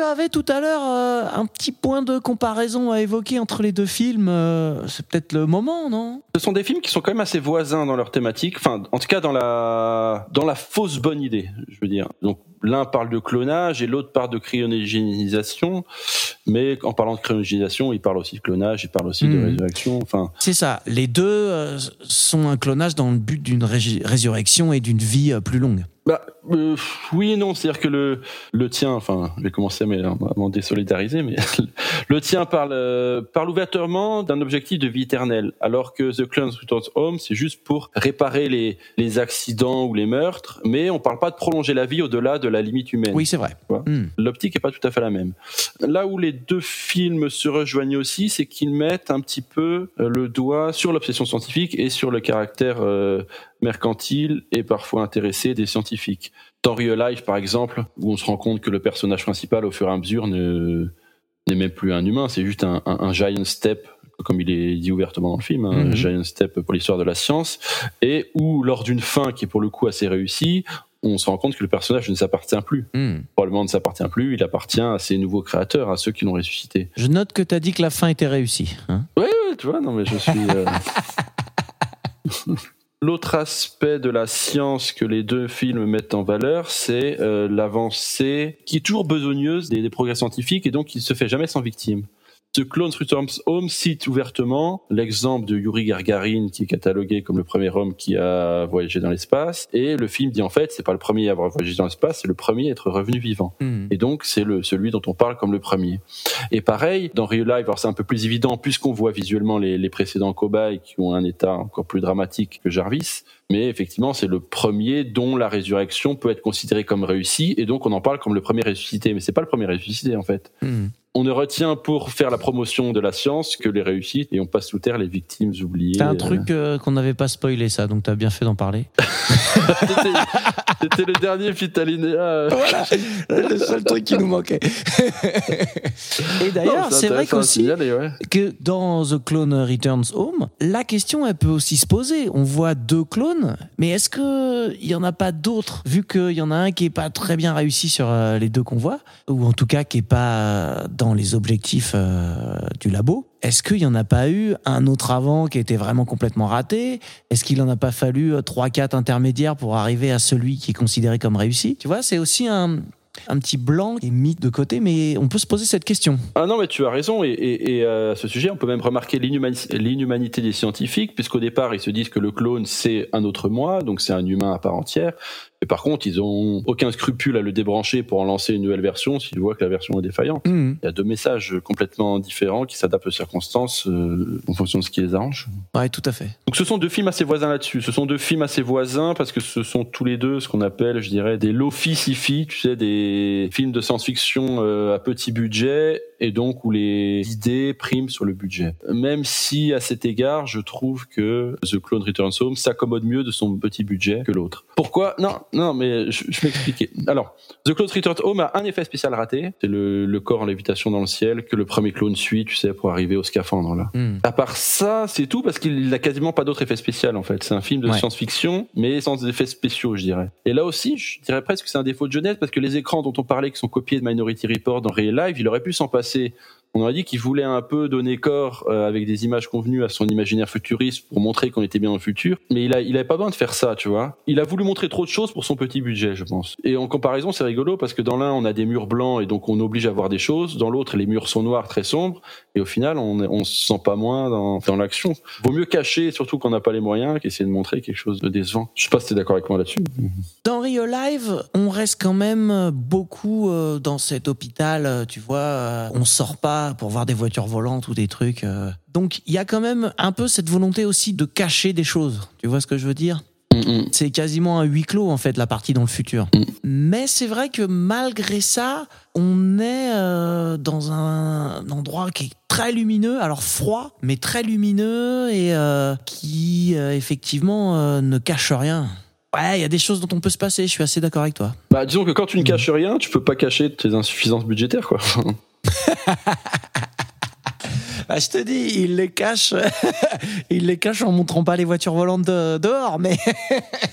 tu avais tout à l'heure euh, un petit point de comparaison à évoquer entre les deux films. euh, c'est peut-être le moment, non? Ce sont des films qui sont quand même assez voisins dans leur thématique. Enfin, en tout cas dans la dans la fausse bonne idée, je veux dire. Donc l'un parle de clonage et l'autre parle de cryogénisation. Mais en parlant de cryogénisation, il parle aussi de clonage, il parle aussi de Mhm. résurrection. Enfin, C'est ça. Les deux euh, sont un clonage dans le but d'une ré- résurrection et d'une vie plus longue. bah euh, oui et non. C'est-à-dire que le le tien, enfin, je vais commencer à m'en désolidariser, mais le tien parle euh, parle ouvertement d'un objectif de vie éternelle, alors que The Clone Returns Home, c'est juste pour réparer les les accidents ou les meurtres, mais on parle pas de prolonger la vie au-delà de la limite humaine. Oui, c'est vrai. Hmm. L'optique est pas tout à fait la même. Là où les deux films se rejoignent aussi, c'est qu'ils mettent un petit peu euh, le doigt sur l'obsession scientifique et sur le caractère euh, mercantile et parfois intéressé des scientifiques. Dans Real Life, par exemple, où on se rend compte que le personnage principal, au fur et à mesure, ne n'est même plus un humain, c'est juste un, un, un giant step, comme il est dit ouvertement dans le film, un Mhm. giant step pour l'histoire de la science, et où, lors d'une fin qui est pour le coup assez réussie, on se rend compte que le personnage ne s'appartient plus Hmm. probablement ne s'appartient plus, il appartient à ses nouveaux créateurs, à ceux qui l'ont ressuscité. Je note que tu as dit que la fin était réussie. hein. Ouais, tu vois, non mais je suis... euh, L'autre aspect de la science que les deux films mettent en valeur, c'est euh, l'avancée qui est toujours besogneuse des, des progrès scientifiques et donc qui ne se fait jamais sans victime. The Clone Returns Home cite ouvertement l'exemple de Yuri Gagarin qui est catalogué comme le premier homme qui a voyagé dans l'espace et le film dit en fait c'est pas le premier à avoir voyagé dans l'espace, c'est le premier à être revenu vivant. Hmm. Et donc, c'est le, celui dont on parle comme le premier. Et pareil, dans Real Life, alors c'est un peu plus évident puisqu'on voit visuellement les, les précédents cobayes qui ont un état encore plus dramatique que Jarvis. Mais effectivement, c'est le premier dont la résurrection peut être considérée comme réussie et donc on en parle comme le premier ressuscité. Mais c'est pas le premier ressuscité en fait. Hmm. On ne retient pour faire la promotion de la science que les réussites et on passe sous terre les victimes oubliées. C'est un Euh, truc euh, qu'on n'avait pas spoilé, ça, donc tu as bien fait d'en parler. C'était le dernier petit alinéa. voilà, le seul truc qui nous manquait. Et d'ailleurs, c'est vrai qu'aussi, ouais. que dans The Clone Returns Home, la question elle peut aussi se poser. On voit deux clones, mais est-ce que il y en a pas d'autres vu qu'il y en a un qui est pas très bien réussi sur euh, les deux qu'on voit, ou en tout cas qui est pas euh, dans les objectifs euh, du labo est-ce qu'il n'y en a pas eu un autre avant qui était vraiment complètement raté? Est-ce qu'il en a pas fallu euh, trois, quatre intermédiaires pour arriver à celui qui est considéré comme réussi? Tu vois, c'est aussi un, un petit blanc est mis de côté, mais on peut se poser cette question. Ah non, mais tu as raison. Et, et, et à ce sujet, on peut même remarquer l'inhumanité des scientifiques, puisqu'au départ, ils se disent que le clone, c'est un autre moi, donc c'est un humain à part entière. Et par contre, ils ont aucun scrupule à le débrancher pour en lancer une nouvelle version s'ils voient que la version est défaillante. Mmh. Il y a deux messages complètement différents qui s'adaptent aux circonstances euh, en fonction de ce qui les arrange. Ouais, tout à fait. Donc ce sont deux films assez voisins là-dessus. Ce sont deux films assez voisins parce que ce sont tous les deux ce qu'on appelle, je dirais, des low-fi sci-fi, tu sais, des films de science-fiction euh, à petit budget et donc où les idées priment sur le budget. Même si à cet égard, je trouve que The Clone Returns Home s'accommode mieux de son petit budget que l'autre. Pourquoi? Non, non, mais je, je m'expliquer. Alors, The Clone Returns Home a un effet spécial raté, c'est le, le, corps en lévitation dans le ciel que le premier clone suit, tu sais, pour arriver au scaphandre là. Mm. À part ça, c'est tout parce qu'il n'a quasiment pas d'autres effets spéciaux en fait. C'est un film de Ouais. science-fiction, mais sans effets spéciaux, je dirais. Et là aussi, je dirais presque que c'est un défaut de jeunesse parce que les écrans dont on parlait qui sont copiés de Minority Report dans Real Life, il aurait pu s'en passer passer on aurait dit qu'il voulait un peu donner corps euh, avec des images convenues à son imaginaire futuriste pour montrer qu'on était bien dans le futur. Mais il a, il pas besoin de faire ça, tu vois. Il a voulu montrer trop de choses pour son petit budget, je pense. Et en comparaison, c'est rigolo parce que dans l'un, on a des murs blancs et donc on oblige à voir des choses. Dans l'autre, les murs sont noirs, très sombres. Et au final, on, on se sent pas moins dans, dans l'action. Vaut mieux cacher, surtout qu'on n'a pas les moyens, qu'essayer de montrer quelque chose de décevant. Je sais pas si t'es d'accord avec moi là-dessus. Dans Real Live, on reste quand même beaucoup euh, dans cet hôpital, euh, tu vois. on sort pas pour voir des voitures volantes ou des trucs. euh. Donc il y a quand même un peu cette volonté aussi de cacher des choses. Tu vois ce que je veux dire? Mm, C'est quasiment un huis clos en fait la partie dans le futur. Mm. Mais c'est vrai que malgré ça, on est euh, dans un endroit qui est très lumineux, alors froid, mais très lumineux et euh, qui euh, effectivement euh, ne cache rien. Ouais, il y a des choses dont on peut se passer, je suis assez d'accord avec toi. Bah, disons que quand tu ne caches rien, tu peux pas cacher tes insuffisances budgétaires, quoi. Bah, je te dis, il les cache, il les cache en montrant pas les voitures volantes de- dehors, mais.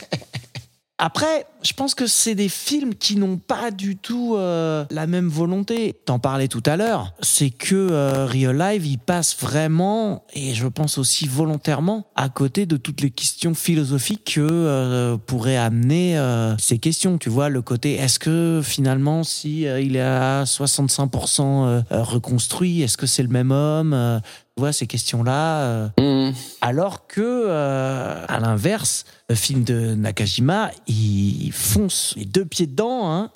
Après, je pense que c'est des films qui n'ont pas du tout euh, la même volonté. T'en parlais tout à l'heure, c'est que euh, Real Life, il passe vraiment, et je pense aussi volontairement, à côté de toutes les questions philosophiques que euh, pourraient amener ces questions. Tu vois, le côté, est-ce que finalement, si il est à 65% euh, euh, reconstruit, est-ce que c'est le même homme Tu vois, ces questions-là. Mm. alors que, à l'inverse, le film de Nakajima, il fonce les deux pieds dedans, hein,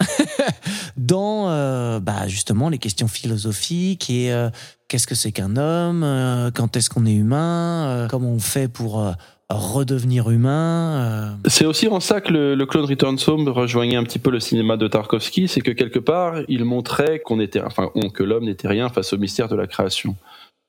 dans euh, bah, justement les questions philosophiques et euh, qu'est-ce que c'est qu'un homme, euh, quand est-ce qu'on est humain, comment on fait pour redevenir humain. C'est aussi en ça que le, le Clone Returns Home rejoignait un petit peu le cinéma de Tarkovsky, c'est que quelque part, il montrait qu'on était, enfin, on- que l'homme n'était rien face au mystère de la création.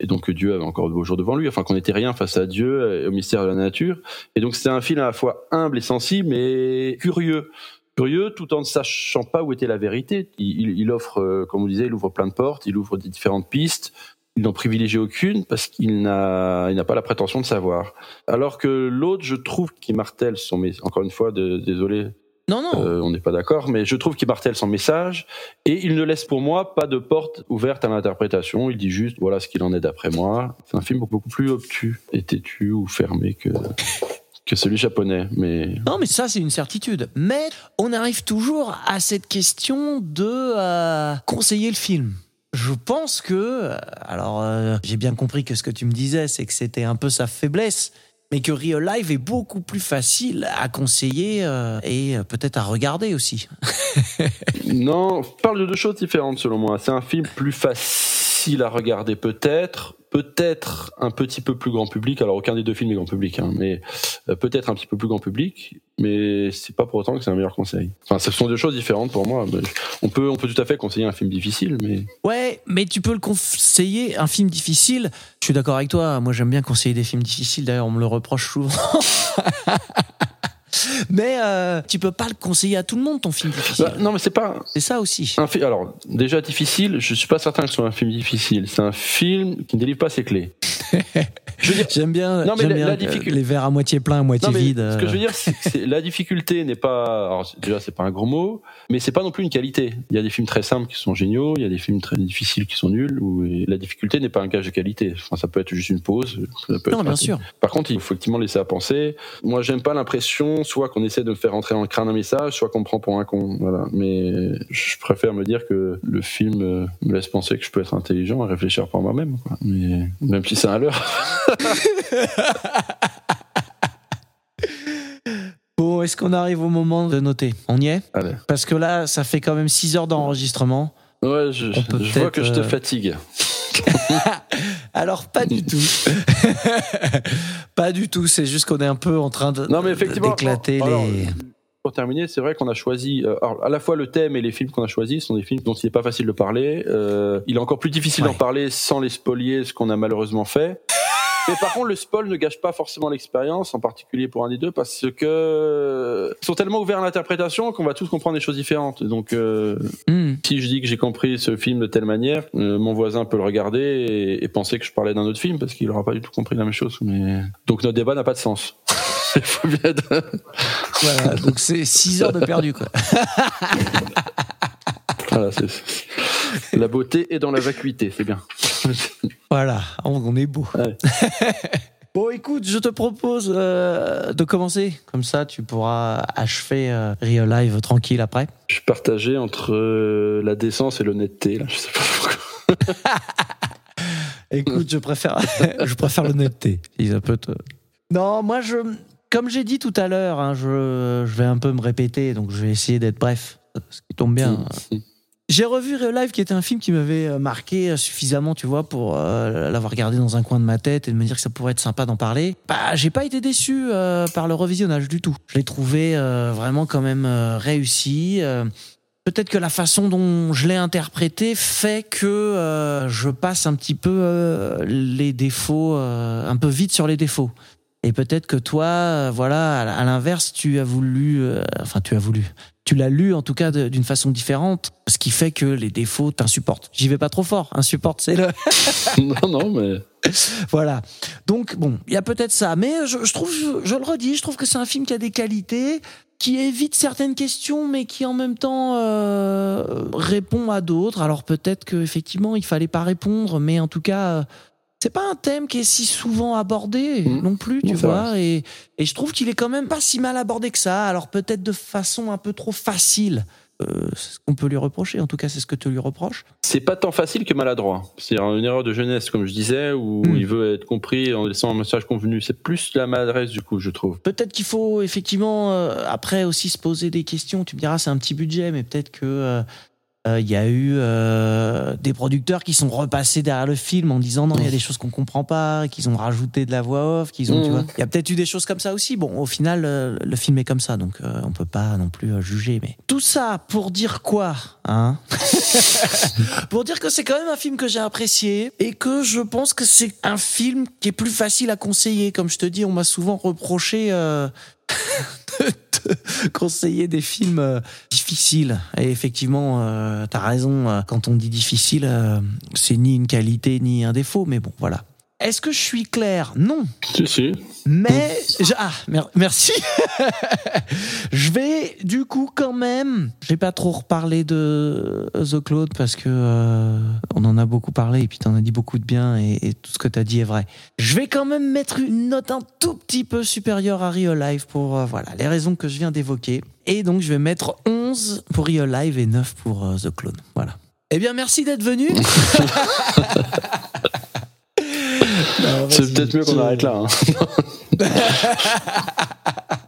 Et donc que Dieu avait encore de beaux jours devant lui, enfin qu'on n'était rien face à Dieu et au mystère de la nature. Et donc c'était un film à la fois humble et sensible, mais curieux. Curieux tout en ne sachant pas où était la vérité. Il, il- il offre, euh, comme on disait, il ouvre plein de portes, il ouvre des différentes pistes. Il n'en privilégie aucune parce qu'il n'a, il n'a pas la prétention de savoir. Alors que l'autre, je trouve qu'il martèle son, mais encore une fois, de- désolé, Non, non. euh, on n'est pas d'accord, mais je trouve qu'il martèle son message et il ne laisse pour moi pas de porte ouverte à l'interprétation. Il dit juste voilà ce qu'il en est d'après moi. C'est un film beaucoup plus obtus et têtu ou fermé que que celui japonais, mais Non, mais ça, c'est une certitude. Mais on arrive toujours à cette question de euh, conseiller le film. Je pense que, euh, alors, euh, j'ai bien compris que ce que tu me disais, c'est que c'était un peu sa faiblesse, mais que Real Life est beaucoup plus facile à conseiller euh, et euh, peut-être à regarder aussi. non, on parle de deux choses différentes selon moi. C'est un film plus facile à regarder peut-être, peut-être un petit peu plus grand public. Alors aucun des deux films est grand public, hein, mais euh, peut-être un petit peu plus grand public. Mais c'est pas pour autant que c'est un meilleur conseil. Enfin, ce sont deux choses différentes pour moi. On peut, on peut tout à fait conseiller un film difficile, mais Ouais, mais tu peux le conseiller, un film difficile. Je suis d'accord avec toi, moi j'aime bien conseiller des films difficiles, d'ailleurs on me le reproche souvent. mais euh, tu peux pas le conseiller à tout le monde ton film difficile. Bah, non, mais c'est pas C'est ça aussi. un film. Alors déjà difficile, je suis pas certain que ce soit un film difficile. C'est un film qui ne délivre pas ses clés. J'aime bien, Non, mais la- bien, la euh, difficulté- les verres à moitié pleins, à moitié Non, vides. Ce que euh. je veux dire, c'est que la difficulté n'est pas. Alors, déjà, c'est pas un gros mot, mais c'est pas non plus une qualité. Il y a des films très simples qui sont géniaux, il y a des films très difficiles qui sont nuls. Où la difficulté n'est pas un gage de qualité. Enfin, ça peut être juste une pause. ça peut Non, être bien un- sûr. Par contre, il faut effectivement laisser à penser. Moi, j'aime pas l'impression, soit qu'on essaie de me faire entrer dans le crâne un message, soit qu'on me prend pour un con. Voilà. Mais je préfère me dire que le film euh, me laisse penser que je peux être intelligent et réfléchir par moi-même. Mais même si c'est un Bon, est-ce qu'on arrive au moment de noter? On y est? Allez. Parce que là, ça fait quand même 6 heures d'enregistrement. Ouais, je, vois que je te euh, fatigue. Alors, pas du tout. pas du tout, c'est juste qu'on est un peu en train de, Non, mais de- effectivement. d'éclater les... Pour terminer, c'est vrai qu'on a choisi, euh, alors, à la fois le thème et les films qu'on a choisis sont des films dont il n'est pas facile de parler. Euh, il est encore plus difficile Ouais. d'en parler sans les spolier, ce qu'on a malheureusement fait. Mais par contre, le spoil ne gâche pas forcément l'expérience, en particulier pour un des deux, parce que ils sont tellement ouverts à l'interprétation qu'on va tous comprendre des choses différentes. Donc, euh, Hmm. si je dis que j'ai compris ce film de telle manière, euh, mon voisin peut le regarder et, et penser que je parlais d'un autre film parce qu'il n'aura pas du tout compris la même chose. Mais donc notre débat n'a pas de sens. Il faut bien être- Voilà, donc c'est 6 heures de perdu, quoi. Voilà, c'est- la beauté est dans la vacuité, c'est bien. Voilà, on, est beau. Ouais. bon, écoute, je te propose euh, de commencer. Comme ça, tu pourras achever euh, Real Live tranquille après. Je suis partagé entre euh, la décence et l'honnêteté. Là, je sais pas pourquoi. Écoute, je préfère, je préfère l'honnêteté. Si ça peut te... Non, moi, je, comme j'ai dit tout à l'heure, hein, je, je vais un peu me répéter, donc je vais essayer d'être bref. Ce qui tombe bien. J'ai revu Real Life, qui était un film qui m'avait euh, marqué euh, suffisamment, tu vois, pour euh, l'avoir gardé dans un coin de ma tête et de me dire que ça pourrait être sympa d'en parler. Bah, j'ai pas été déçu euh, par le revisionnage du tout. Je l'ai trouvé euh, vraiment quand même réussi. Peut-être que la façon dont je l'ai interprété fait que euh, je passe un petit peu euh, les défauts, euh, un peu vite sur les défauts. Et peut-être que toi, euh, voilà, à l'inverse, tu as voulu, euh, enfin, tu as voulu, tu l'as lu en tout cas d'une façon différente, ce qui fait que les défauts t'insupportent. J'y vais pas trop fort, insupporte, c'est le. non, non, mais voilà. Donc bon, il y a peut-être ça, mais je, je trouve, je, je le redis, je trouve que c'est un film qui a des qualités, qui évite certaines questions, mais qui en même temps euh, répond à d'autres. Alors peut-être que effectivement il fallait pas répondre, mais en tout cas. C'est pas un thème qui est si souvent abordé Mhm. non plus, tu vois, et, et je trouve qu'il est quand même pas si mal abordé que ça. Alors peut-être de façon un peu trop facile. Euh, c'est ce qu'on peut lui reprocher. En tout cas, c'est ce que tu lui reproches. c'est pas tant facile que maladroit. C'est une erreur de jeunesse, comme je disais, où Hmm. il veut être compris en laissant un message convenu. C'est plus la maladresse, du coup, je trouve. Peut-être qu'il faut effectivement euh, après aussi se poser des questions. Tu me diras, c'est un petit budget, mais peut-être que euh, euh, il y a eu euh, des producteurs qui sont repassés derrière le film en disant non, il y a des choses qu'on comprend pas, qu'ils ont rajouté de la voix off, qu'ils ont, tu Mhm. vois. Il y a peut-être eu des choses comme ça aussi. Bon, au final, euh, le film est comme ça, donc euh, on peut pas non plus juger. Mais tout ça pour dire quoi, hein? Pour dire que c'est quand même un film que j'ai apprécié et que je pense que c'est un film qui est plus facile à conseiller. Comme je te dis, on m'a souvent reproché euh, de conseiller des films euh, difficiles. Et effectivement, euh, t'as raison. euh, Quand on dit difficile, c'est ni une qualité ni un défaut. Mais bon, voilà. Est-ce que je suis clair? Non. Si, si. Mais je- ah mer- merci. je vais du coup quand même. Je vais pas trop reparler de The Cloud parce que euh, on en a beaucoup parlé et puis t'en as dit beaucoup de bien et, et tout ce que t'as dit est vrai. Je vais quand même mettre une note un tout petit peu supérieure à Real Life pour euh, voilà les raisons que je viens d'évoquer et donc je vais mettre 11 pour Real Life et 9 pour euh, The Clone. Voilà. Eh bien merci d'être venu. C'est peut-être mieux qu'on arrête là. hein.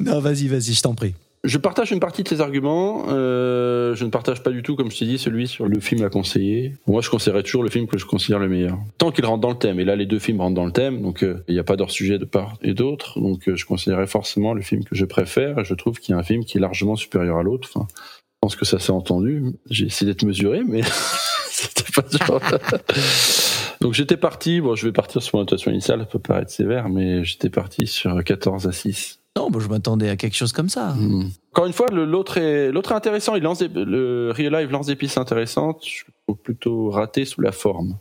Non, vas-y, vas-y, je t'en prie. Je partage une partie de tes arguments. euh, je ne partage pas du tout, comme je t'ai dit, celui sur le film à conseiller. Moi, je conseillerais toujours le film que je considère le meilleur. Tant qu'il rentre dans le thème. Et là, les deux films rentrent dans le thème, donc euh, il n'y a pas d'hors sujet de part et d'autre. Donc, euh, je considérerais forcément le film que je préfère. Et je trouve qu'il y a un film qui est largement supérieur à l'autre. Enfin, je pense que ça s'est entendu. J'ai essayé d'être mesuré, mais c'était pas genre. Donc j'étais parti, bon je vais partir sur mon notation initiale, ça peut paraître sévère, mais j'étais parti sur 14 à 6. Non, bah, je m'attendais à quelque chose comme ça. Hmm. Encore une fois, l'autre est, l'autre est intéressant. Il lance des- le Real Life lance des pistes intéressantes. Je trouve plutôt raté sous la forme.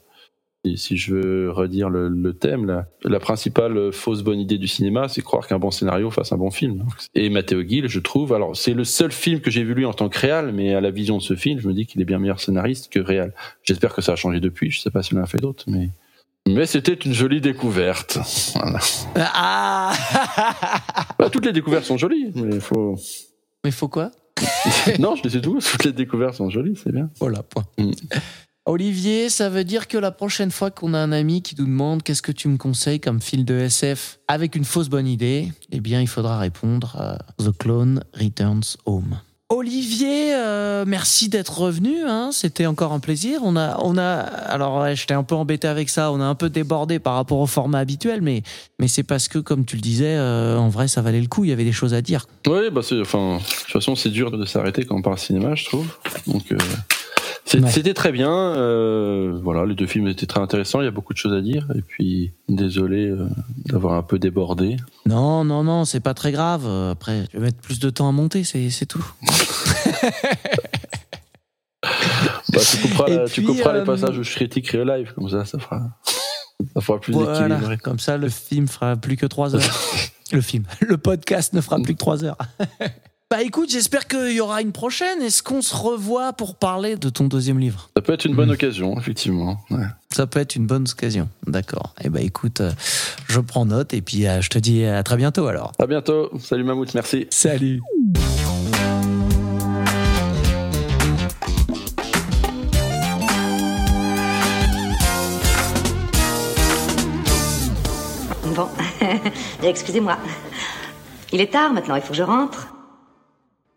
Et si je veux redire le, le thème, là, la principale fausse bonne idée du cinéma, c'est croire qu'un bon scénario fasse un bon film. Et Matteo Gill, je trouve, alors c'est le seul film que j'ai vu lui en tant que réal, mais à la vision de ce film, je me dis qu'il est bien meilleur scénariste que réal. J'espère que ça a changé depuis, je sais pas s'il en a fait d'autres, mais... Mais c'était une jolie découverte. Voilà. Ah Bah, toutes les découvertes sont jolies, mais il faut... Mais faut quoi? Non, je les ai tous. Toutes les découvertes sont jolies, c'est bien. Voilà, point. Mm. Olivier, ça veut dire que la prochaine fois qu'on a un ami qui nous demande qu'est-ce que tu me conseilles comme film de SF avec une fausse bonne idée, eh bien, il faudra répondre The Clone Returns Home. Olivier, euh, merci d'être revenu. Hein, C'était encore un plaisir. On a, on a. Alors, ouais, j'étais un peu embêté avec ça. On a un peu débordé par rapport au format habituel, mais, mais c'est parce que, comme tu le disais, euh, en vrai, ça valait le coup. Il y avait des choses à dire. Oui, bah enfin, de toute façon, c'est dur de s'arrêter quand on parle cinéma, je trouve. Donc, euh, Ouais. c'était très bien. euh, voilà, les deux films étaient très intéressants. Il y a beaucoup de choses à dire. Et puis, désolé euh, d'avoir un peu débordé. Non, non, non, c'est pas très grave. Euh, Après, je vais mettre plus de temps à monter, c'est tout. Bah, tu couperas, tu euh, les passages où je critique Real Life, comme ça, ça fera, ça fera plus Voilà, équilibré. comme ça, le film fera plus que 3 heures. le film, le podcast ne fera plus que 3 heures. bah écoute, j'espère qu'il y aura une prochaine. Est-ce qu'on se revoit pour parler de ton deuxième livre? Ça peut être une bonne occasion, effectivement. Ouais. Ça peut être une bonne occasion. D'accord. Eh ben écoute, euh, je prends note et puis euh, je te dis à très bientôt alors. À bientôt. Salut Mammouth, merci. Salut. Bon, excusez-moi. Il est tard maintenant, il faut que je rentre.